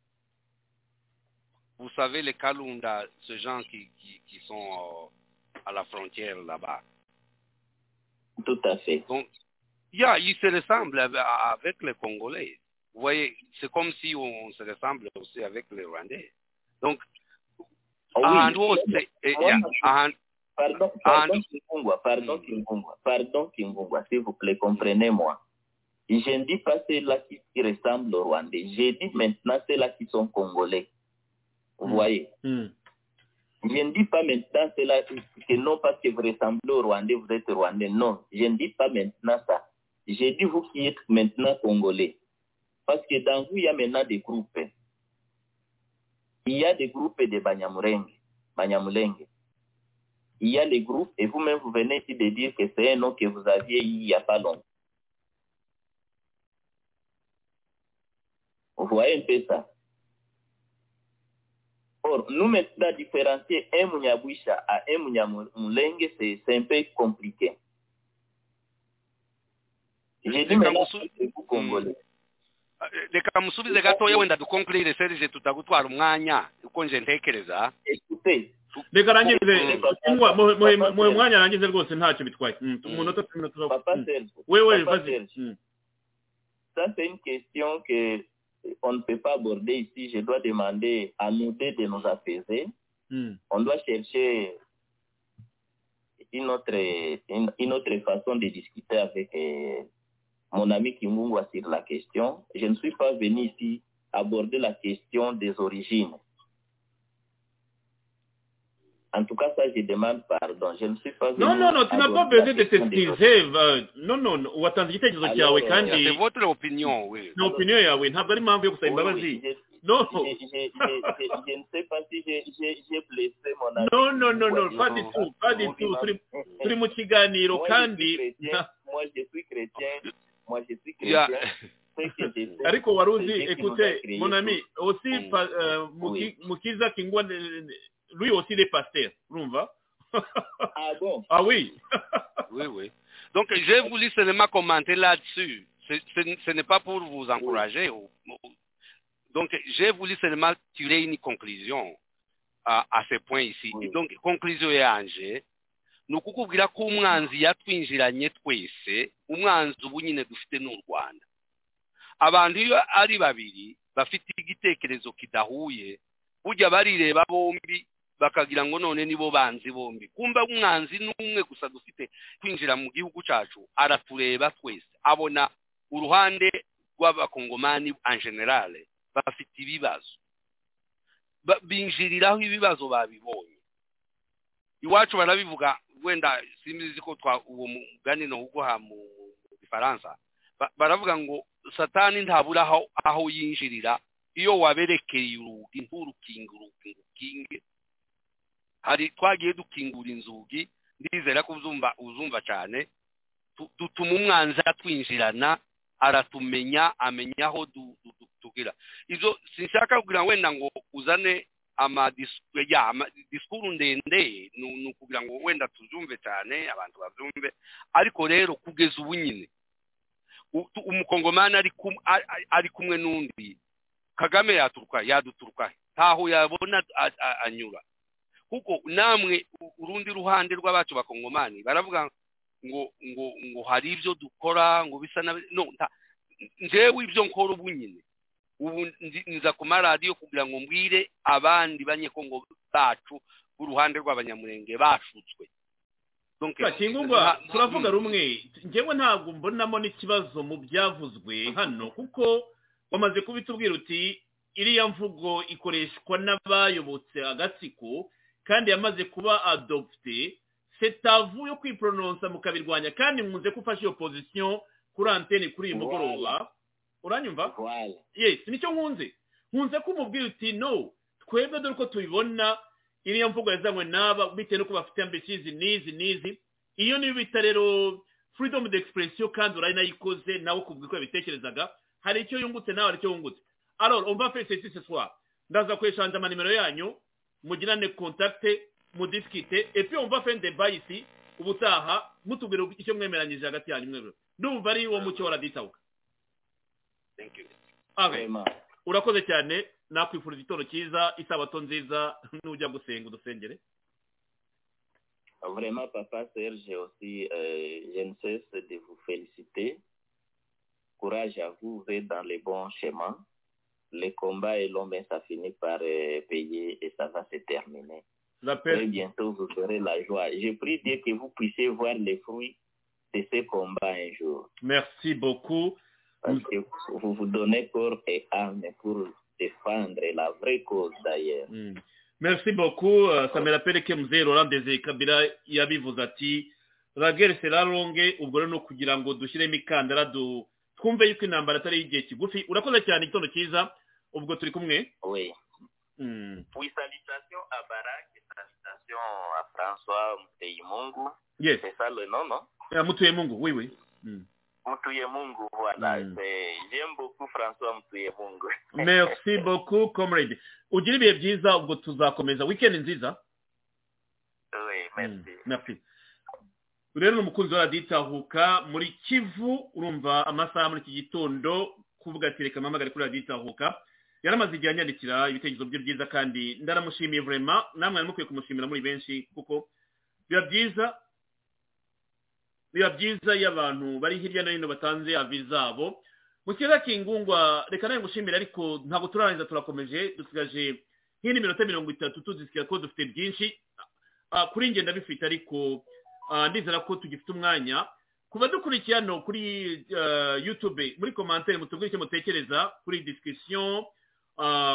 vous savez, les Kalunda, ces gens qui, qui, qui sont euh, à la frontière là-bas, Tout à fait. Donc, il y a, il se ressemble avec les Congolais. Vous voyez, c'est comme si on se ressemble aussi avec les Rwandais. Donc, Oh oui. Je- à- Pardon, pardon, Kingungwa, pardon, Kingungwa, pardon, Kingungwa, s'il vous plaît, comprenez-moi. Je ne dis pas ceux-là qui, ressemblent aux Rwandais. Je dis maintenant ceux-là qui sont Congolais. Vous voyez Hmm. Je ne dis pas maintenant cela que non parce que vous ressemblez aux Rwandais, vous êtes Rwandais. Non, je ne dis pas maintenant ça. J'ai dit vous qui êtes maintenant Congolais. Parce que dans vous, il y a maintenant des groupes. Il y a des groupes de Banyamulenge. Banyamulenge. Il y a les groupes, et vous-même, vous venez ici de dire que c'est un nom que vous aviez eu il n'y a pas longtemps. Vous voyez un peu ça. Or, nous maintenant différencier un Munyabwisha à un Munyamulenge, c'est un peu compliqué. J'ai dit maintenant que vous Congolais. reka musubize gatoya wenda dukonkurire serije tutagutwara umwanya uko nje ntekereza. Reka arangize muhe- mwanya arangize rwose ntacyo bitwaye Hmm, umunota tumwe tuza wewe vas-y Hmm. Ça, c'est une question que on ne peut pas aborder ici. Je dois demander à nous deux de nous apaiser. Hmm. On doit chercher une autre, une, une autre façon de discuter avec euh, mon ami Kimungwa sur la question. Je ne suis pas venu ici aborder la question des origines. En tout cas, ça, je demande pardon. Je ne suis pas non non non tu n'as pas besoin de t'excuser va- non non no, watanze igitekerezo Alors, cyawe euh, kandi c'est votre opinion oui. Ni opinion yawe ntabwo ari impamvu yo gusaba Oui, imbabazi oui, je- non. je, ne sais pas si j'ai- blessé mon ami. non non non non pas du tout pas du tout. turi mu kiganiro Moi, je kandi suis chrétien. Moi, je suis chrétien. Moi, je suis ariko wari uzi créés mon ami aussi euh, Muki- mukiza kingwa lui aussi il est pasteur. Urumva ah bon? Ah oui. Oui oui. Donc j'ai voulu seulement commenter là-dessus. Ce- n'est pas pour vous encourager ou- ou- donc j'ai voulu seulement tirer une conclusion à, à ce point ici. Donc conclusion yanje ni ukukubwira ko umwanzi yatwinjiranye twese umwanzi ubu nyine dufite n'u rwanda. Abantu iyo ari babiri bafite igitekerezo kidahuye burya barireba bombi bakagira ngo none nibo banzi bombi. Kumva umwanzi n'umwe gusa dufite kwinjira mu gihugu cyacu aratureba twese. Abona uruhande rw'abakongomani en generale bafite ibibazo. Ba- binjiriraho ibibazo babibonye. Iwacu barabivuga wenda simbizi ko uwo mugani no uguha mu gifaransa. Ba- baravuga ngo satani ntabura aho yinjirira. Iyo waberekeye urugi nturukinge urugi ngo hari twagiye dukingura inzugi ndizera ko uzumva uzumva cyane. Tu- dutuma umwanzi atwinjirana aratumenya amenya aho tugira. Ibyo sinshaka kugira wenda ngo uzane disikuru ndende ni ukugira ngo wenda tubyumve cyane abantu babyumve. Ariko rero kugeza ubu nyine umukongomani ari kumwe n'undi. Kagame yaturuka yaduturuka. Ntaho yabona anyura. Kuko namwe urundi ruhande rw'abacu bakongomani baravuga ngo ngo ngo hari ibyo dukora ngo bisa na no njyewe ibyo nkora ubu nyine. Ubu nza ku maradiyo kugira ngo mbwire abandi banyekongo bacu b'uruhande rw'abanyamurenge bashutswe. Kingungwa nta- turavuga Mm. rumwe. Njyewe ntabwo mbonamo n'ikibazo mu byavuzwe hano kuko wamaze kubitubwira uti iriya mvugo ikoreshwa n'abayobotse agatsiko kandi yamaze kuba adopte setavu yo kwiporononsa mukabirwanya kandi nkunze ko ufashe iyo pozisiyo kuri antene kuri uyu mugoroba. Uranyumva? Yes ni cyo nkunze. Nkunze ko umubwira uti no twebwe dore uko tubibona iriya mvugo yazanywe n'aba bitewe n'uko bafite ambisizi n'izi n'izi. Iyo niyo bita rero freedom de expression kandi urayinayikoze nawe ukubwira uko yabitekerezaga hari icyo yungutse nawe hari icyo wungutse alors on va faire ceci ce soir. Ndaza kweshanja amanimero yanyu. Mugirane contacte mudiskite et puis on va faire un débat ici ubutaha mutubwira icyo mwemeranyije hagati yanyu mwebwe. Ndumva ari wo mucyo waraditabuka urakoze cyane nakwifuriza igitondo cyiza isabato nziza nujya gusenga udusengere. Vraiment, Papa Serge, aussi, euh, je ne cesse de vous féliciter. Courage à vous, vous êtes dans les bons chemins. Les combats et l'homme, ça finit par euh, payer et ça va se terminer. Très bientôt, vous ferez la joie. Je prie Dieu que vous puissiez voir les fruits de ces combats un jour. Merci beaucoup. Parce que vous vous donnez corps et âme pour défendre la vraie cause d'ailleurs. Mm. merci beaucoup ça me rappelle que mzee Laurent Desire Kabila yabivuze ati la guerre sera longue ubwo rero kugira ngo dushyiremo ikandara twumve yuko intambara atari igihe kigufi urakoze cyane igitondo cyiza ubwo turi kumwe oui mm. oui salutations à Barak salutations à François Muteyimungu yes c'est ça le nom non yeah, Muteyimungu oui oui mm. Mutuyemungu, voilà. Mm. J'aime beaucoup François Mutuyemungu. Merci beaucoup, comrade. Ugira ibihe byiza ubwo tuzakomeza weekend nziza. Oui, merci. Mm. Merci. Rero ni umukunzi wa raditahuka muri Kivu urumva amasaha muri iki gitondo kuvuga ati reka mpamagare kuri radiyo itahuka yaramaze igihe anyandikira ibitekerezo bye byiza kandi ndaramushimiye vraiment. Namwe mukwiye kumushimira muri benshi kuko biba byiza biba byiza iyo abantu bari hirya no hino batanze avi zabo. Mu kiyaga kingungwa reka nawe ngushimire ariko ntabwo turarangiza turakomeje dusigaje nk'indi minota mirongo itatu tuzisigaye ko dufite byinshi. Kuri ngenda bifite ariko ndizera ko tugifite umwanya. Kuba dukurikiye hano kuri yutube muri komantere mutubwire icyo mutekereza kuri disikisiyo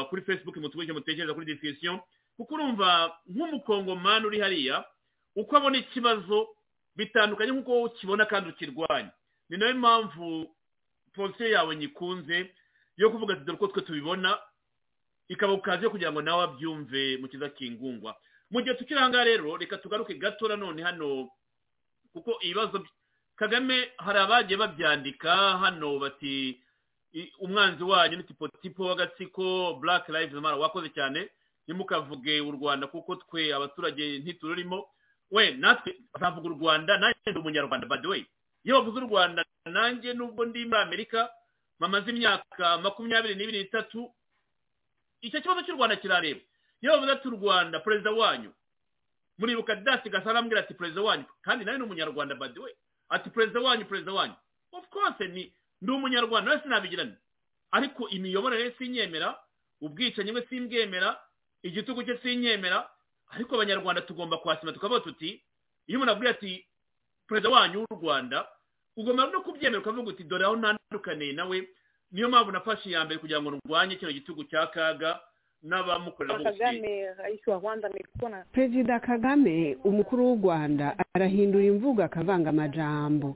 kuri facebook icyo mutekereza kuri disikisiyo kuko urumva nk'umukongomani uri hariya uko abona ikibazo bitandukanye nk'uko wowe ukibona kandi ukirwanya. Ni na yo mpamvu polisi yawe nyikunze yo kuvuga ati dore uko twe tubibona ikaba ukaze kugira ngo nawe abyumve mu kiza kingungwa. Mu gihe tukiri ahangaha rero reka tugaruke gato nanone hano kuko ibibazo kagame hari abagiye babyandika hano bati umwanzi wanyu ni tipo tipo w'agatsiko black lives matter wakoze cyane. Ntimukavuge u rwanda kuko twe abaturage ntitururimo. We natwe bavuga u rwanda nanjye ndi umunyarwanda by the way. Iyo bavuze u rwanda nanjye nubwo ndi muri amerika mamaze imyaka makumyabiri n'ibiri n'itatu icyo kibazo cy'u rwanda kirareba. Iyo bavuze ati u rwanda perezida wanyu muribuka dasi gasa arambwira ati perezida wanyu. Kandi nawe ni umunyarwanda by the way. Ati perezida wanyu perezida wanyu. Of course ni ndi umunyarwanda wese nabigirane ariko imiyoborere sinyemera ubwicanyi bwe simbwemera igitugu cye sinyemera. Ariko abanyarwanda tugomba kwasima tukavuga tuti iyo umuntu abwiye ati perezida wanyu w'u rwanda ugomba no kubyemera ukavuga uti dore aho ntandukaniye nawe. Niyo mpamvu nafashe iya mbere kugira ngo ndwanye kino gitugu cya kaga. N'abamukorera perezida kagame umukuru w'u rwanda arahindura imvugo akavanga amajambo.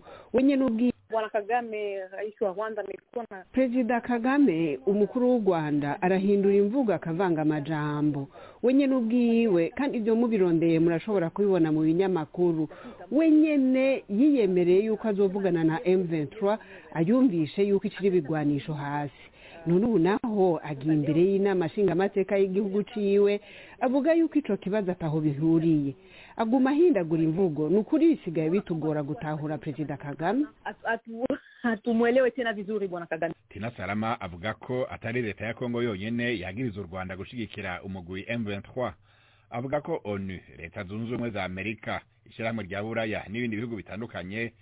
Rwanda, amekuwa na perezida kagame umukuru w'u rwanda arahindura imvugo akavanga amajambo. Wenye n'ubwiwe kandi ibyo mubirondeye murashobora kubibona mu binyamakuru. Wenyene yiyemereye yuko azovugana na M23 ayumvishe yuko ikiri ibigwanisho hasi. None ubu naho agiye imbere y'inama nshingamateka y'igihugu ciwe avuga yuko ico kibazo ataho bihuriye. Aguma ahindagura imvugo ni ukuri bisigaye bitugora gutahura perezida kagame? Hatumwelewe tena vizuri bwana Kagame. tina salama avuga ko atari leta ya kongo yonyene yagiriza u rwanda gushigikira umugwi m23. Avuga ko onu leta zunze ubumwe za amerika ishyirahamwe rya buraya n'ibindi bihugu bitandukanye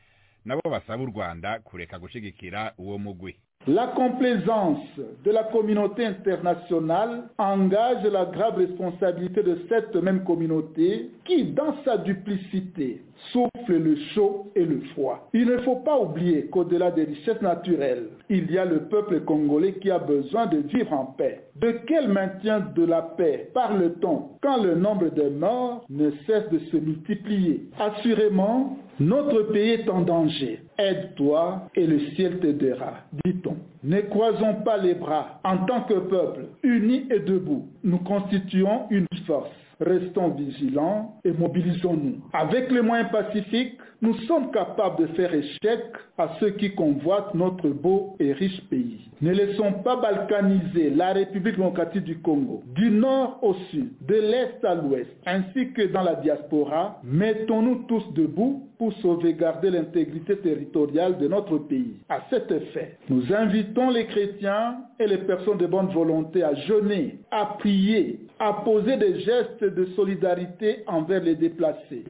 nabo basaba u rwanda kureka gushigikira uwo mugwi. La complaisance de la communauté internationale engage la grave responsabilité de cette même communauté qui, dans sa duplicité, souffle le chaud et le froid. Il ne faut pas oublier qu'au-delà des richesses naturelles, il y a le peuple congolais qui a besoin de vivre en paix. De quel maintien de la paix parle-t-on quand le nombre de morts ne cesse de se multiplier? Assurément, notre pays est en danger. Aide-toi et le ciel t'aidera, dit-on. Ne croisons pas les bras. En tant que peuple, unis et debout, nous constituons une force. Restons vigilants et mobilisons-nous. Avec les moyens pacifiques, nous sommes capables de faire échec à ceux qui convoitent notre beau et riche pays. Ne laissons pas balkaniser la République démocratique du Congo, du nord au sud, de l'est à l'ouest, ainsi que dans la diaspora. Mettons-nous tous debout pour sauvegarder l'intégrité territoriale de notre pays. À cet effet, nous invitons les chrétiens et les personnes de bonne volonté à jeûner, à prier, à poser des gestes de solidarité envers les déplacés.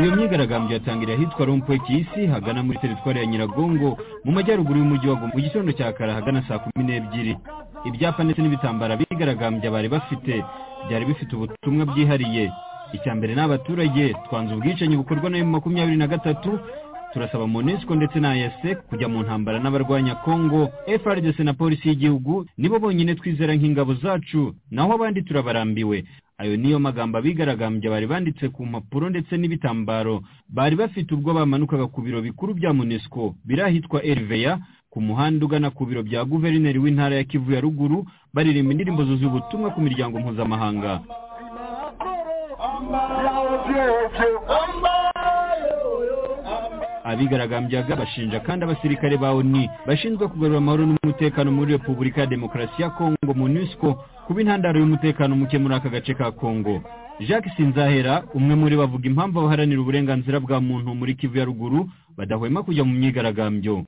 Iyo myigaragambyo yatangiriye ahitwa rompwe kisi hagana muri teritwari ya nyiragongo mu majyaruguru y'umujyi wa goma. Mu gitondo cya kare ahagana saa kumi n'ebyiri. Ibyapa ndetse n'ibitambara bigaragambya bari bafite byari bifite ubutumwa byihariye icya mbere ni abaturage twanze ubwicanyi bukorwa na makumyabiri na gatatu. Turasaba monesco ndetse na ayase kujya mu ntambara n'abarwanya congo. Frdc na polisi y'igihugu nibo bonyine twizera nk'ingabo zacu. Naho abandi turabarambiwe. Ayo niyo magambo abigaragambya bari banditse ku mpapuro ndetse n'ibitambaro bari bafite ubwo bamanukaga ku biro bikuru bya monesco biri ahitwa eriveya ku muhanda ugana ku biro bya guverineri w'intara ya kivu ya ruguru baririmba indirimbo zuzuye ubutumwa ku miryango mpuzamahanga abigaragambyaga bashinja kandi abasirikare ba oni bashinzwe kugarura amahoro n'umutekano muri repubulika ya demokarasi ya kongo monusco kuba intandaro y'umutekano muke muri aka gace ka kongo. Jacques sinzahera umwe muri bavuga impamvu abaharanira uburenganzira bwa muntu muri kivu ya ruguru badahwema kujya mu myigaragambyo.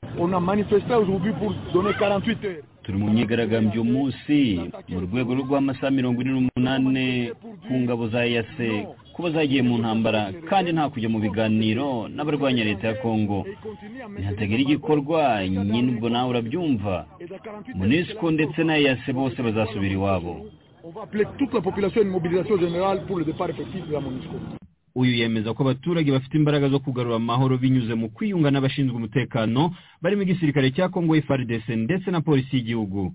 Turi mu myigaragambyo munsi mu rwego rw'amasaha mirongo ine n'umunani ku ngabo za yase kuba zagiye mu ntambara kandi nta kujya mu biganiro n'abarwanya leta ya kongo ntihatagira igikorwa nyine ubwo nawe urabyumva. Munisiko ndetse na yase bose bazasubira iwabo. Uyu yemeza ko abaturage bafite imbaraga zo kugarura amahoro binyuze mu kwiyunga n'abashinzwe umutekano barimo igisirikare cya kongo frdc ndetse na polisi y'igihugu.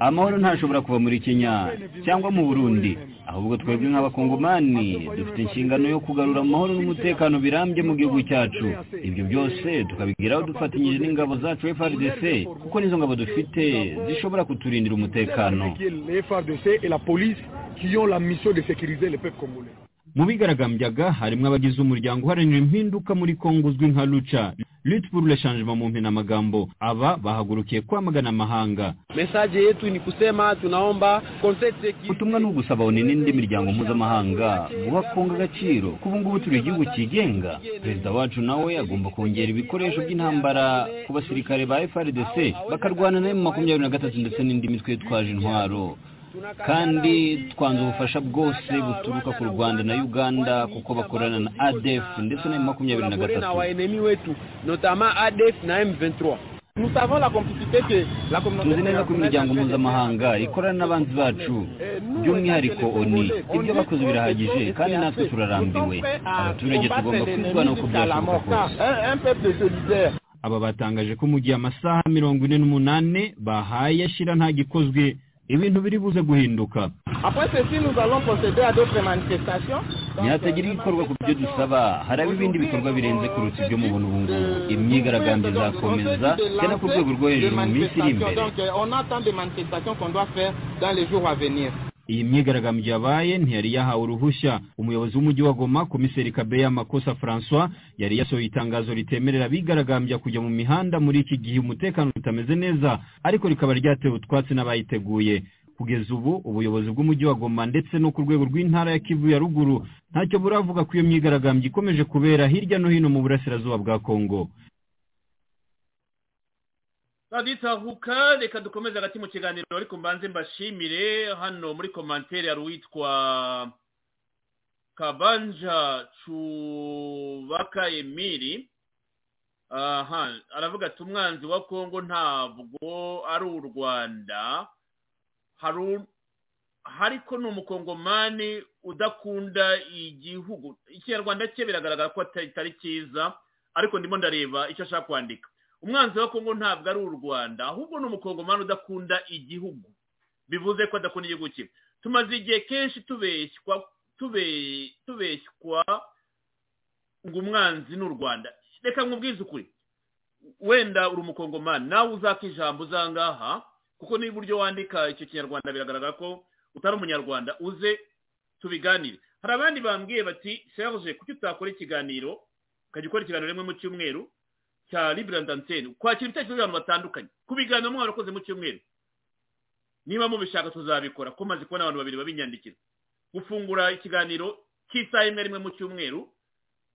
Amahoro ntashobora kuva muri kenya cyangwa mu burundi. Ahubwo twebwe nk'abakongomani dufite inshingano yo kugarura amahoro n'umutekano birambye mu gihugu cyacu. Ibyo byose tukabigeraho dufatanyije n'ingabo zacu frdc kuko nizo ngabo dufite zishobora kuturindira umutekano. Mu bigaragambyaga harimo abagize umuryango uharanira impinduka muri kongo uzwi nka luca lutte pour le changement mu mpinamagambo aba bahagurukiye kwamagana amahanga mesaje yetu ni kusema tunaomba ubutumwa ni ugusaba oni n'indi miryango mpuzamahanga guha kongo agaciro ko ubu ngubu turi igihugu cyigenga perezida wacu nawe agomba kongera ibikoresho by'intambara ku basirikare ba frdc bakarwana na makumyabiri na gatatu ndetse n'indi mitwe yitwaje intwaro kandi twanze ubufasha bwose buturuka ku rwanda na uganda kuko bakorana na adf ndetse na makumyabiri na gatatu. Tuzi neza ko imiryango mpuzamahanga ikorana n'abanzi bacu. By'umwihariko oni ibyo bakoze birahagije kandi natwe turarambiwe. abaturage tugomba kwirwanaho uko byashoboka kose. Aba batangaje ko mu gihe amasaha mirongo ine n'umunani bahaye ashyira nta gikozwe ibintu biri buze guhinduka. Ntihatagira igikorwa ku byo dusaba. Haraba ibindi bikorwa birenze kuruta ibyo mubona ubu ngubu. Imyigaragambyo izakomeza cyane ku rwego rwo hejuru mu minsi iri imbere iyi myigaragambyo yabaye ntiyari yahawe uruhushya. Umuyobozi w'umujyi wa goma komiseri kabeya makosa francois yari yasohoye itangazo ritemerera abigaragambya kujya mu mihanda muri iki gihe umutekano utameze neza ariko rikaba ryatewe utwatsi n'abayiteguye. Kugeza ubu ubuyobozi bw'umujyi wa goma ndetse no ku rwego rw'intara ya kivu ya ruguru ntacyo buravuga ko iyo myigaragambyo ikomeje kubera hirya no hino mu burasirazuba bwa kongo. Baditahuka reka dukomeze hagati mu kiganiro ariko mbanze mbashimire hano muri komantere hari uwitwa kabanja cubaka emiri aha aravuga ati umwanzi wa kongo ntabwo ari u rwanda. Ariko ni umukongomani udakunda igihugu. Ikinyarwanda cye biragaragara ko atari cyiza ariko ndimo ndareba icyo ashaka kwandika. Umwanzi wa kongo ntabwo ari u rwanda ahubwo ni umukongomani udakunda igihugu. Bivuze ko adakunda igihugu cye. Tumaze igihe kenshi tubeshywa tubeshywa ngo umwanzi ni u rwanda. Reka nkubwize ukuri. Wenda uri umukongomani nawe uzaka ijambo uzangaha kuko niba uburyo wandika icyo kinyarwanda biragaragara ko utari umunyarwanda uze tubiganire. Hari abandi bambwiye bati serge kuki utakora ikiganiro? Ukajya ukora ikiganiro rimwe mu cyumweru? Cya libera dantene kwakira ibitekerezo by'abantu batandukanye. Ku biganiro mwana wakoze mu cyumweru niba mubishaka tuzabikora. Ko maze kubona abantu babiri babinyandikira. Gufungura ikiganiro cy'isaha imwe rimwe mu cyumweru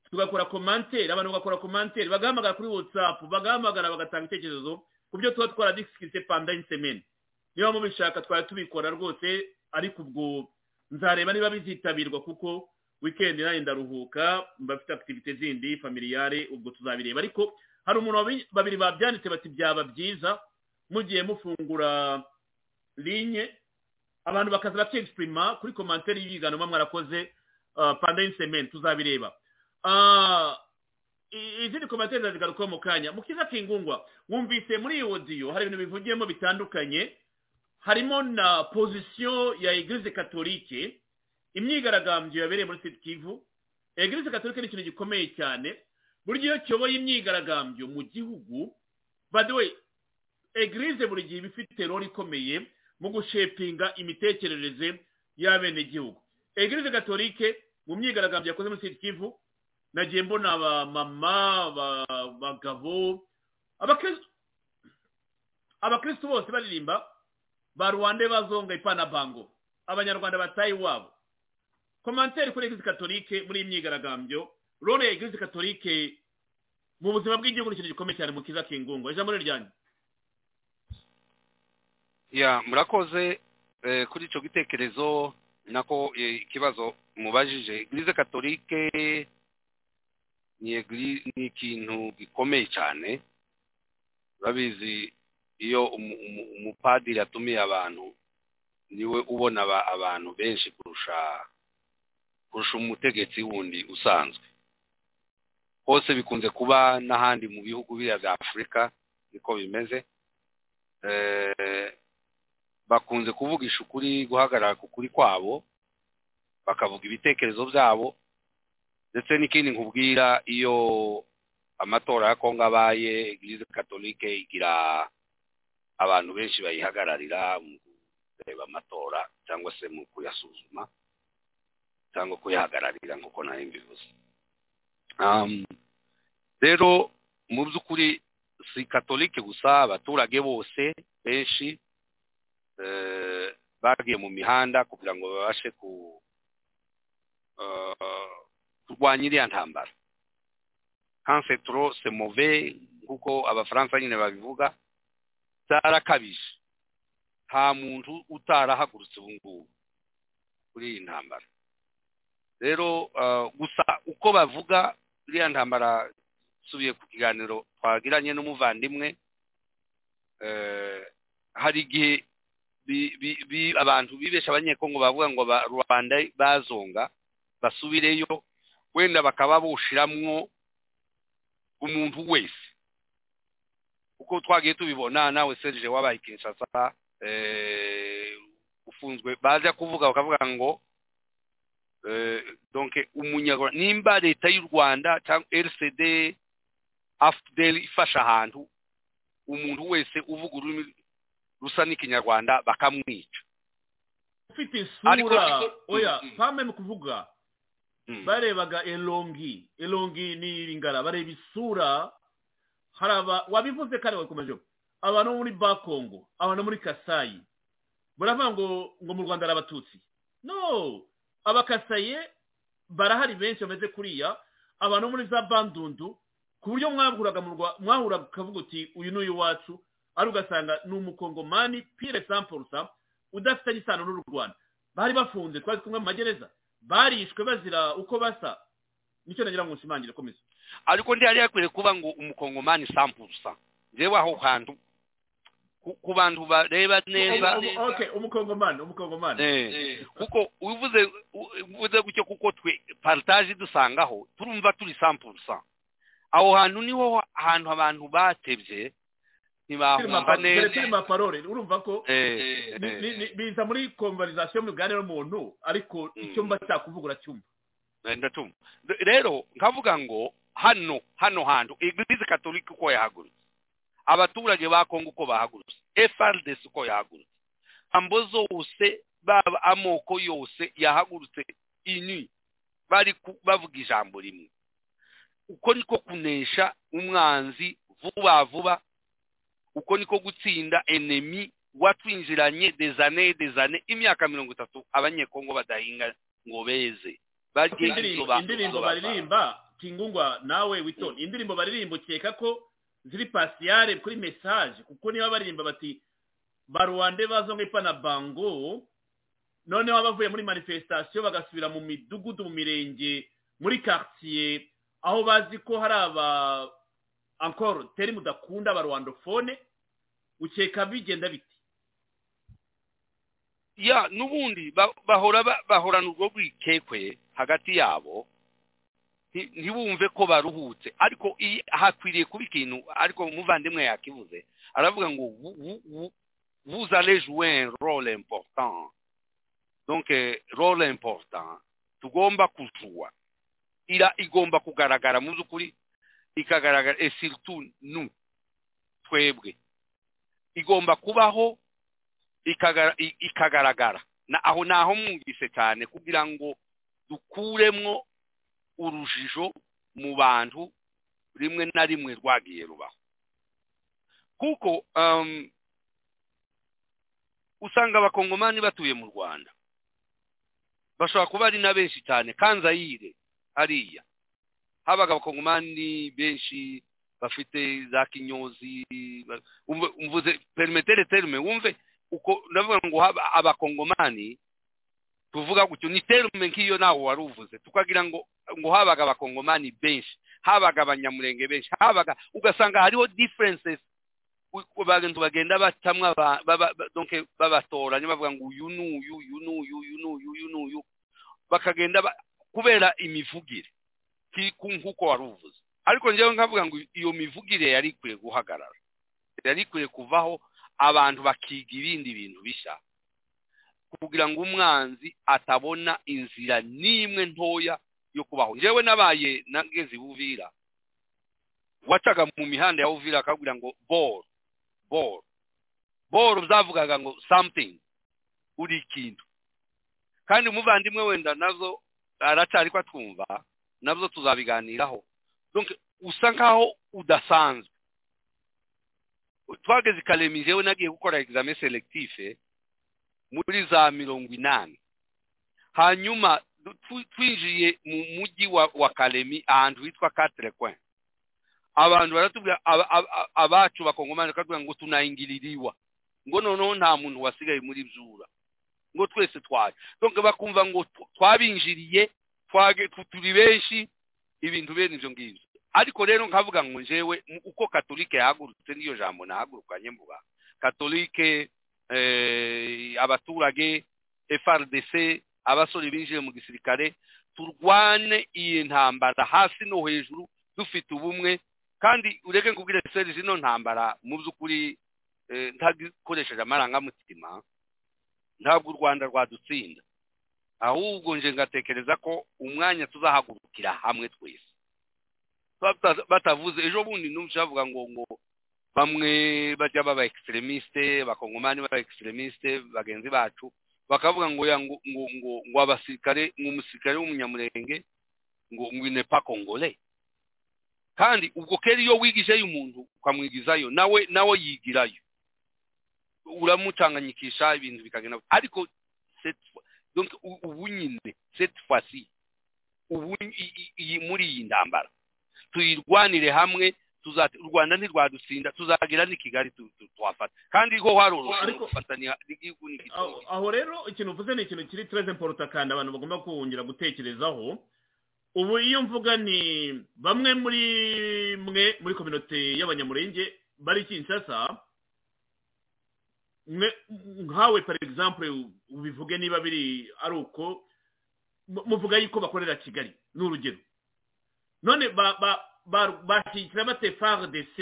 tugakora komantere abantu bagakora komantere bagahamagara kuri watsapu bagahamagara bagatanga ibitekerezo ku byo tuba twaradisikise pandani semeni niba mubishaka twari tubikora rwose ariko ubwo nzareba niba bizitabirwa kuko wikendi nanjye ndaruhuka mba mfite akitivite zindi familiyare ubwo tuzabireba. Ariko hari umuntu babiri babyanditse bati byaba byiza mugiye mufungura linye. Abantu bakaza bakegisipurima kuri komantere y'ibiganiro mwarakoze pandani semeni tuzabireba. Izindi komantere ndazigarukaho mu kanya. Mukiza kingungwa wumvise muri iyi odiyo hari ibintu bivugiyemo bitandukanye. Harimo na pozisiyo ya egirize katolike imyigaragambyo yabereye muri siti kivu. Egirize katolike ni ikintu gikomeye cyane. Buryo iyo kiyoboye imyigaragambyo mu gihugu badewe egirize buri gihe iba ifite role ikomeye mu gushepinga imitekerereze y'abenegihugu. Egirize katolike mu myigaragambyo yakoze muri siti kivu nagiye mbona abamama abagabo abakirisitu bose baririmba ba rwanda bazonga ipana bango abanyarwanda bataye iwabo komantere kuri egirize katolike muri iyi myigaragambyo role ya egirize katolike mu buzima bw'igihugu ni ikintu gikomeye cyane mu kiza kingungo ijambo ni ryanyu ya murakoze kuri icyo gitekerezo nako ikibazo mubajije. Egirize katolike ni ikintu gikomeye cyane. Urabizi iyo umupadiri atumiye abantu ni we ubona abantu benshi kurusha kurusha umutegetsi wundi usanzwe. Hose bikunze kuba n'ahandi mu bihugu biriya bya afurika niko bimeze. Bakunze kuvugisha ukuri guhagarara ku kuri kwabo bakavuga ibitekerezo byabo ndetse n'ikindi nkubwira iyo amatora ya kongo abaye egirize katolike igira abantu benshi bayihagararira mu kureba amatora cyangwa se mu kuyasuzuma cyangwa kuyahagararira nk'uko nawe mbivuze. Rero mu by'ukuri si katolike gusa abaturage bose benshi bagiye mu mihanda kugira ngo babashe kurwanya iriya ntambara. Kansetro semove nk'uko abafaransa nyine babivuga byarakabije. Nta muntu utarahagurutse ubu ngubu kuri iyi ntambara. Rero gusa uko bavuga iriya ntambara isubiye ku kiganiro twagiranye n'umuvandimwe hari igihe abantu bibesha abanyekongo bavuga ngo rwanda bazonga basubireyo wenda bakaba bushiramwo umuntu wese. Uko twagiye tubibona nawe serije wabaye kinshasa ufunzwe baza kuvuga bakavuga ngo umunyarwanda nimba leta y'u rwanda cyangwa rcd afudeli ifasha ahantu umuntu wese uvuga ururimi rusa n'ikinyarwanda bakamwica. Ufite isura oya pame mu kuvuga barebaga elongi. Elongi ni ingara bareba isura hari aba wabivuze kandi wakomeje abantu bo muri bakongo abantu muri kasayi baravuga ngo ngo mu rwanda ari abatutsi. No! Abakasaye barahari benshi bameze kuriya abantu muri za bandundu ku buryo mwahuraga mwahuraga ukavuga uti uyu ni uw'iwacu ari ugasanga ni umukongomani pire sampurusa udafitanye isano n'u rwanda. Bari bafunze twari kumwe mu magereza barishwe bazira uko basa. Nicyo nagira ngo nshimangire komeza. Ariko ndi yari yakwiriye kuba ngo umukongomani sampurusa njyewe aho hantu ku bantu bareba neza. okay umukongomani umukongomani. Kuko uvuze uvuze gutyo kuko twe partage dusangaho turumva turi sampurusa aho hantu ni ho hantu abantu batebye ntibahumva neza. turi maparore urumva ko biza muri konvarizasiyo mu biganiro n'umuntu ariko icyo mba cyakuvuga uracyumva ndatumva. Rero nkavuga ngo hano hano hantu igirize katolika uko yahagurutse. Abaturage ba kongo uko bahagurutse. FRDC uko yahagurutse. Ambo zose baba amoko yose yahagurutse ini bari bavuga ijambo rimwe. Uko niko kunesha umwanzi vuba vuba uko niko gutsinda enemi watwinjiranye dezane dezane imyaka mirongo itatu abanyekongo badahinga ngo beze. Indirimbo baririmba kingungwa nawe witonde indirimbo baririmba ukeka ko ziri pasiyare kuri mesaje kuko niba baririmba bati baruwande bazonge pana bango. Noneho abavuye muri manifestation bagasubira mu midugudu mu mirenge muri quartier aho bazi ko hari aba encore teri mudakunda abarwandofone ukeka bigenda biti ya n'ubundi ba- bahora ba- bahorana urwo rwikekwe hagati yabo ntibumve ko baruhutse. Ariko hakwiriye kuba ikintu ariko umuvandimwe yakivuze. Aravuga ngo vous- allez jouer un rôle important. Donc eh, rôle important. Tugomba kujuwa. Ira igomba kugaragara mu by'ukuri ikagaragara surtout nous twebwe. Igomba kubaho ikagaragara. Aho naho mwumvise cyane kugira ngo dukuremwo urujijo mu bantu rimwe na rimwe rwagiye rubaho. Kuko um, usanga abakongomani batuye mu rwanda. Bashobora kuba ari na benshi cyane. Kanzayire hariya. Habaga abakongomani benshi bafite za kinyozi umvuze perimetere terme wumve? Uko ndavuga ngo abakongomani tuvuga gutyo ni terme nk'iyo nawe wari uvuze. Tukagira ngo ngo habaga abakongomani benshi habaga abanyamurenge benshi habaga ugasanga hariho differences. Abantu bagenda bacamwa aba- baba- ba- donc babatoranya bavuga ngo uyu ni uyu uyu ni uyu uyu ni uyu uyu ni uyu. Bakagenda ba- kubera imivugire. Nk'uko wari uvuze. Ariko njyewe nkavuga ngo iyo mivugire yari ikwiye guhagarara. Yari ikwiye kuvaho abantu bakiga ibindi bintu bishya. Kugira ngo umwanzi atabona inzira n'imwe ntoya yo kubaho. Njyewe nabaye nageze i buvira wacaga mu mihanda ya buvira akabwira ngo boro boro boro byavugaga ngo something uri ikintu. Kandi umuvandimwe wenda na zo aracyari ko atwumva na byo tuzabiganiraho usa nkaho udasanzwe. Twageze i karemi jewe nagiye gukora examen selectif muri za mirongo inani. Hanyuma twinjiye mu mujyi wa, karemi ahantu hitwa coin abantu baratubwira aba- aba- abacu bakongomani bakatubwira ngo tunayingiririwa. Ngo noneho nta muntu wasigaye muri byura. Ngo twese twaje donc bakumva ngo tw- twabinjiriye turi benshi ibintu bene ibyo ngibyo. Ariko rero nkavuga ngo njyewe uko katolike yahagurutse niyo jambo nahagurukanye mvuga katolike abaturage frdc abasore binjiye mu gisirikare turwane iyi ntambara hasi no hejuru dufite ubumwe kandi ureke nkubwire serije ino ntambara mu by'ukuri eh, ntagikoresheje amarangamutima ntabwo u rwanda rwadutsinda. Ahubwo nje ngatekereza ko umwanya tuzahagurukira hamwe twese. Bata- batavuze ejo bundi numvise bavuga ngo ngo bamwe bajya baba extremiste bakongomani baba extremiste bagenzi bacu bakavuga ngo ngo ngo ngo, abasirikare ngo umusirikare w'umunyamurenge ngo ngo ne pas congolais kandi ubwo kera iyo wigijeyo umuntu ukamwigizayo nawe nawe yigirayo. Uramucanganyikisha ibintu bikagenda ariko ubu nyine cette fois-ci ubu muri iyi ndambara tuyirwanire hamwe u rwanda ntirwadutsinda tuzagira n'i kigali tuhafata kandi ho haroroshye Ariko- gufatanya n'igihugu n'igitugu. Aho rero ikintu uvuze ni ikintu kiri très important kandi abantu bagomba kongera gutekerezaho. Ubu iyo mvuga ni bamwe muri mwe muri kominote y'abanyamurenge bari kinshasa nkawe par exemple ubivuge niba biri ari uko mu- muvuga yuko bakorera kigali ni urugero. None ba ba ba- bashyigikira bate fardc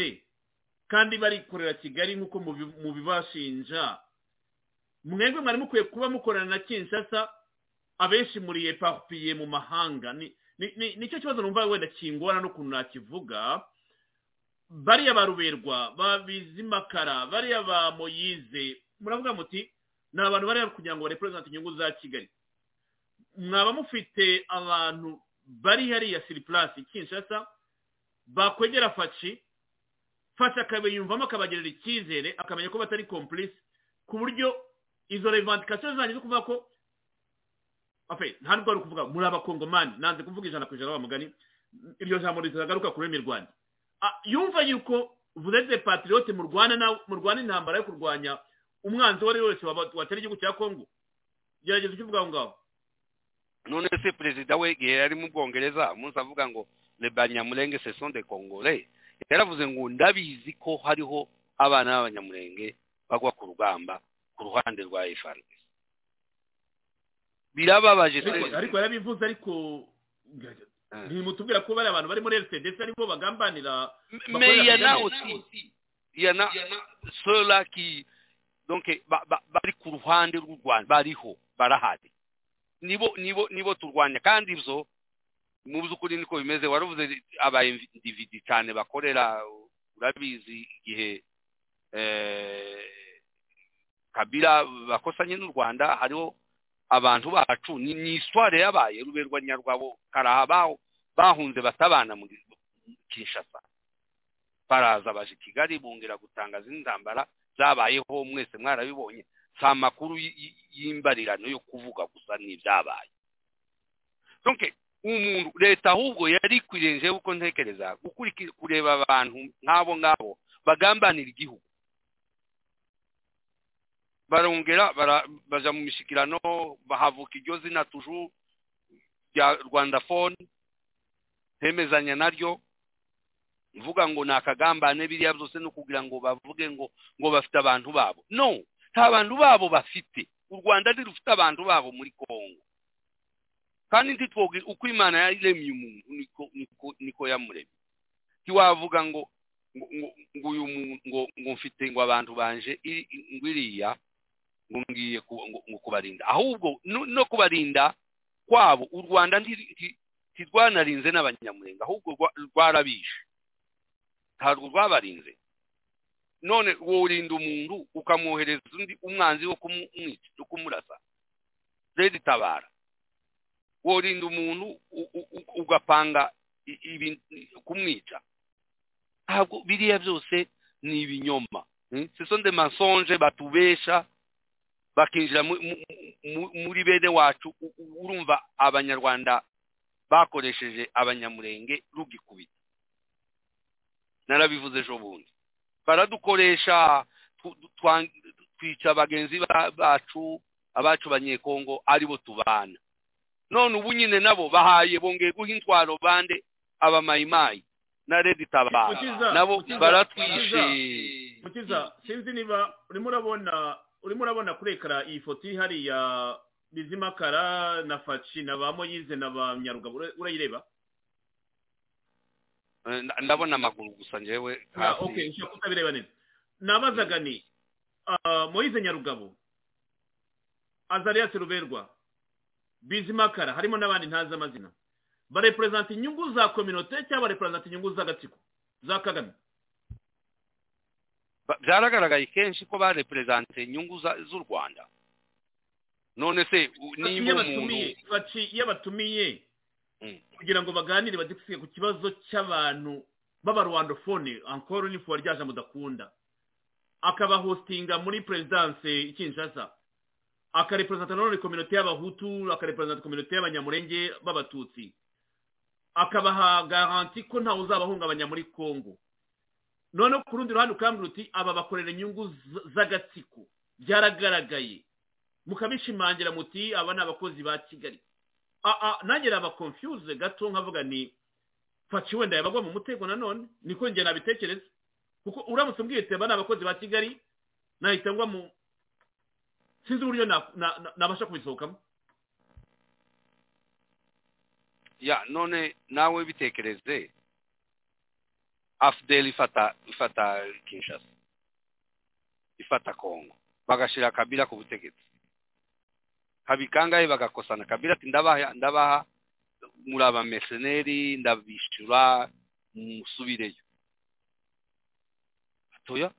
kandi barikorera kigali nk'uko mubi- mubibashinja mwebwe mwari mukwiye kuba mukorana na kinshasa abenshi muri eparpiye mu mahanga. Ni ni- ni- ni cyo kibazo numva wenda kingora n'ukuntu nakivuga. Bariya ba ruberwa ba bizimakara bariya ba moyize muravuga muti ni abantu bariya kugira ngo bareperezante inyungu za kigali. Mwaba mufite abantu bari hariya siri purasi kinshasa bakwegera faci faci akabiyumvamo akabagirira icyizere akamenya ko batari kompulisi ku buryo izo revandikasiyo zanyu zo kuvuga ko nta nubwo ari ukuvuga muri abakongomani nanze kuvuga ijana ku ijana mugani iryo jambo ritagaruka ku rurimi rwanjye Ah, yumva yuko des patriotes murwana na murwana intambara yo kurwanya umwanzi uwo ari we wese watera igihugu cya kongo gerageza ukivuga aho ngaho. None se perezida we igihe yari mu bwongereza umunsi avuga ngo sont des congolais. Yaravuze ngo ndabizi ko hariho abana b'abanyamulenge bagwa ku rugamba ku ruhande rwa FRDC birababaje ariko yarabivuze ariko ntimutubwira ko bari abantu bari muri rcds ari bo bagambanira mais il y en a aussi. il y en a ceux-là qui donc ba- ba- bari ku ruhande rw'u rwanda bariho barahari. Nibo nibo nibo turwanya. Kandi ibyo mu by'ukuri niko bimeze waravuze aba individi cyane bakorera urabizi igihe eh, kabila bakosanye n'u rwanda hariho abantu bacu ni histoire yabaye ruberwa nyarwabo karaha bahunze batabana muri kinshasa. Baraza baje kigali bongera gutangaza intambara zabayeho mwese mwarabibonye. Si amakuru y'imbarirano yo kuvuga gusa n'ibyabaye. Umuntu leta ahubwo yari ikwirenje uko ntekereza gukurikira kureba abantu nk'abo ngabo bagambanira igihugu. Barongera baja mu mishikirano bahavuka iryo zina tuju rya rwanda phone temezanya naryo mvuga ngo ni akagambane biriya byose no kugira ngo bavuge ngo ngo bafite abantu babo. No nta bantu babo bafite. U rwanda ntirufite abantu babo muri kongo kandi ntitwoge uko imana yaremye umuntu niko niko yamuremye. Ntiwavuga ngo ngo uyu ngo ngo mfite ngo abantu banje ngo iriya ngo ngiye ngo kubarinda. Ahubwo no kubarinda kwabo u rwanda nti- nti- ntirwanarinze n'abanyamurenge ahubwo rwa- rwarabishe. Ntabwo rwabarinze. None worinda umuntu ukamwohereza undi umwanzi wo kumurasa. Rero itabara worinda umuntu ugapanga kumwica ntabwo biriya byose ni ibinyoma hmm? ce sont des mensonges batubesha bakinjira mu- mu- mu- muri bene wacu urumva abanyarwanda bakoresheje abanyamurenge rugikubita. Narabivuze ejo bundi. Baradukoresha twica bagenzi ba- bacu abacu banyekongo ari bo tubana. None ubu nyine nabo bahaye bongeye guha intwaro bande abamayimayi na redi tabara. Nabo baratwishe. Mukiza sinzi niba urimo urabona urimo urabona kuri ekara iyi foto ihari hariya bizimakara na faci na ba moyize na ba nyarugabo urayireba? Eh, ndabona amaguru gusa njyewe Ah, hasi kutabireba neza nabazaga ni ah, moyize nyarugabo azariya ruberwa bizimakara harimo n'abandi ntazi amazina. Bareperezanta inyungu za kominote cyangwa bareperezanta inyungu z'agatsiko za kagame? Byaragaragaye kenshi ko bareperezante inyungu z'u rwanda. None se niba umuntu iyo batumiye Mm. kugira ngo baganire badisiye ku kibazo cy'abantu b'abarwandofone ankoro ni fuwa rya jambo udakunda akabahostinga muri perezidanse i kinshasa. Akareperezanta nanone kominote y'abahutu akareperezanta kominote y'abanyamurenge b'abatutsi. Akabaha garanti ko ntawe uzabahungabanya muri kongo noneho ku rundi ruhande ukambwira uti aba bakorera inyungu z'agatsiko. Byaragaragaye. Mukabishimangira muti aba ni abakozi ba kigali. Nanjye naba confuse gato nkavuga ni faci wenda yabagwa mu mutego nanone niko njye nabitekereza. Kuko uramutse umbwiye aba ni abakozi ba kigali nahita ngwa mu sinzi uburyo na- na- na- nabasha kubisohokamo ya none nawe bitekereze. Afudeli ifata ifata kinshasa. Ifata kongo bagashira kabila ku butegetsi. Kabikangahe bagakosana. Kabila ati ndabaha ndabaha muri abameseneri ndabishyura musubireyo atoya?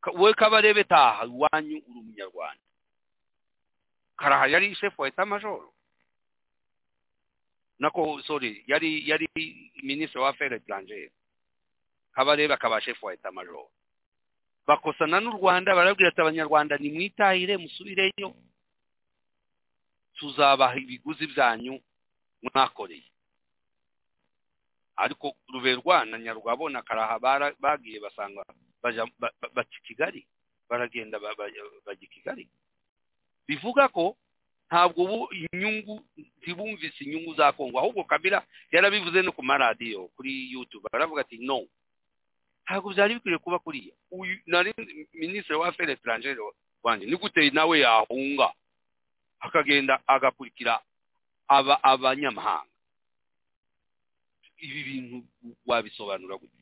Ka- we kabarebe taha iwanyu uri umunyarwanda. Karaha yari shefu wa eta majoro nako sorry yari yari ministre wa affaires étrangères. Kabarebe akaba chef wa etat major bakosana n'u rwanda barabwira ati abanyarwanda nimwitahire musubireyo. Tuzabaha ibiguzi byanyu mwakoreye. Ariko ruberwa na nyarugabo na karaha bagiye basanga baca kigali. Baragenda ba- ba- bajya i kigali. Bivuga ko ntabwo ubu inyungu ntibumvise inyungu za kongo. Ahubwo kabila yarabivuze no ku maradiyo kuri youtube. Aravuga ati no. Ntabwo byari bikwiye kuba kuriya uyu nari minisitiri wa affaires étrangères wanjye ni gute nawe yahunga? Akagenda agakurikira aba abanyamahanga. Ibi bintu wabisobanura gute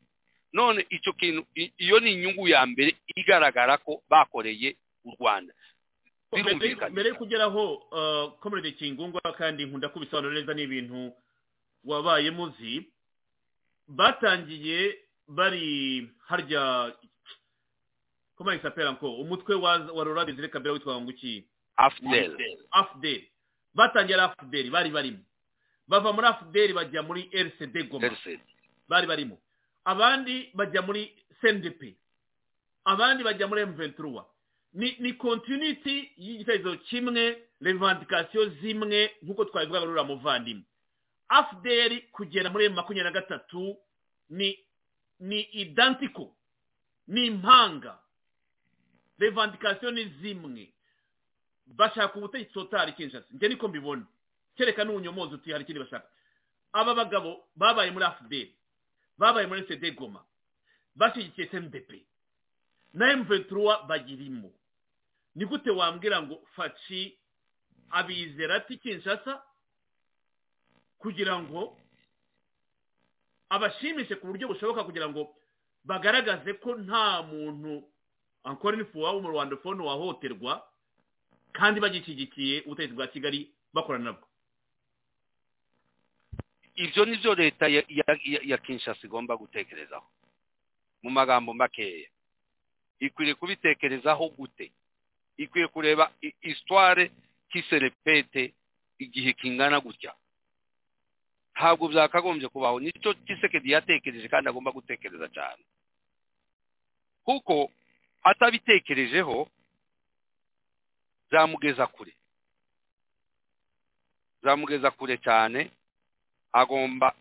none icyo kintu iyo ni inyungu ya mbere igaragara ko bakoreye u rwanda. Mbere yo kugeraho komerede kingungwa kandi nkunda kubisobanura neza ni ibintu wabaye muzi batangiye bari harya il s'appelle encore umutwe wa Laurent Desire Kabila witwa ngo iki afdel. Afdel. Batangiye ari afdel bari barimo. Bava muri afdel bajya muri rcd goma. Bari barimo. Abandi bajya muri cndp abandi bajya muri m23. Ni ni continuity y'igitekerezo kimwe revendication zimwe nk'uko twabivuga ruriya muvandimwe afdel kugera muri makumyabiri na gatatu ni ni identical ni impanga. Revendication ni zimwe. Bashaka ubutegetsi totari kinshasa njye niko mbibona. Kereka n'ubunyomozi uti hari ikindi bashaka. Aba bagabo babaye muri afdel. Babaye muri cd goma. Bashyigikiye cndp na m23 bagirimo ni gute wambwira ngo faci abizera ati kinshasa? Kugira ngo abashimishe ku buryo bushoboka kugira ngo bagaragaze ko nta muntu ankora inifuwa wo mu rwanda fone wahohoterwa kandi bagishyigikiye ubutegetsi bwa kigali bakorana nabwo. Ibyo ni byo leta ya, kinshasa igomba gutekerezaho. Mu magambo makeya. Ikwiriye kubitekerezaho gute? Ikwiye kureba i- histoire qui se répète igihe kingana gutya. Ntabwo byakagombye kubaho. Nicyo kisekedi yatekereje kandi agomba gutekereza cyane. Kuko atabitekerejeho zamugeza kure. Zamugeza kure cyane. Agomba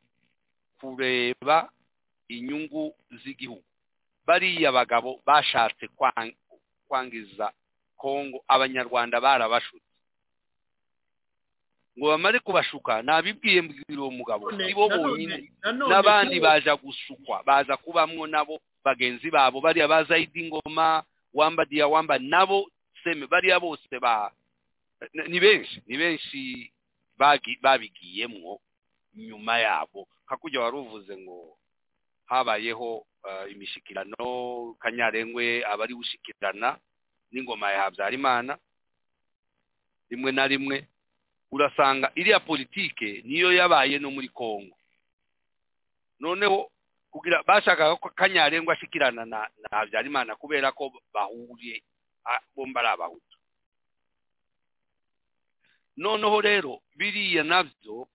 kureba inyungu z'igihugu. Bariya bagabo bashatse kwang- kwangiza kongo abanyarwanda barabashutse. Ngo bamare kubashuka nabibwiye mbwira uwo mugabo si bo bonyine. n'abandi baja gushukwa baza kubamwo nabo bagenzi babo. Bariya ba zaidi ngoma wamba diya wamba nabo seme bariya bose ba ni benshi ni benshi babigiyemwo. Nyuma yabo. Hakujya wari uvuze ngo habayeho uh, imishikirano kanyarengwe abari gushikirana n'ingoma ya habyarimana. Rimwe na rimwe urasanga iriya politike niyo yabaye no muri kongo. Noneho kugira bashakaga ko kanyarengwa ashikirana na, na habyarimana kubera ko bahuriye ah, bombi ari abahutu. Noneho rero biriya na byo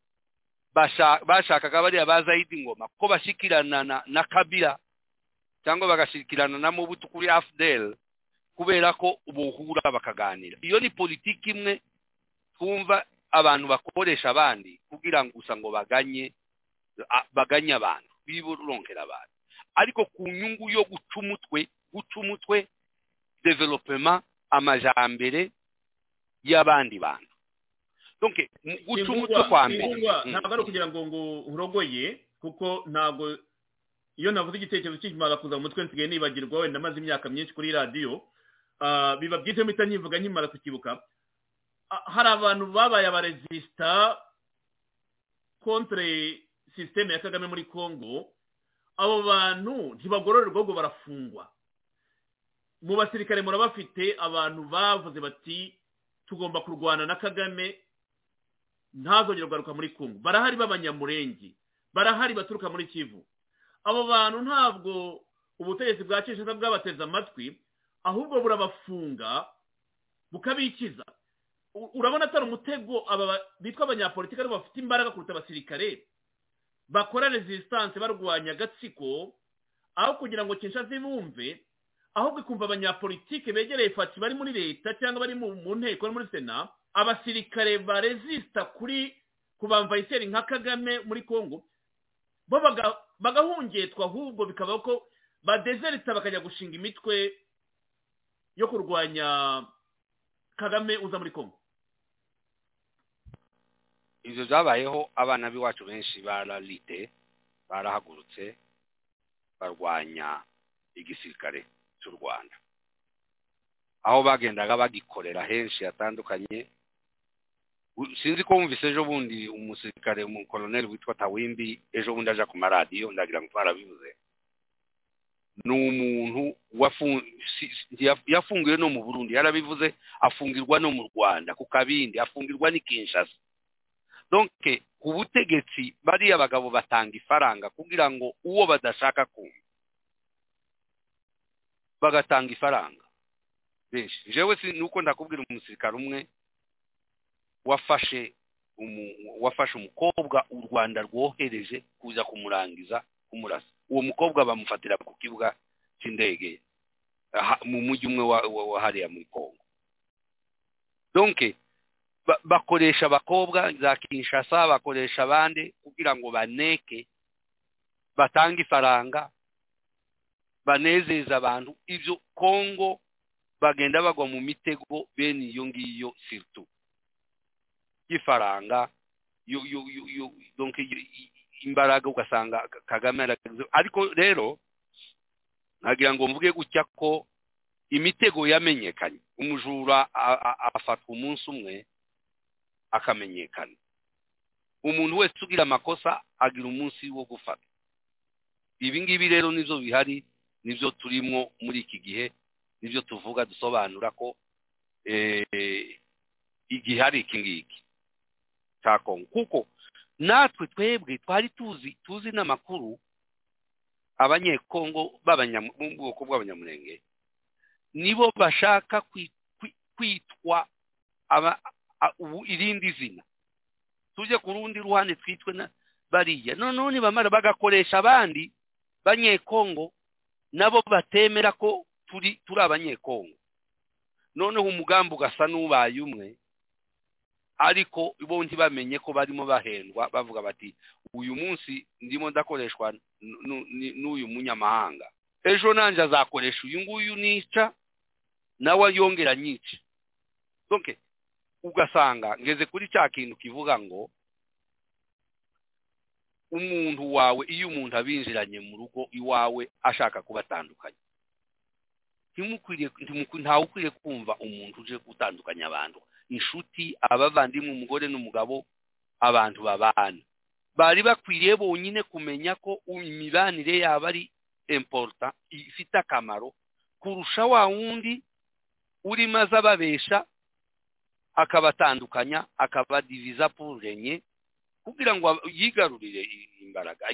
bashakaga bariya ba zayidi ngoma. Ko bashikirana na, kabila. Cyangwa bagashikirana na mubutu kuri afdel kubera ko buhura bakaganira. Iyo ni politiki imwe twumva abantu bakoresha abandi kugira ngo gusa ngo baganye baganye abantu biburonkera abantu. Ariko ku nyungu yo guca umutwe guca umutwe developema amajambere y'abandi bantu. Guca umutwe kwa mbere ntabwo ari ukugira ngo ngo urogoye kuko ntabwo iyo navuze igitekerezo kikimara kuza mu mutwe nsigaye nibagirwa wenda maze imyaka myinshi kuri radiyo Ah, biba byiza mpita nyivuga nkimara kukibuka. Ah, hari abantu babaye abarezisita kontre sisiteme ya kagame muri congo. Abo bantu ntibagororerwa ahubwo barafungwa. Mu basirikare murabafite abantu bavuze bati tugomba kurwana na kagame. Ntazongere kugaruka muri congo barahari b'abanyamurenge. Barahari baturuka muri kivu. Abo bantu ntabwo ubutegetsi bwa kinshasa bwabateze amatwi ahubwo burabafunga bukabikiza. Urabona atari umutego aba ba- bitwa abanyapolitiki ari bo bafite imbaraga kuruta abasirikare? Bakora resistance barwanya agatsiko aho kugira ngo kinshasa ibumve ahubwo ikumva abanyapolitike begereye fati bari muri leta cyangwa bari mu nteko no muri sena abasirikare baresista kuri ku bamvayiseri nka kagame muri congo bo bagahungetwa ahubwo bikaba ko badezerita bakajya gushinga imitwe yo kurwanya kagame uza muri kongo ibyo byabayeho abana b'iwacu benshi bararite barahagurutse barwanya igisirikare cy'u rwanda. Aho bagendaga bagikorera henshi hatandukanye sinzi ko wumvise ejo bundi umusirikare umukoloneli witwa tawimbi ejo bundi aja ku maradiyo ndagira ngo twarabivuze ni umuntu yafungiwe no mu burundi yarabivuze afungirwa no mu rwanda ku kabindi afungirwa n'i kinshasa. Donke ku butegetsi bariya bagabo batanga ifaranga kugira ngo uwo badashaka kumva bagatanga ifaranga. Benshi. Jewe si nuko ndakubwira umusirikare umwe wafashe wafashe umukobwa u rwanda rwohereje kuza kumurangiza kumurasa. Uwo mukobwa bamufatira ku kibuga cy'indege mu mujyi umwe wa hariya muri kongo. Donke bakoresha abakobwa za kinshasa bakoresha abandi kugira ngo baneke batange ifaranga banezeza abantu. Ibyo kongo bagenda bagwa mu mitego bene iyo ngiyo siritu y'ifaranga imbaraga ugasanga kagame ariko rero nkagira ngo mvuge gutya ko imitego yamenyekanye. Umujura afatwa umunsi umwe akamenyekana. Umuntu wese ugira amakosa agira umunsi wo gufata. Ibi ngibi rero ni byo bihari ni byo turimo muri iki gihe ni byo tuvuga dusobanura ko igihe hari iki ngiki. Cya kongo kuko natwe twebwe twari tuzi tuzi n'amakuru abanyekongo mu bwoko bw'abanyamurenge nibo bashaka kwitwa irindi zina. Tujye ku rundi ruhande twitwe bariya. Noneho nibamara bagakoresha abandi banyekongo nabo batemera ko turi turi abanyekongo. Noneho umugambi ugasa n'ubaye umwe ariko bo ntibamenye ko barimo bahendwa bavuga bati uyu munsi ndimo ndakoreshwa n'uyu munyamahanga. Ejo nanjye azakoresha uyu nguyu nica nawe yongera nyice. Ugasanga ngeze kuri cya kintu kivuga ngo umuntu wawe iyo umuntu abinjiranye mu rugo iwawe ashaka kubatandukanya. Ntawe ukwiriye kumva umuntu uje gutandukanya abantu. Inshuti abavandimwe umugore n'umugabo abantu babana. Bari bakwiriye bonyine kumenya ko imibanire yabo ari importa ifite akamaro kurusha wa wundi urimo aza ababesha akabatandukanya akabadiviza purenye kugira ngo yigarurire imbaraga.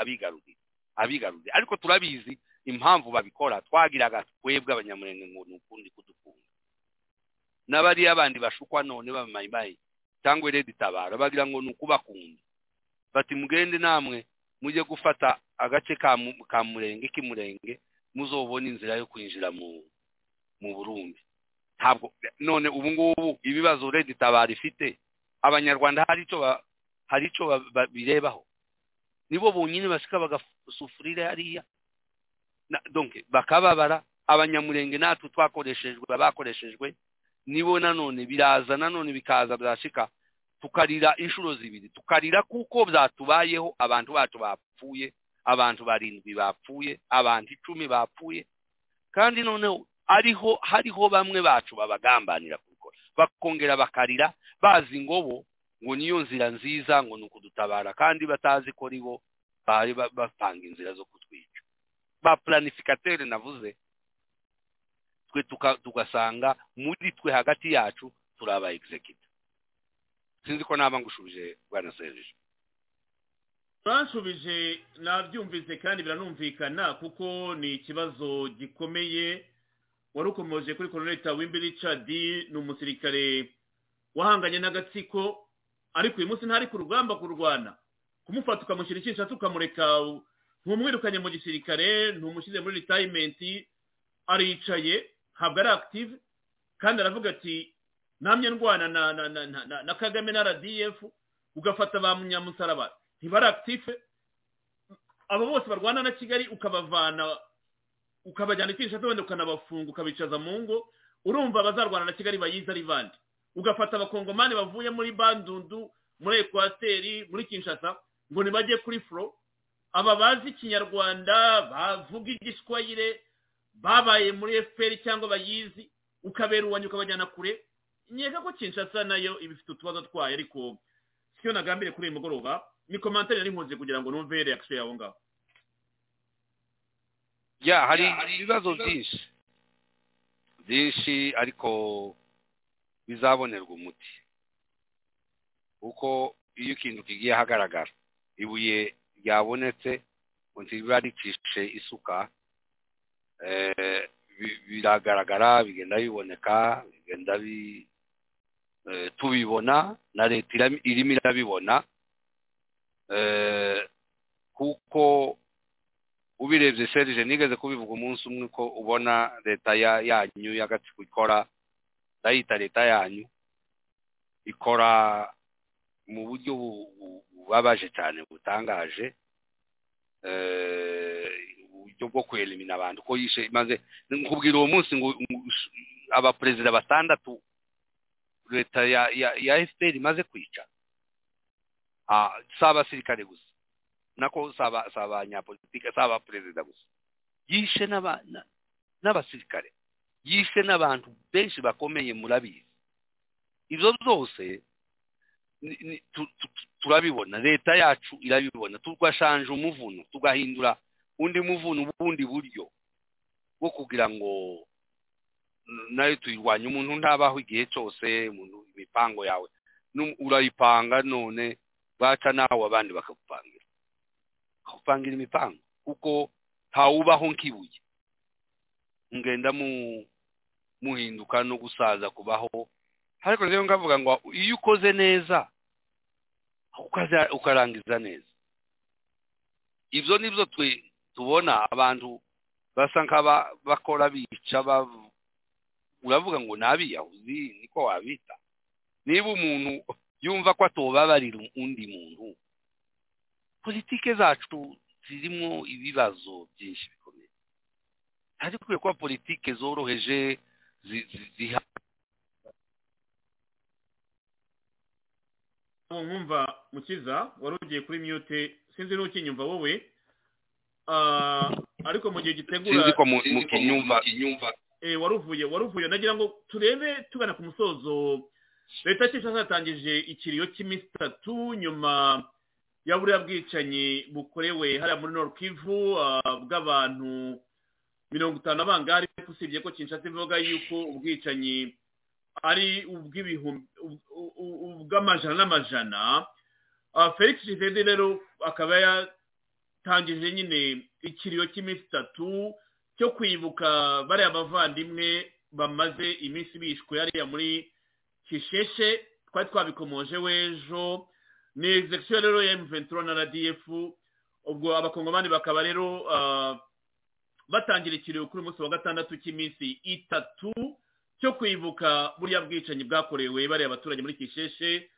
Abigarurire abigarurire. Ariko turabizi impamvu babikora. Twagiraga twebwe abanyamurenge ngo ni ukundi kudukunda n'abariya abandi bashukwa none bamayimayi cyangwa tabara bagira ngo ni ukubakunda bati mugende namwe mujye gufata agace ka murenge k'imurenge muzobona inzira yo kwinjira mu burundi. Ntabwo none ubu ngubu ibibazo tabara ifite abanyarwanda hari icyo hari icyo birebaho. Nibo bonyine basika bagasufurira hariya. Bakababara abanyamurenge natwe twakoreshejwe bakoreshejwe nibo nanone biraza nanone bikaza byashika tukarira inshuro zibiri. Tukarira kuko byatubayeho abantu bacu bapfuye abantu barindwi bapfuye abantu icumi bapfuye. Kandi noneho ariho hariho bamwe bacu babagambanira kubikora bakongera bakarira bazi ngobo ngo niyo nzira nziza ngo ni ukudutabara. Kandi batazi ko ribo bari bapanga inzira zo kutwica. Ba planificateri navuze twe tugasanga muri twe hagati yacu turi aba executive. Sinzi ko naba ngushubije bwana serije banshubije nabyumvise kandi biranumvikana kuko ni ikibazo gikomeye. Wari ukomeje kuri koroneli tawimbi richard ni umusirikare wahanganye n'agatsiko ariko uyu munsi ntari ku rugamba kurwana. Kumufata ukamushyira icyisha tukamureka ntumwirukanye mu gisirikare ntumushyize muri ritayimenti aricaye. Ntabwo ari akitive kandi aravuga ati namye ndwana na kagame na rdf ugafata ba munyamusaraba. Ntibari akitive abo bose barwana na kigali ukabavana ukabajyana ikinshasa wenda ukanabafunga ukabicaza mu ngo urumva abazarwana na kigali bayizi ari bandi ugafata abakongomani bavuye muri bandundu muri ekwateri muri kinshasa ngo ntibajye kuri furo aba bazi ikinyarwanda bavuga igiswahire babaye muri efuperi cyangwa bayizi ukabera uwanyu ukabajyana kure nkeka ko kinshasa na yo iba ifite utubazo twayo ariko siyo nagambire kuri uyu mugoroba ni komantere yari nkoze kugira ngo numve reakisiyo yawe ngaho. Ya hari ibibazo byinshi. Byinshi ariko bizabonerwa umuti. Kuko iyo ikintu kigiye ahagaragara ibuye ryabonetse ngo ntibiba ricishe isuka biragaragara bigenda biboneka bigenda tubibona na leta irimo irabibona. Kuko ubirebye serije nigeze kubivuga umunsi umwe ko ubona leta yanyu y'agatsiko ikora ndayita leta yanyu ikora mu buryo bubabaje cyane butangaje. Uburyo bwo kwelimina abantu. Ko yishe maze nkubwira uwo munsi ngo abaperezida batandatu leta ya efuperi imaze kwica. Si abasirikare gusa. Nako si abanyapolitike si abaperezida gusa. Yishe n'abasirikare. Yishe n'abantu benshi bakomeye murabizi ibyo byose turabibona. Leta yacu irabibona. Tugashanje umuvuno. Tugahindura undi muvuno ubundi buryo bwo kugira ngo na yo tuyirwanye umuntu ntabaho igihe cyose imipango yawe. Urayipanga none baca nawe abandi bakagupangira bakagupangira imipango. Kuko ntawubaho nk'ibuye. Ngenda muhinduka no gusaza kubaho. Ariko rero ngavuga ngo iyo ukoze neza ukarangiza neza. Ibyo ni byo tubona abantu basa nk'abakora bica uravuga ngo ni abiyahuzi niko wabita. Niba umuntu yumva ko atobabarira undi muntu politike zacu zirimo ibibazo byinshi bikomeye. Hari kwiye kuba politike zoroheje ziha nkumva mukiza wari ugiye kuri mute sinzi n'ukinyumva wowe. Ariko mu gihe gitegura sinzi ko mukinyumva wari uvuye wari uvuye. Nagira ngo turebe tugana ku musozo. Leta kinshasa yatangije ikiriyo cy'iminsi itatu nyuma ya buriya bwicanyi bukorewe hariya muri Nord Kivu bw'abantu mirongo itanu abangari usibye ko kinshasa ivuga yuko ubwicanyi ari ubw'amajana n'amajana. Felix Tshisekedi rero akaba yatangije nyine ikiriyo cy'iminsi itatu cyo kwibuka bariya bavandimwe bamaze iminsi bishwe hariya muri kisheshe twari twabikomoje w'ejo. Ni egizekisiyo rero ya emuventuro na radiyef ubwo abakongomani bakaba rero batangira ikiriyo kuri umunsi wa gatandatu cy'iminsi itatu cyo kwibuka buriya bwicanyi bwakorewe bariya abaturage muri kisheshe.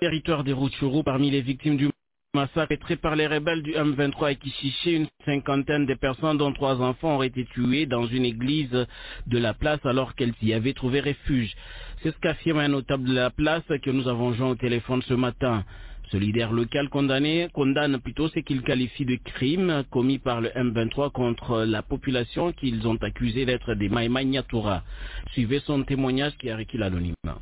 Territoire de Rutshuru parmi les victimes du massacre perpétré par les rebelles du M23 et qui chichaient une cinquantaine de personnes dont trois enfants ont été tués dans une église de la place alors qu'elles y avaient trouvé refuge. C'est ce qu'affirme un notable de la place que nous avons joint au téléphone ce matin. Ce leader local condamné condamne plutôt ce qu'il qualifie de crime commis par le M23 contre la population qu'ils ont accusé d'être des Maïma Nyatura. Suivez son témoignage qui a requis l'anonymat.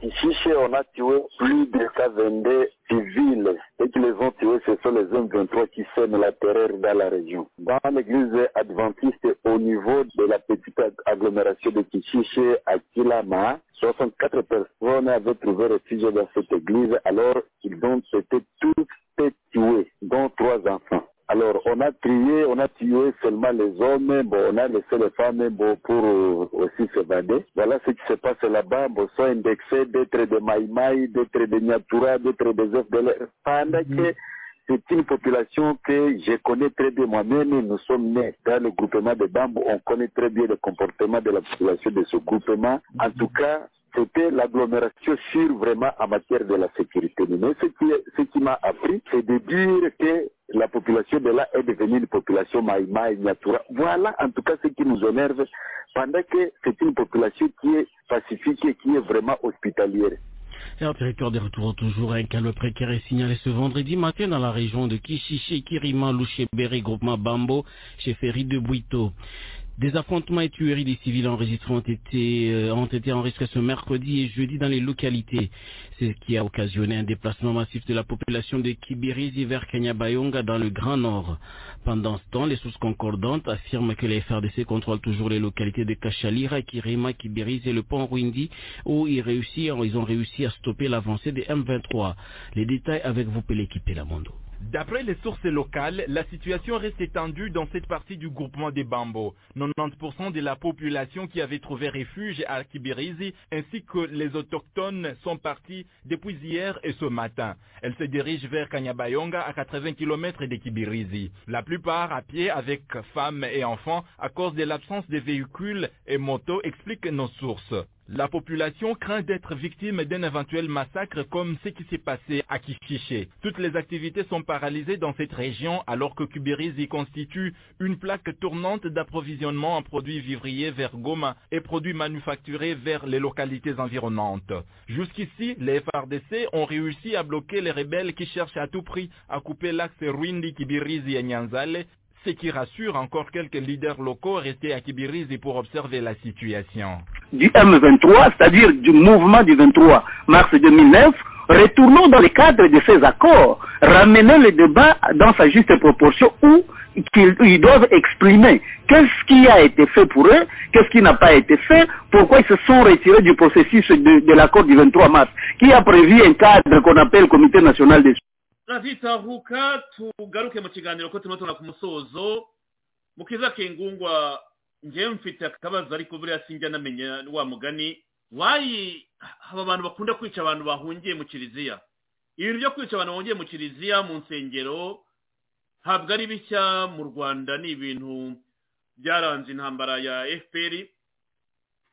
Kishiche, on a tué plus de 122 civils. Et qui les ont tués, ce sont les M23 qui sèment la terreur dans la région. Dans l'église adventiste, au niveau de la petite agglomération de Kishiche à Kilama, 64 personnes avaient trouvé refuge dans cette église alors qu'ils ont été tous tués, dont trois enfants. Alors, on a trié, on a tué seulement les hommes, bon, on a laissé les femmes bon, pour euh, aussi s'évader. Voilà ce qui se passe là-bas. Bon, sont indexés d'être des maïmaï, d'être des Nyatura, d'être des FDL. Pendant que c'est une population que je connais très bien moi-même. Nous sommes nés dans le groupement de Bambou. On connaît très bien le comportement de la population de ce groupement. En tout cas, c'était l'agglomération sûre vraiment en matière de la sécurité. Mais ce qui, m'a appris, c'est de dire que la population de là est devenue une population maïmaï, Nyatura. Voilà en tout cas ce qui nous énerve, pendant que c'est une population qui est pacifique et qui est vraiment hospitalière. Et en territoire de retour toujours, un calme précaire est signalé ce vendredi matin dans la région de Kishishi, Kirima, Loucheberi, groupement Bambo, chez Ferry de Buito. Des affrontements et tueries des civils enregistrés ont été, euh, enregistrés ce mercredi et jeudi dans les localités. Ce qui a occasionné un déplacement massif de la population de Kibirizi vers Kanyabayonga dans le Grand Nord. Pendant ce temps, les sources concordantes affirment que les FRDC contrôlent toujours les localités de Kachalira, Kirima, Kibirizi et le pont Rwindi où ils, réussissent, ils ont réussi à stopper l'avancée des M23. Les détails avec vous, Péléquipé Lamondo. D'après les sources locales, la situation reste tendue dans cette partie du groupement des Bambo. 90% de la population qui avait trouvé refuge à Kibirizi ainsi que les autochtones sont partis depuis hier et ce matin. Elles se dirigent vers Kanyabayonga à 80 km de Kibirizi. La plupart à pied avec femmes et enfants à cause de l'absence de véhicules et motos expliquent nos sources. La population craint d'être victime d'un éventuel massacre comme ce qui s'est passé à Kishiché. Toutes les activités sont paralysées dans cette région alors que Kubirizi constitue une plaque tournante d'approvisionnement en produits vivriers vers Goma et produits manufacturés vers les localités environnantes. Jusqu'ici, les FRDC ont réussi à bloquer les rebelles qui cherchent à tout prix à couper l'axe Rwindi, Kibirizi et Nyanzale ce qui rassure encore quelques leaders locaux restés à Kibirizi pour observer la situation. Du M23, c'est-à-dire du mouvement du 23 mars 2009, retournons dans le cadre de ces accords, ramenons le débat dans sa juste proportion où ils doivent exprimer qu'est-ce qui a été fait pour eux, qu'est-ce qui n'a pas été fait, pourquoi ils se sont retirés du processus de, de l'accord du 23 mars, qui a prévu un cadre qu'on appelle Comité national des turatahuka tugaruke mu kiganiro ko turimo tubona ku musozo. Mukiza kengungwa ngewe mfite akabazo ariko buriya sinjya namenya wa mugani. Wayi aba abantu bakunda kwica abantu bahungiye mu kiliziya? Ibintu byo kwica abantu bahungiye mu kiliziya mu nsengero ntabwo ari bishya mu rwanda ni ibintu byaranze intambara ya fpr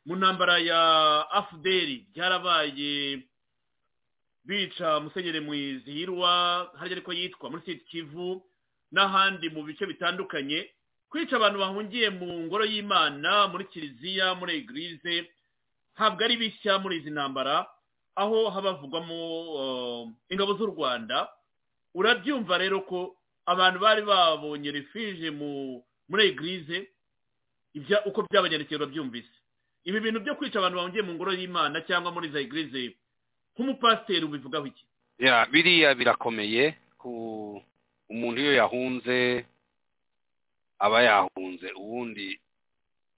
mu ntambara ya afuderi byarabaye bica musenyeri mwizihirwa harya ariko yitwa muri siti kivu n'ahandi mu bice bitandukanye kwica abantu bahungiye mu ngoro y'imana muri kiliziya muri egirize ntabwo ari bishya muri izi ntambara aho haba havugwamo ingabo z'u rwanda. Urabyumva rero ko abantu bari babonye refije muri egirize uko byabagendekeye urabyumvise. Ibi bintu byo kwica abantu bahungiye mu ngoro y'imana cyangwa muri za egirize nk'umupasiteri ubivugaho iki biriya birakomeye ku umuntu iyo yahunze aba yahunze ubundi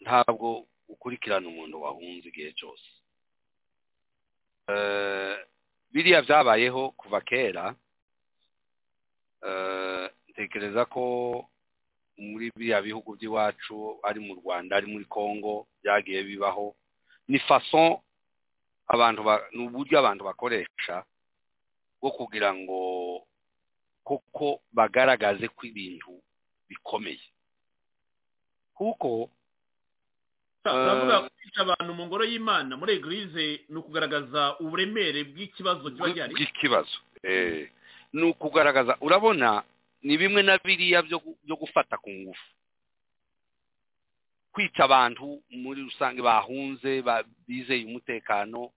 ntabwo ukurikirana umuntu wahunze igihe cyose. Biriya byabayeho kuva kera ntekereza ko muri biriya bihugu by'iwacu ari mu rwanda ari muri congo byagiye bibaho. Ni faso abantu ni uburyo abantu bakoresha bwo kugira ngo koko bagaragaze ko ibintu bikomeye. Kuko uravuga kwica abantu mu ngoro y'imana muri egirize ni ukugaragaza uburemere bw'ikibazo kiba gihari? Bw'ikibazo ni ukugaragaza urabona ni bimwe na biriya byo gufata ku ngufu. Kwica abantu muri rusange bahunze bizeye umutekano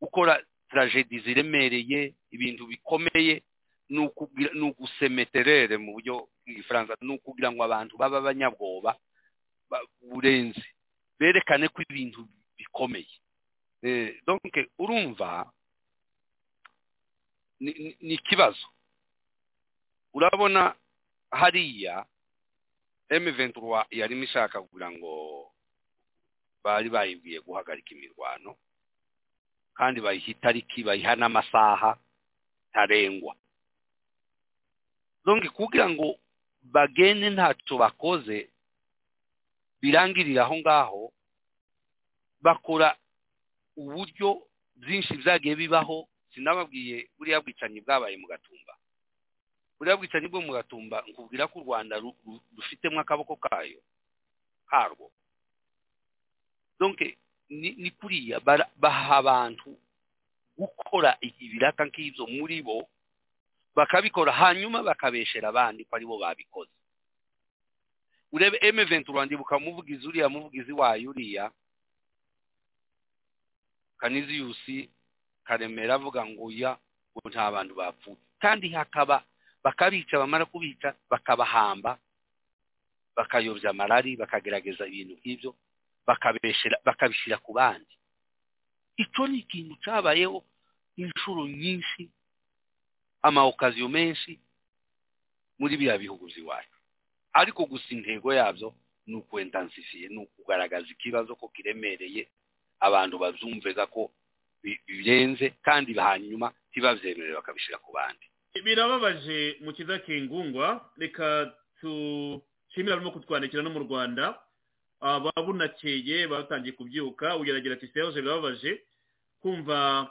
gukora tragedi ziremereye ibintu bikomeye ni ugusemeterere mu buryo bw'igifaransa ni ukugira ngo abantu babe abanyabwoba burenze berekane ko ibintu bikomeye. Donc urumva ni ikibazo. Urabona hariya M23 yarimo ishaka kugira ngo bari bayibwiye guhagarika imirwano kandi bayiha itariki bayiha n'amasaha ntarengwa donc kugira ngo bagende ntacyo bakoze birangirira aho ngaho bakora uburyo byinshi byagiye bibaho sinababwiye buriya bwicanyi bwabaye mu gatumba. Buriya bwicanyi bwo mu gatumba nkubwira ko u rwanda rufitemo akaboko kayo donke ni kuriya baha abantu gukora ibiraka nk'ibyo muri bo bakabikora hanyuma bakabeshera abandi ko ari bo babikoze. Urebe emeventi urandibuka umuvugizi uriya muvugizi wayo uriya kaniziyusi karemera avuga ngo ya nta bantu bapfuye. Kandi hakaba bakabica bamara kubica bakabahamba bakayobya amarari bakagerageza ibintu nk'ibyo bakabishyira ku bandi. Icyo ni ikintu cyabayeho inshuro nyinshi amawokaziyo menshi muri biriya bihugu by'iwacu. Ariko gusa intego yabyo ni ukwendansifiye ni ukugaragaza ikibazo ko kiremereye abantu babyumvega ko birenze kandi hanyuma ntibabyemerere bakabishyira ku bandi. Birababaje mu kiza kingungwa reka dushimire abarimo kutwandikira no mu rwanda. Babunakeye batangiye kubyuka. Ugerageza ati serge birababaje kumva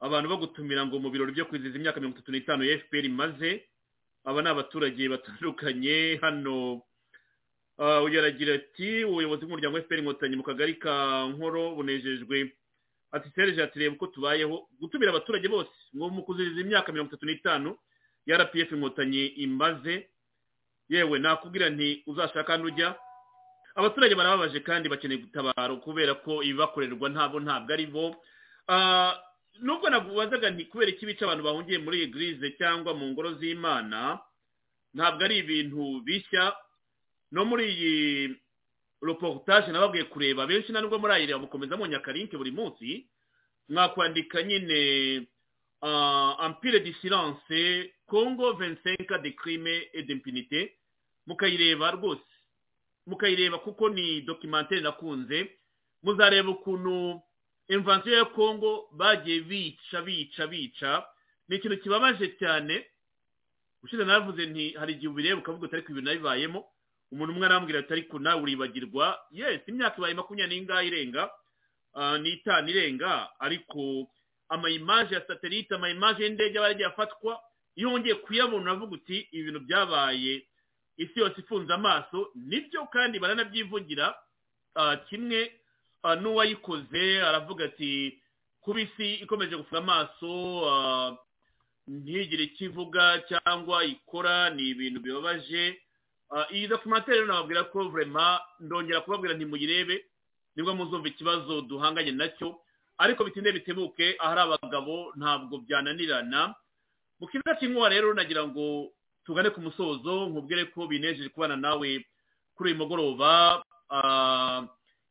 abantu bagutumira ngo mu birori byo kwizihiza imyaka mirongo itatu n'itanu ya fpr imaze. Aba ni abaturage batandukanye. Hano ugerageza ati ubuyobozi bw'umuryango fpr inkotanyi mu kagari ka nkoro bunejejwe ati serge ati reba uko tubayeho gutumira abaturage bose. Ngo mu kuzihiza imyaka mirongo itatu n'itanu ya rpf inkotanyi imaze yewe nakubwira nti uzashaka n'ujya abaturage barababaje kandi bakeneye gutabara kubera ko ibibakorerwa ntabwo ntabwo ari bo. Nubwo nakubazaga nti kubera iki bica abantu bahungiye muri egirize cyangwa mu ngoro z'imana ntabwo ari ibintu bishya. No muri iyi reportage nababwiye kureba benshi na nubwo murayireba mukomeza mu nyakarinke buri munsi mwakwandika nyine ampire de silence congo vensenka de crime et d'impunité. Mukayireba rwose. Mukayireba kuko ni dokimantere nakunze. Muzareba ukuntu imvansiyo ya kongo bagiye bica bica bica. Ni ikintu kibabaje cyane. Ushize naravuze nti hari igihe ubireba ukavuga utari ku ibintu nabibayemo. Umuntu umwe arambwira ati ariko nawe uribagirwa? Yesi imyaka ibaye makumyabiri n'ingahe irenga? N'itanu irenga. Ariko amayimaje ya satelite amayimaje y'indege aba yagiye afatwa? Iyo wongeye kuyabona uravuga uti ibintu byabaye isi yose ifunze amaso. Nibyo kandi baranabyivugira kimwe n'uwayikoze aravuga ati kuba isi ikomeje gufunga amaso ntigire icyo ivuga cyangwa ikora ni ibintu bibabaje. Iyi dokimantere rero nababwira ko vurema ndongera kubabwira ntimuyirebe ni bwo muzumva ikibazo duhanganye na cyo. Ariko bitinde bitebuke ahari abagabo ntabwo byananirana. Mu kibuga cy'inkuba rero nagira ngo tugane ku musozo nkubwire ko binejeje kubana nawe kuri uyu mugoroba.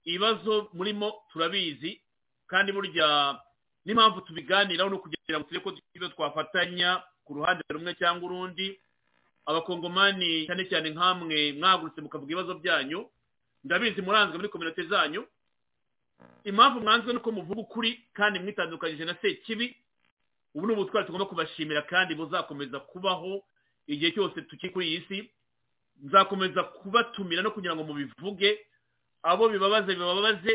Ibibazo murimo turabizi kandi burya n'impamvu tubiganiraho ni ukugira ngo turebe ko twafatanya ku ruhande rumwe cyangwa urundi. Abakongomani cyane cyane nk'amwe mwagurutse mukavuga ibibazo byanyu ndabizi muranzwe muri kominote zanyu. Impamvu mwanzwe ni uko muvuga ukuri kandi mwitandukanyije na sekibi. Ubu ni ubutwari tugomba kubashimira kandi buzakomeza kubaho igihe cyose tukiri kuri iyi si. Nzakomeza kubatumira no kugira ngo mubivuge. Abo bibabaze bibabaze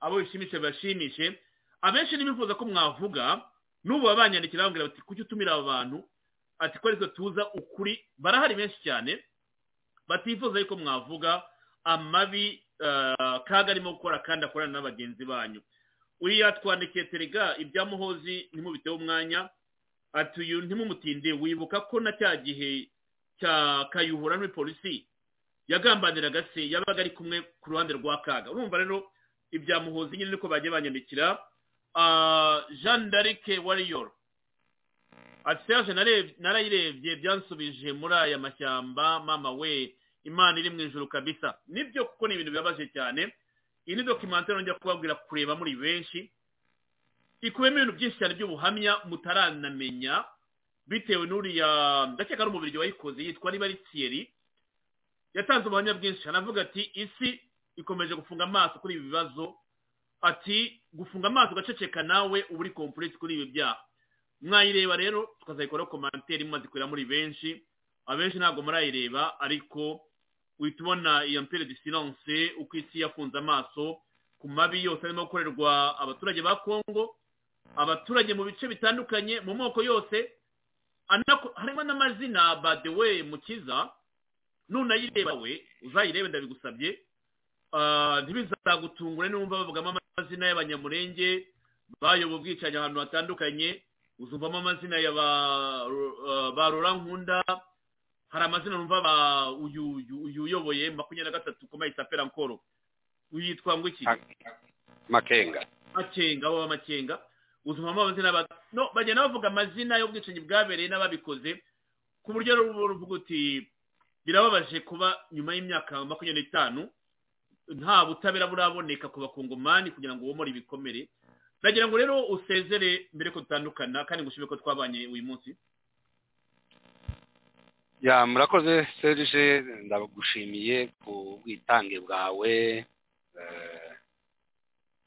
abo bishimishe bibashimishe abenshi ntibifuza ko mwavuga. N'ubu baba banyandikira bambwira bati kuki utumira aba bantu? Ati ko ariko tuza ukuri. Barahari benshi cyane batifuza yuko mwavuga amabi kaga arimo gukora kandi akorana na bagenzi banyu. Uriya twandikiye terega ibya muhozi ntimubiteho umwanya. Ati uyu ntimumutinde. Wibuka ko na cya gihe cya kayuhura muri polisi yagambaniraga se yabaga ari kumwe ku ruhande rwa kaga. Urumva rero ibya muhozi nyine niko bagiye banyandikira. Jean d'arc warrior. Ati serge narayirebye byansubije muri aya mashyamba mama we imana iri mu ijoro kabisa. Nibyo kuko ni ibintu bibabaje cyane. Iyi ni dokimantere njya kubabwira kureba muri benshi. Ikubiyemo ibintu byinshi cyane by'ubuhamya mutaranamenya bitewe n'uriya ndakeka ari umubiri wayikoze yitwa niba ari thierry. Yatanze ubuhamya bwinshi anavuga ati isi ikomeje gufunga amaso kuri ibi bibazo. Ati gufunga amaso ugaceceka nawe uba uri kompuresi kuri ibi byaha. Mwayireba rero tukazayikoraho komantere imaze kureba muri benshi abenshi ntabwo murayireba ariko uhita ubona iyo mpere de silence uko isi yafunze amaso ku mabi yose arimo gukorerwa abaturage ba kongo abaturage mu bice bitandukanye mu moko yose harimo n'amazina way mukiza nunayireba we uzayirebe ndabigusabye ntibizagutungure numva bavugamo amazina y'abanyamurenge bayoboye ubwicanyi ahantu hatandukanye uzumvamo amazina ya ba nkunda. Hari amazina numva ba uyu uyoboye makumyabiri na gatatu ku mayita perankoro uyitwa ngo iki? Makenga. Makenga wowe makenga. Uzumvamo amazina no bagenda bavuga amazina y'ubwicanyi bwabereye n'ababikoze. Ku buryo ruvuga uti birababaje kuba nyuma y'imyaka makumyabiri n'itanu nta butabera buraboneka ku bakongomani kugira ngo womore ibikomere. Nagira ngo rero usezere mbere ko dutandukana kandi ngushime ko twabanye uyu munsi. Ya murakoze serije ndagushimiye ku bwitange bwawe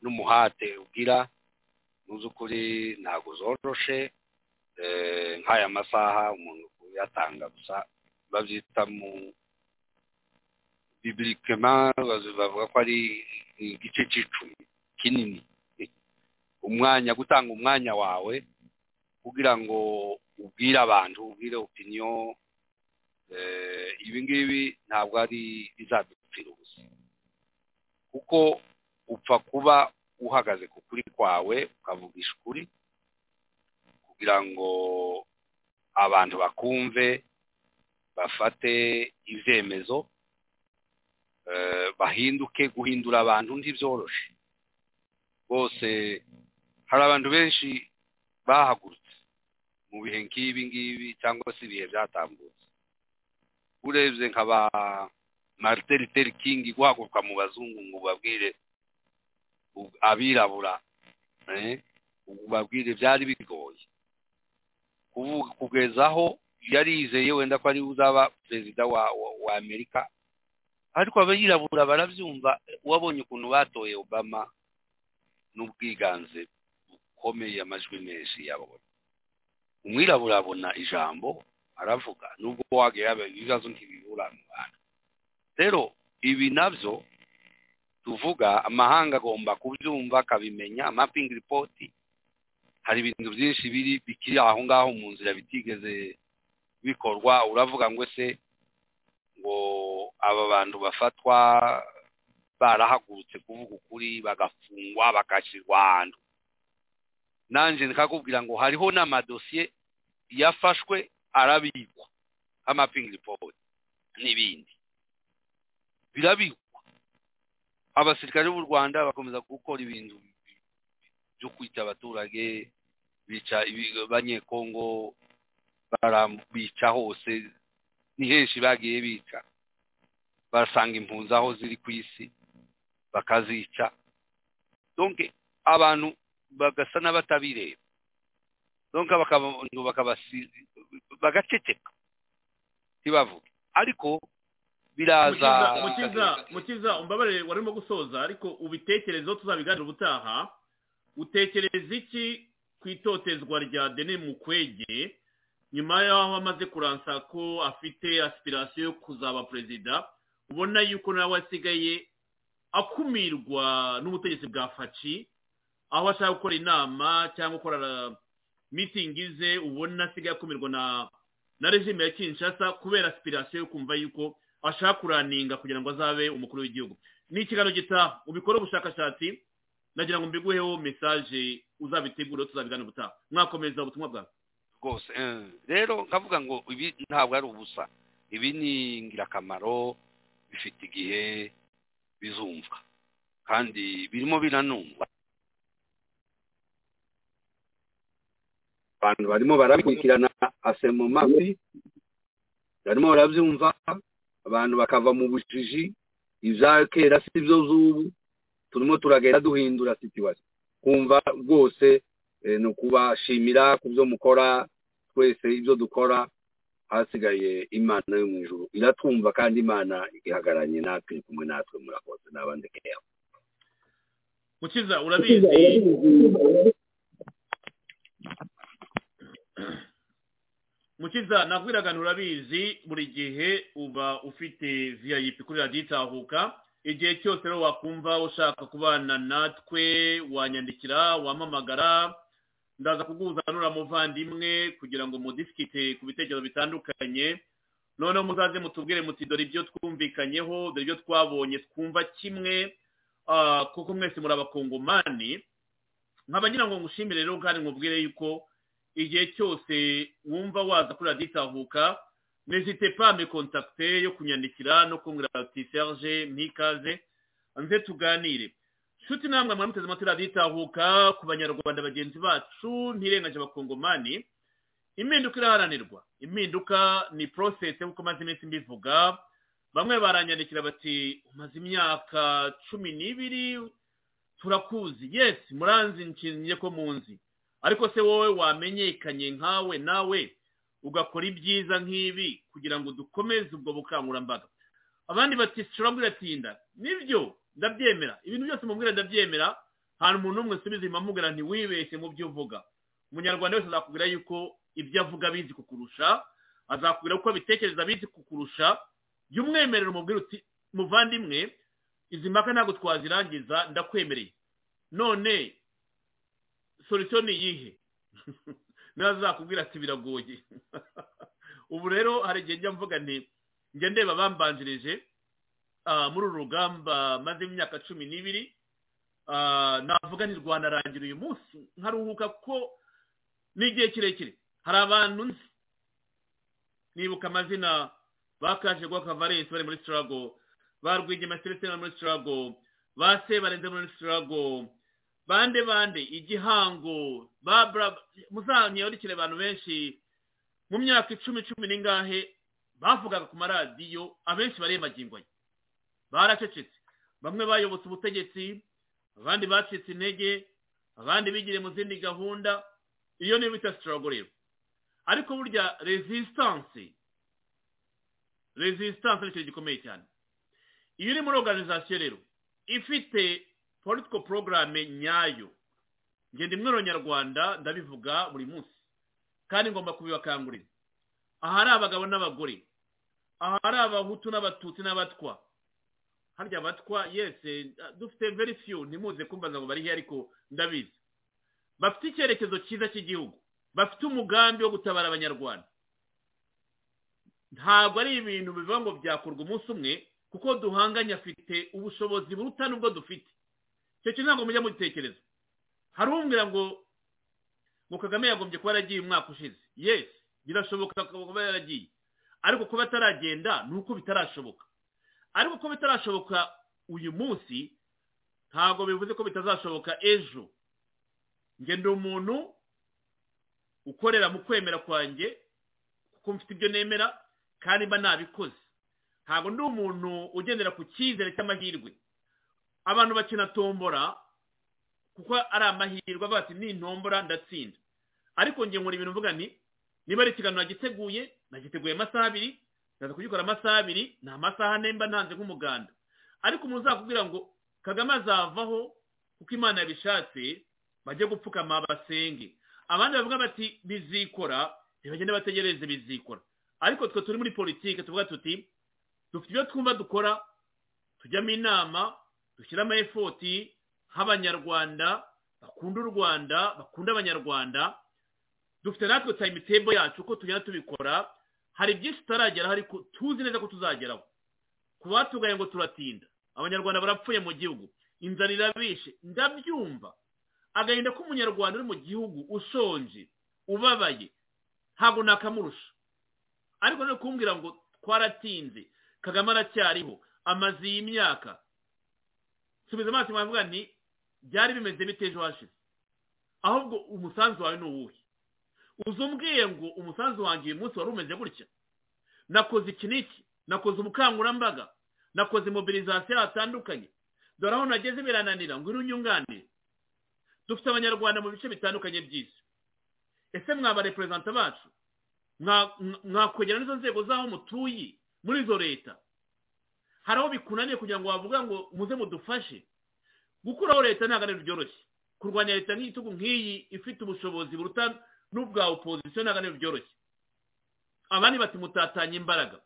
n'umuhate ugira. Mu by'ukuri ntabwo zoroshe nk'aya masaha umuntu uyatanga gusa babyita mu bibirikema bavuga ko ari igice cy'icumi kinini. Umwanya gutanga umwanya wawe kugira ngo ubwire abantu ubwire opinion ibi ngibi ntabwo ari bizadupfira ubusa. Kuko upfa kuba uhagaze ku kuri kwawe ukavugisha ukuri kugira ngo abantu bakumve bafate ibyemezo bahinduke guhindura abantu ntibyoroshe bose hari abantu benshi bahagurutse. Mu bihe nk'ibi ngibi cyangwa se ibihe byatambutse. Urebye nka ba kingi guhaguruka mu bazungu ngo babwire abirabura babwire byari bigoye. Kugeza aho yarizeye wenda ko ari uzaba perezida wa wa amerika ariko abirabura barabyumva wabonye ukuntu batoye obama n'ubwiganze bukomeye amajwi menshi yabona. Umwirabura abona ijambo aravuga nubwo wagiye ibibazo ntibibura mu bantu rero ibi na byo tuvuga amahanga agomba kubyumva akabimenya mapping report hari ibintu byinshi biri bikiri aho ngaho mu nzira bitigeze bikorwa uravuga ngo ese ngo aba bantu bafatwa barahagurutse kuvuga ukuri bagafungwa bagashyirwa ahantu. Nanjye ndikakubwira ngo hariho n'amadosiye yafashwe arabikwa amapingi ripoti n'ibindi. Birabikwa abasirikare b'u rwanda bakomeza gukora ibintu byo kwita abaturage bica abanyekongo bica hose ni henshi bagiye bica. Basanga impunzi aho ziri ku isi bakazica. Donke abantu bagasa n'abatabireba donke bagaceceka. Ntibavuge. Ariko biraza mukiza umbabarire warimo gusoza ariko ubitekerezo tuzabiganira ubutaha. Utekereza iki ku itotezwa rya deni mukwege nyuma y'aho amaze kuransa ko afite aspirasiyo yo kuzaba perezida ubona yuko nawe asigaye akumirwa n'ubutegetsi bwa faci aho ashaka gukora inama cyangwa gukora mitingi ze ubona asigaye akumirwa na na regime ya kinshasa kubera aspirasiyo yo kumva yuko ashaka kuraninga kugira ngo azabe umukuru w'igihugu. Ni ikiganiro gitaha ubikore ubushakashatsi nagira ngo mbiguheho mesaje uzabitegure tuzabiganira ubutaha. Mwakomeza ubutumwa bwawe. Rwose rero nkavuga ngo ibi ntabwo ari ubusa. Ibi ni ingirakamaro bifite igihe bizumva. Kandi birimo biranumva abantu barimo barabikurikirana asemo mabi barimo barabyumva abantu bakava mu bujiji ibya kera si byo z'ubu turimo turagenda duhindura situwasiyo kumva rwose ni ukubashimira ku byo mukora twese ibyo dukora hasigaye imana yo mu ijoro iratwumva kandi imana ihagararanye natwe iri kumwe natwe murakoze n'abandi keya mukiza urabizi mukiza nabwiraga urabizi buri gihe uba ufite vip kuri radiyo itahuka. Igihe cyose rero wakumva ushaka kubana natwe wanyandikira wamamagara ndaza kuguhuza n'uriya muvandimwe kugira ngo mudisikite ku bitekerezo bitandukanye. Noneho muzaze mutubwire muti dore ibyo twumvikanyeho dore ibyo twabonye twumva kimwe. Kuko mwese muri abakongomani nkaba ngira ngo ngushimire rero kandi nkubwire yuko igihe cyose wumva waza kuri raditahuka nezite pa me kontakite yo kunyandikira no kumbwira ati serge mpikaze nze tuganire. Nshuti namwe mwamuteze amatwi raditahuka ku banyarwanda bagenzi bacu ntirengaje abakongomani. Impinduka iraharanirwa. Impinduka ni porosesi nk'uko maze iminsi mbivuga. Bamwe baranyandikira bati umaze imyaka cumi n'ibiri turakuzi. Yesi muranzi nshinzwe ko munzi. Ariko se wowe wamenyekanye nkawe nawe ugakora ibyiza nk'ibi kugira ngo dukomeze ubwo bukangurambaga. Abandi bati turabwira atinda ni byo ndabyemera. Ibintu byose mubwira ndabyemera. Hari umuntu umwe usubiza inyuma amubwira ntiwibeshye mu byo uvuga. Umunyarwanda wese azakubwira yuko ibyo avuga abizi kukurusha azakubwira uko abitekereza abizi kukurusha. Jya umwemerera umubwira uti muvandimwe izi mpaka ntabwo twazirangiza ndakwemereye. None solisiyo ni iyihe? Niba azakubwira ati biragoye. Ubu rero hari igihe njya mvuga nti njya ndeba bambanjirije muri uru rugamba maze imyaka cumi n'ibiri navuga ni rwanda arangira uyu munsi. Nkaruhuka ko ni igihe kirekire. Hari abantu nzi. Nibuka amazina ba kaje gwa kavaresi bari muri sitarago ba rwigema bari muri sitarago ba sebarenze muri sitarago bande bande igihango ba muzanyandikire abantu benshi. Mu myaka icumi cumi n'ingahe bavugaga ku maradiyo abenshi baremagingwa baracecetse. Bamwe bayobotse ubutegetsi abandi bacitse intege abandi bigire mu zindi gahunda. Iyo niyo bita sitarago rero ariko burya resisitanse resisitanse ni ikintu gikomeye cyane. Iyo uri muri oruganizasiyo rero ifite politiko porogaramu nyayo. Ngenda imwe nyarwanda ndabivuga buri munsi. Kandi ngomba kubibakangurira. Aha ari abagabo n'abagore. Aha ari abahutu n'abatutsi n'abatwa. Harya abatwa yese dufite very few. Ntimuze kumbaza ngo barihe ariko ndabizi. Bafite icyerekezo cyiza cy'igihugu. Bafite umugambi wo gutabara abanyarwanda. Ntabwo ari ibintu bivuga ngo byakorwa umunsi umwe kuko duhanganye afite ubushobozi buruta n'ubwo dufite. Icyo kintu ntabwo mujya mugitekereza hari umbwira ngo ngo kagame yagombye kuba yaragiye umwaka ushize. Yesi birashoboka kuba yaragiye. Ariko kuba ataragenda ni uko bitarashoboka. Ariko ko bitarashoboka uyu munsi ntabwo bivuze ko bitazashoboka ejo. Ngenda umuntu ukorera mu kwemera kwanjye kuko mfite ibyo nemera kandi mba nabikoze. Ntabwo ndi umuntu ugendera ku cyizere cy'amahirwe. Abantu bakina tombora kuko ari amahirwe avuga ati nintombora ndatsinda. Ariko nge nkora ibintu mvuga ni niba ari ikiganiro nagiteguye nagiteguye amasaha abiri ndaza kugikora amasaha abiri ni amasaha nemba ntanze nk'umuganda. Ariko umuntu uzakubwira ngo kagame azavaho kuko imana yabishatse bajye gupfukama basenge abandi bavuga bati bizikora ntibagende bategereze bizikora. Ariko twe turi muri politiki tuvuga tuti dufite ibyo twumva dukora tujyamo inama dushyiramo efoti nk'abanyarwanda bakunda u rwanda bakunda abanyarwanda. Dufite natwe tayimitebo yacu uko tugenda tubikora. Hari byinshi tutarageraho ariko tuzi neza ko tuzageraho. Ku batugaye ngo turatinda. Abanyarwanda barapfuye mu gihugu. Inzara irabishe. Ndabyumva. Agahinda k'umunyarwanda uri mu gihugu ushonje ubabaye ntabwo nakamurusha. Ariko no kumbwira ngo twaratinze. Kagame aracyariho. Amaze iyi myaka subiza amaso mwavuga nti byari bimeze bite ejo hashize? Ahubwo umusanzu wawe ni uwuhe? Uzi umbwiye ngo umusanzu wanjye uyu munsi wari umeze gutya? Nakoze iki n'iki? Nakoze ubukangurambaga? Nakoze mobilizasiyo hatandukanye? Dore aho nageze birananira ngo unyunganire. Dufite abanyarwanda mu bice bitandukanye by'isi. Ese mwaba reperezanta bacu? Mwakwegera n'izo nzego z'aho mutuye muri izo leta? Hari aho bikunaniye kugira ngo bavuga ngo muze mudufashe. Gukuraho leta ntabwo ari byoroshye kurwanya leta nk'igitugu nk'iyi ifite ubushobozi buruta n'ubwa opozisiyo ntabwo ari byoroshye abandi bati mutatanye imbaraga.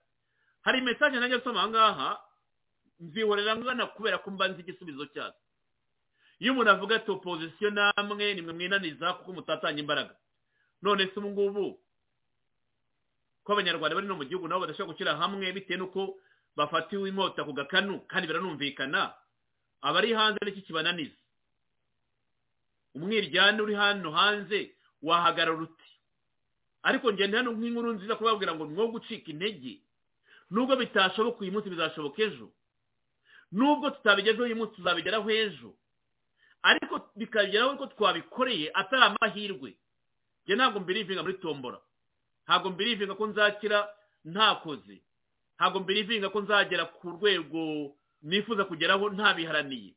Hari mesaje nanjye nsoma aha ngaha nzihorera ngana kubera ko mba nzi igisubizo cyazo. Iyo umuntu avuga ati opozisiyo namwe nimwe mwinaniza kuko mutatanya imbaraga. None se ubu ngubu ko abanyarwanda bari no mu gihugu nabo badashobora gushyira hamwe bitewe n'uko bafatiwe inkota ku gakanu kandi biranumvikana abari hanze n'iki kibananiza? Umwiryane uri hano hanze wahagarara uti ariko ngende hano nk'inkuru nziza kubabwira ngo mwo gucika intege. Nubwo bitashoboka uyu munsi bizashoboka ejo. Nubwo tutabigezeho uyu munsi tuzabigeraho ejo. Ariko bikageraho ko twabikoreye atari amahirwe. Njye ntabwo mbirivinga muri tombora. Ntabwo mbirivinga ko nzakira ntakoze. Ntabwo mbirivinga ko nzagera ku rwego nifuza kugeraho ntabiharaniye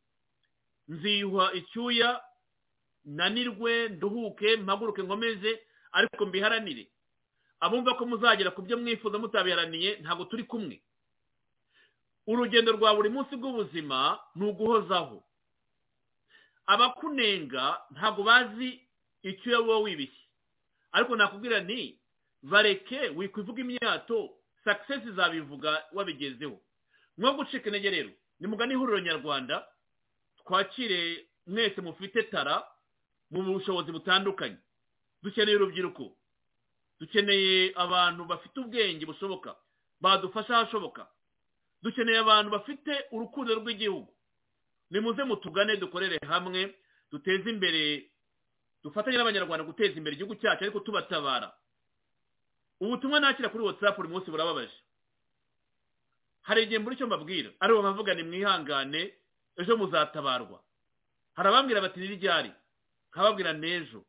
nziyuha icyuya nanirwe nduhuke mpaguruke nkomeze ariko mbiharanire. Abumva ko muzagera ku byo mwifuza mutabiharaniye ntabwo turi kumwe. Urugendo rwa buri munsi bw'ubuzima ni uguhozaho. Abakunenga ntabwo bazi icyo wowe wibishye ariko nakubwira ni bareke wikwivuga imyato sakisesi zabivuga wabigezeho. Mwo gucika intege rero ni mugani ihuriro nyarwanda twakire mwese mufite tara mu bushobozi butandukanye. Dukeneye urubyiruko dukeneye abantu bafite ubwenge bushoboka badufasha ahashoboka. Dukeneye abantu bafite urukundo rw'igihugu. Nimuze mutugane dukorere hamwe duteze imbere dufatanye n'abanyarwanda guteza imbere igihugu cyacu ariko tubatabara. Ubutumwa nakira kuri watsapu buri munsi burababaje. Hari igihe mbura icyo mbabwira. Aribo nkavuga ni mwihangane ejo muzatabarwa. Hari abambwira bati n'iryari nkababwira n'ejo.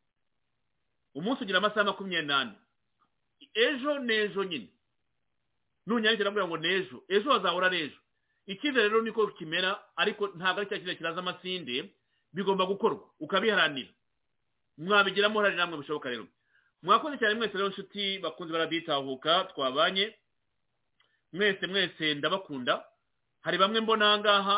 Umunsi ugira amasaha makumyabiri n'ane ejo n'ejo nyine. Nunyandikira mbwira ngo n'ejo. Ejo hazahora ari ejo icyizere rero niko kimera ariko ntabwo ari cya cyizere kiraza amasinde bigomba gukorwa. Ukabiharanira. Mwabigiramo uruhare namwe bishoboka rero. Mwakoze cyane mwese rero inshuti bakunze baraditahuka twabanye. Mwese mwese ndabakunda. Hari bamwe mbona aha ngaha